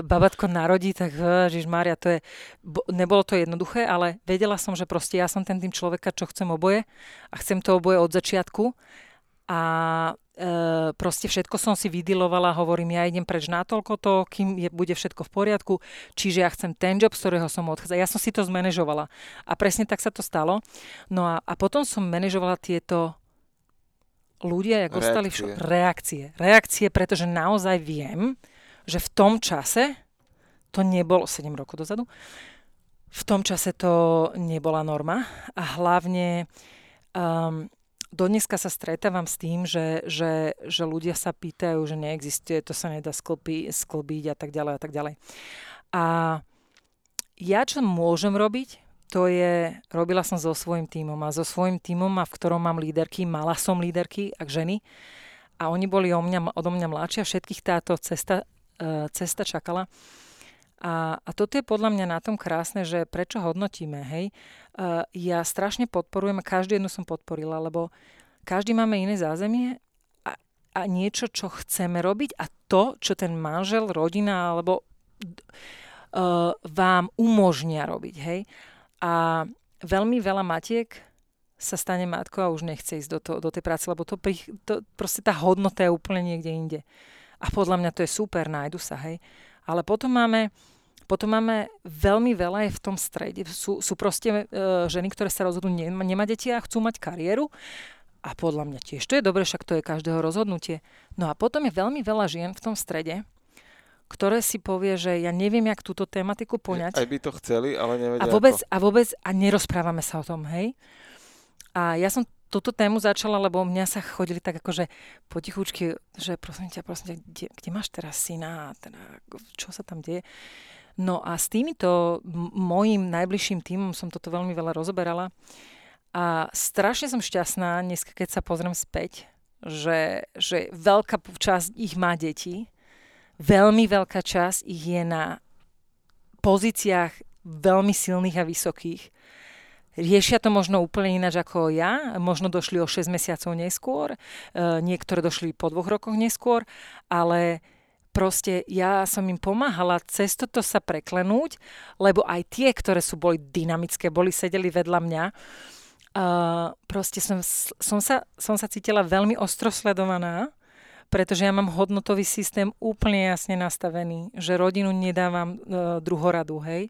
babatko narodí, tak Ježiš Mária, to je, bo, nebolo to jednoduché, ale vedela som, že proste ja som ten tým človeka, čo chcem oboje a chcem to oboje od začiatku. A e, proste všetko som si vydilovala, hovorím, ja idem preč na toľko to, kým je, bude všetko v poriadku, čiže ja chcem ten job, z ktorého som odchádzala. Ja som si to zmanéžovala a presne tak sa to stalo. No a, a potom som manažovala tieto ľudia, jak ostali však reakcie. Reakcie, pretože naozaj viem, že v tom čase, to nebolo 7 rokov dozadu, v tom čase to nebola norma a hlavne um, dneska sa stretávam s tým, že, že, že ľudia sa pýtajú, že neexistuje, to sa nedá sklpí, sklbiť a tak ďalej a tak ďalej. A ja čo môžem robiť, to je, robila som so svojím tímom a so svojím tímom, a v ktorom mám líderky, mala som líderky a ženy a oni boli o mňa, odo mňa mladšie a všetkých táto cesta, uh, cesta čakala. A, a toto je podľa mňa na tom krásne, že prečo hodnotíme, hej. Ja strašne podporujem, každú jednu som podporila, lebo každý máme iné zázemie a, a niečo, čo chceme robiť a to, čo ten manžel, rodina alebo uh, vám umožnia robiť, hej. A veľmi veľa matiek sa stane matkou a už nechce ísť do, to, do tej práce, lebo to, to, proste tá hodnota je úplne niekde inde. A podľa mňa to je super, nájdu sa, hej. Ale potom máme, potom máme veľmi veľa je v tom strede. Sú, sú proste e, ženy, ktoré sa rozhodnú nemať nema deti a chcú mať kariéru. A podľa mňa tiež to je dobre, však to je každého rozhodnutie. No a potom je veľmi veľa žien v tom strede, ktoré si povie, že ja neviem, jak túto tematiku poňať. Aj by to chceli, ale nevedia a vôbec, ako. a vôbec, a nerozprávame sa o tom, hej. A ja som túto tému začala, lebo mňa sa chodili tak akože potichučky, že prosím ťa, prosím ťa, kde, kde máš teraz syna, teda, čo sa tam deje. No a s týmito mojim najbližším týmom som toto veľmi veľa rozoberala a strašne som šťastná dneska, keď sa pozriem späť, že, že veľká časť ich má deti veľmi veľká časť ich je na pozíciách veľmi silných a vysokých. Riešia to možno úplne ináč ako ja, možno došli o 6 mesiacov neskôr, e, niektoré došli po dvoch rokoch neskôr, ale proste ja som im pomáhala cez toto sa preklenúť, lebo aj tie, ktoré sú boli dynamické, boli sedeli vedľa mňa, Uh, proste som, som, sa, som sa cítila veľmi ostro pretože ja mám hodnotový systém úplne jasne nastavený, že rodinu nedávam e, druhoradu, hej.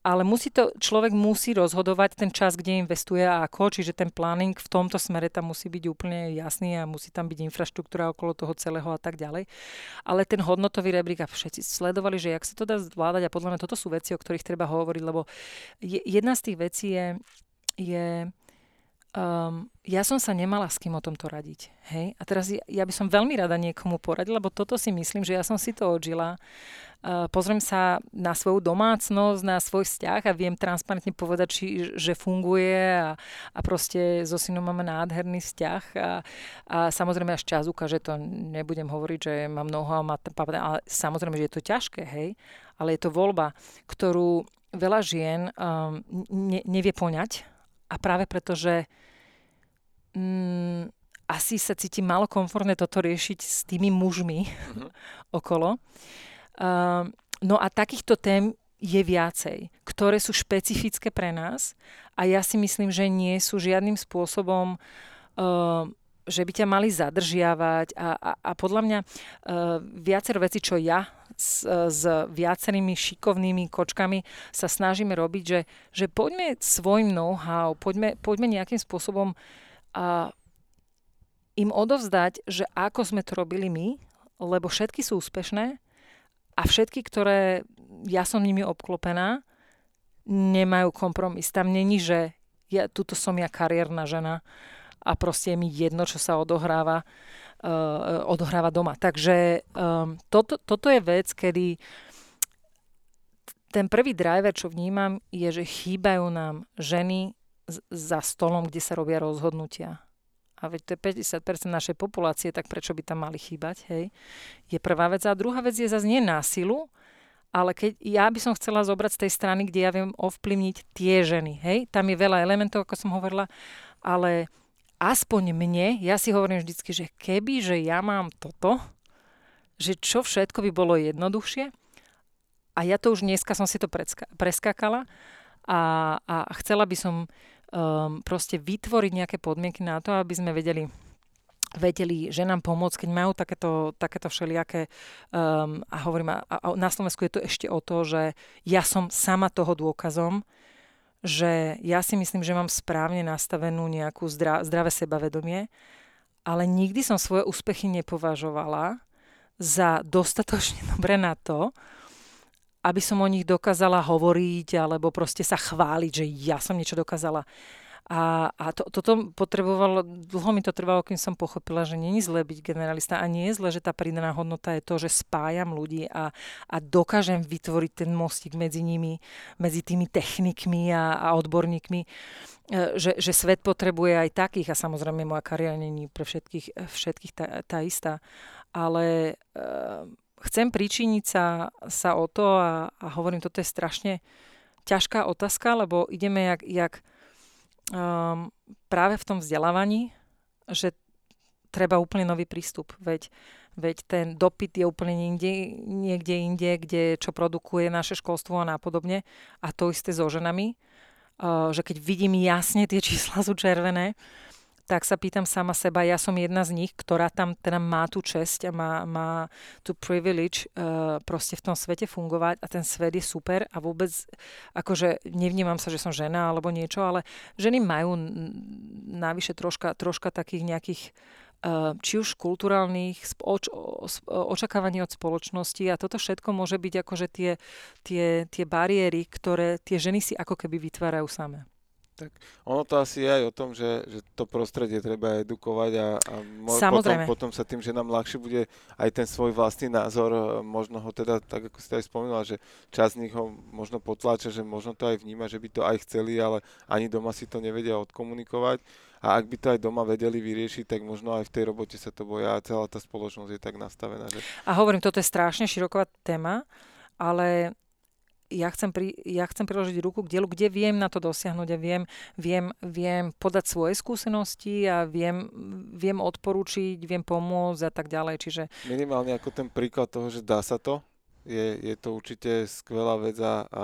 Ale musí to, človek musí rozhodovať ten čas, kde investuje a ako, čiže ten planning v tomto smere tam musí byť úplne jasný a musí tam byť infraštruktúra okolo toho celého a tak ďalej. Ale ten hodnotový rebrík a všetci sledovali, že jak sa to dá zvládať a podľa mňa toto sú veci, o ktorých treba hovoriť, lebo je, jedna z tých vecí je, je um, ja som sa nemala s kým o tomto radiť. Hej? A teraz ja, by som veľmi rada niekomu poradila, lebo toto si myslím, že ja som si to odžila. Uh, pozriem sa na svoju domácnosť, na svoj vzťah a viem transparentne povedať, či, že funguje a, a proste so synom máme nádherný vzťah a, a samozrejme až čas ukáže to, nebudem hovoriť, že mám mnoho a má, ale samozrejme, že je to ťažké, hej, ale je to voľba, ktorú veľa žien um, ne, nevie poňať a práve preto, že mm, asi sa cítim málo komfortné toto riešiť s tými mužmi uh-huh. okolo. Uh, no a takýchto tém je viacej, ktoré sú špecifické pre nás a ja si myslím, že nie sú žiadnym spôsobom uh, že by ťa mali zadržiavať a, a, a podľa mňa uh, viacero veci, čo ja s, s viacerými šikovnými kočkami sa snažíme robiť, že, že poďme svojim know-how, poďme, poďme nejakým spôsobom uh, im odovzdať, že ako sme to robili my, lebo všetky sú úspešné a všetky, ktoré ja som nimi obklopená, nemajú kompromis. Tam není, že ja, tuto som ja kariérna žena a proste je mi jedno, čo sa odohráva, uh, odohráva doma. Takže um, toto, toto je vec, kedy ten prvý driver, čo vnímam, je, že chýbajú nám ženy za stolom, kde sa robia rozhodnutia. A veď to je 50% našej populácie, tak prečo by tam mali chýbať, hej? Je prvá vec. A druhá vec je zase nie násilu, ale keď ja by som chcela zobrať z tej strany, kde ja viem ovplyvniť tie ženy, hej? Tam je veľa elementov, ako som hovorila, ale aspoň mne, ja si hovorím vždycky, že keby, že ja mám toto, že čo všetko by bolo jednoduchšie, a ja to už dneska som si to preskakala a, a chcela by som um, proste vytvoriť nejaké podmienky na to, aby sme vedeli vedeli ženám pomôcť, keď majú takéto, takéto všelijaké um, a hovorím, a, a na Slovensku je to ešte o to, že ja som sama toho dôkazom, že ja si myslím, že mám správne nastavenú nejakú zdra, zdravé sebavedomie, ale nikdy som svoje úspechy nepovažovala za dostatočne dobré na to, aby som o nich dokázala hovoriť alebo proste sa chváliť, že ja som niečo dokázala. A, a to, toto potrebovalo, dlho mi to trvalo, kým som pochopila, že je zle byť generalista a nie je zle, že tá pridaná hodnota je to, že spájam ľudí a, a dokážem vytvoriť ten mostík medzi nimi, medzi tými technikmi a, a odborníkmi, e, že, že svet potrebuje aj takých a samozrejme moja kariéra není pre všetkých, všetkých tá, tá istá, ale uh, chcem pričiniť sa, sa o to a, a hovorím, toto je strašne ťažká otázka, lebo ideme jak, jak um, práve v tom vzdelávaní, že treba úplne nový prístup. Veď, veď ten dopyt je úplne niekde, niekde inde, kde čo produkuje naše školstvo a nápodobne. A to isté so ženami. Uh, že keď vidím jasne, tie čísla sú červené, tak sa pýtam sama seba, ja som jedna z nich, ktorá tam teda má tú česť a má, má tú privilege uh, proste v tom svete fungovať a ten svet je super a vôbec akože nevnímam sa, že som žena alebo niečo, ale ženy majú navyše troška, troška takých nejakých uh, či už kulturálnych oč, očakávaní od spoločnosti a toto všetko môže byť akože tie, tie, tie bariéry, ktoré tie ženy si ako keby vytvárajú samé. Tak ono to asi je aj o tom, že, že to prostredie treba edukovať a, a mo- potom, potom sa tým, že nám ľahšie bude aj ten svoj vlastný názor, e, možno ho teda, tak ako ste aj spomínala, že čas z nich ho možno potláča, že možno to aj vníma, že by to aj chceli, ale ani doma si to nevedia odkomunikovať. A ak by to aj doma vedeli vyriešiť, tak možno aj v tej robote sa to boja a celá tá spoločnosť je tak nastavená. Že... A hovorím, toto je strašne široková téma, ale ja chcem, pri, ja chcem priložiť ruku k dielu, kde viem na to dosiahnuť a viem, viem, viem podať svoje skúsenosti a viem, viem odporúčiť, viem pomôcť a tak ďalej. Čiže... Minimálne ako ten príklad toho, že dá sa to, je, je to určite skvelá vec a, a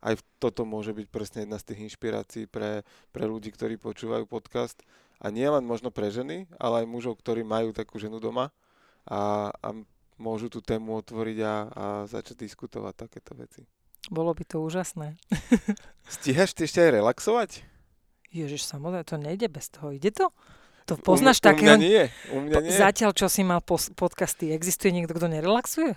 aj toto môže byť presne jedna z tých inšpirácií pre, pre ľudí, ktorí počúvajú podcast. A nie len možno pre ženy, ale aj mužov, ktorí majú takú ženu doma a, a môžu tú tému otvoriť a, a začať diskutovať takéto veci. Bolo by to úžasné. Stíhaš ty ešte aj relaxovať? Ježiš, samozrejme, to nejde bez toho. Ide to? To poznáš u, takého... U mňa nie. U mňa nie. Zatiaľ, čo si mal pos- podcasty, existuje niekto, kto nerelaxuje?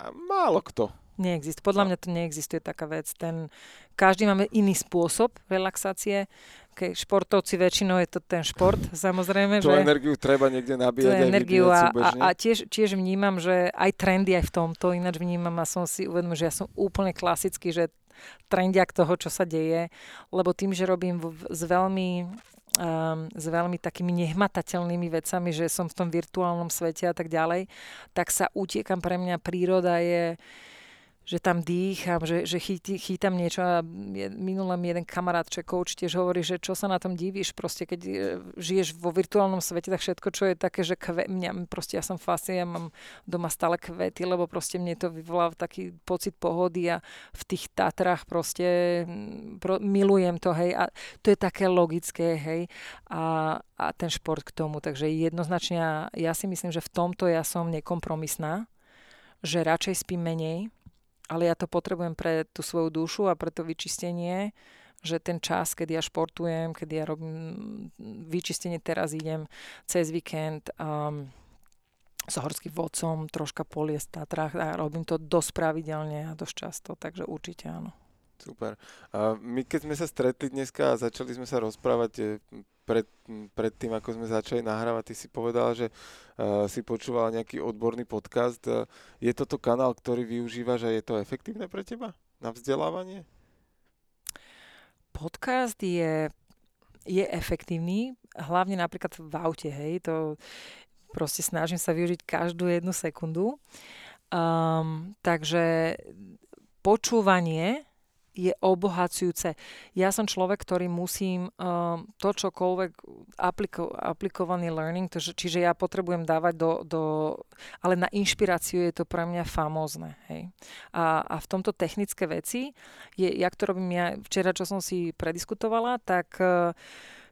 A málo kto. Neexistuje. Podľa mňa to neexistuje taká vec. Ten, každý máme iný spôsob relaxácie keď športovci väčšinou je to ten šport, samozrejme. Tú že energiu treba niekde nabíjať. Tú energiu a, a, a tiež, tiež vnímam, že aj trendy aj v tomto, ináč vnímam a som si uvedomil, že ja som úplne klasický, že trendiak toho, čo sa deje, lebo tým, že robím v, s veľmi um, s veľmi takými nehmatateľnými vecami, že som v tom virtuálnom svete a tak ďalej, tak sa utiekam. Pre mňa príroda je že tam dýcham, že, že chyti, chytam niečo a je, minulé mi jeden kamarát, čo coach, tiež hovorí, že čo sa na tom divíš, proste keď e, žiješ vo virtuálnom svete, tak všetko, čo je také, že kve, mňa, proste ja som fasy, ja mám doma stále kvety, lebo proste mne to vyvolá taký pocit pohody a v tých Tatrách proste pro, milujem to, hej, a to je také logické, hej, a, a ten šport k tomu, takže jednoznačne ja si myslím, že v tomto ja som nekompromisná, že radšej spím menej, ale ja to potrebujem pre tú svoju dušu a pre to vyčistenie, že ten čas, kedy ja športujem, kedy ja robím vyčistenie, teraz idem cez víkend um, s horským vodcom, troška poliesť v Tatrách a robím to dosť pravidelne a dosť často, takže určite áno. Super. A my keď sme sa stretli dneska a začali sme sa rozprávať pred, pred tým, ako sme začali nahrávať, ty si povedal, že uh, si počúval nejaký odborný podcast. Je toto kanál, ktorý využívaš a je to efektívne pre teba na vzdelávanie? Podcast je, je efektívny, hlavne napríklad v aute, hej, to proste snažím sa využiť každú jednu sekundu. Um, takže počúvanie je obohacujúce. Ja som človek, ktorý musím um, to čokoľvek apliko, aplikovaný learning, to, čiže ja potrebujem dávať do, do... Ale na inšpiráciu je to pre mňa famózne. Hej. A, a v tomto technické veci, je, jak to robím ja včera, čo som si prediskutovala, tak uh,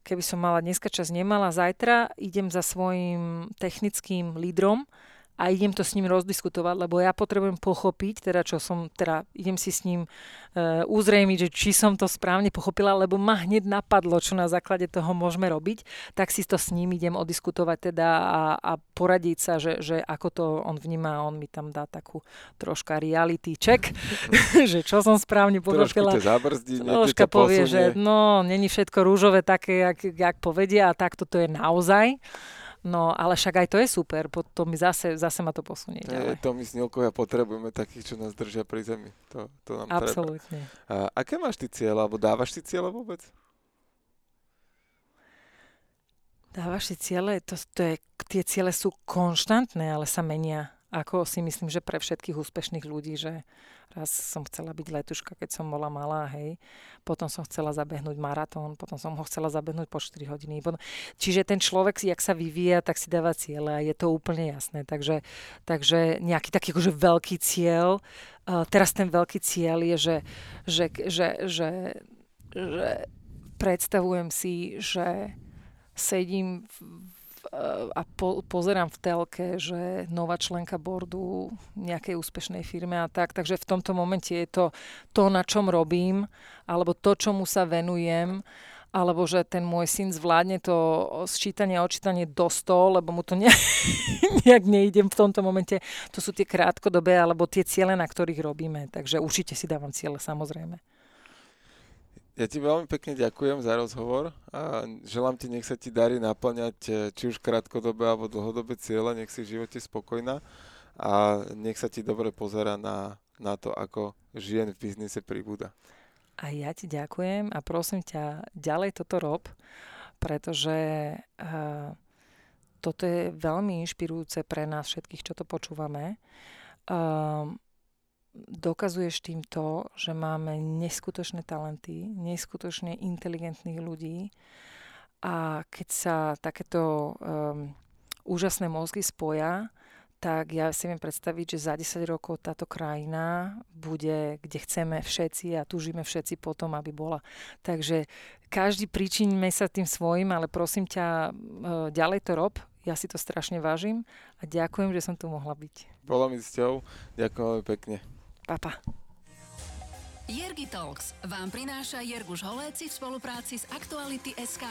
keby som mala dneska čas, nemala, zajtra idem za svojim technickým lídrom, a idem to s ním rozdiskutovať, lebo ja potrebujem pochopiť, teda čo som, teda idem si s ním uh, uzrejmiť, že či som to správne pochopila, lebo ma hneď napadlo, čo na základe toho môžeme robiť, tak si to s ním idem odiskutovať teda a, a poradiť sa, že, že ako to on vníma, on mi tam dá takú troška reality check, že čo som správne pochopila. Trošku zabrzdí, troška povie, že no, není všetko rúžové také, jak, jak povedia a takto to je naozaj. No, ale však aj to je super, potom mi zase, zase ma to posunie ďalej. to my s Nilkou ja potrebujeme takých, čo nás držia pri zemi. To, to nám Absolutne. treba. A aké máš ty cieľe, alebo dávaš si cieľe vôbec? Dávaš si ciele, to, to je, tie ciele sú konštantné, ale sa menia. Ako si myslím, že pre všetkých úspešných ľudí, že Raz som chcela byť letuška, keď som bola malá, hej. Potom som chcela zabehnúť maratón, potom som ho chcela zabehnúť po 4 hodiny. Čiže ten človek, jak sa vyvíja, tak si dáva cieľe a je to úplne jasné. Takže, takže nejaký taký akože veľký cieľ. Uh, teraz ten veľký cieľ je, že, že, že, že, že predstavujem si, že sedím v, a po, pozerám v telke, že nová členka bordu nejakej úspešnej firme a tak, takže v tomto momente je to to, na čom robím, alebo to, čomu sa venujem, alebo že ten môj syn zvládne to sčítanie a odčítanie do 100, lebo mu to ne, nejak nejdem v tomto momente. To sú tie krátkodobé, alebo tie ciele, na ktorých robíme. Takže určite si dávam ciele, samozrejme. Ja ti veľmi pekne ďakujem za rozhovor a želám ti, nech sa ti darí naplňať eh, či už krátkodobé alebo dlhodobé cieľe, nech si v živote spokojná a nech sa ti dobre pozera na, na to, ako žien v biznise pribúda. A ja ti ďakujem a prosím ťa, ďalej toto rob, pretože uh, toto je veľmi inšpirujúce pre nás všetkých, čo to počúvame. Uh, dokazuješ tým to, že máme neskutočné talenty, neskutočne inteligentných ľudí a keď sa takéto um, úžasné mozgy spoja, tak ja si viem predstaviť, že za 10 rokov táto krajina bude, kde chceme všetci a túžime všetci potom, aby bola. Takže každý príčiníme sa tým svojim, ale prosím ťa, e, ďalej to rob, ja si to strašne vážim a ďakujem, že som tu mohla byť. Bolo mi s ďakujem pekne. Papa. Jergi Talks vám prináša Jerguš Holéci v spolupráci s Aktuality SK.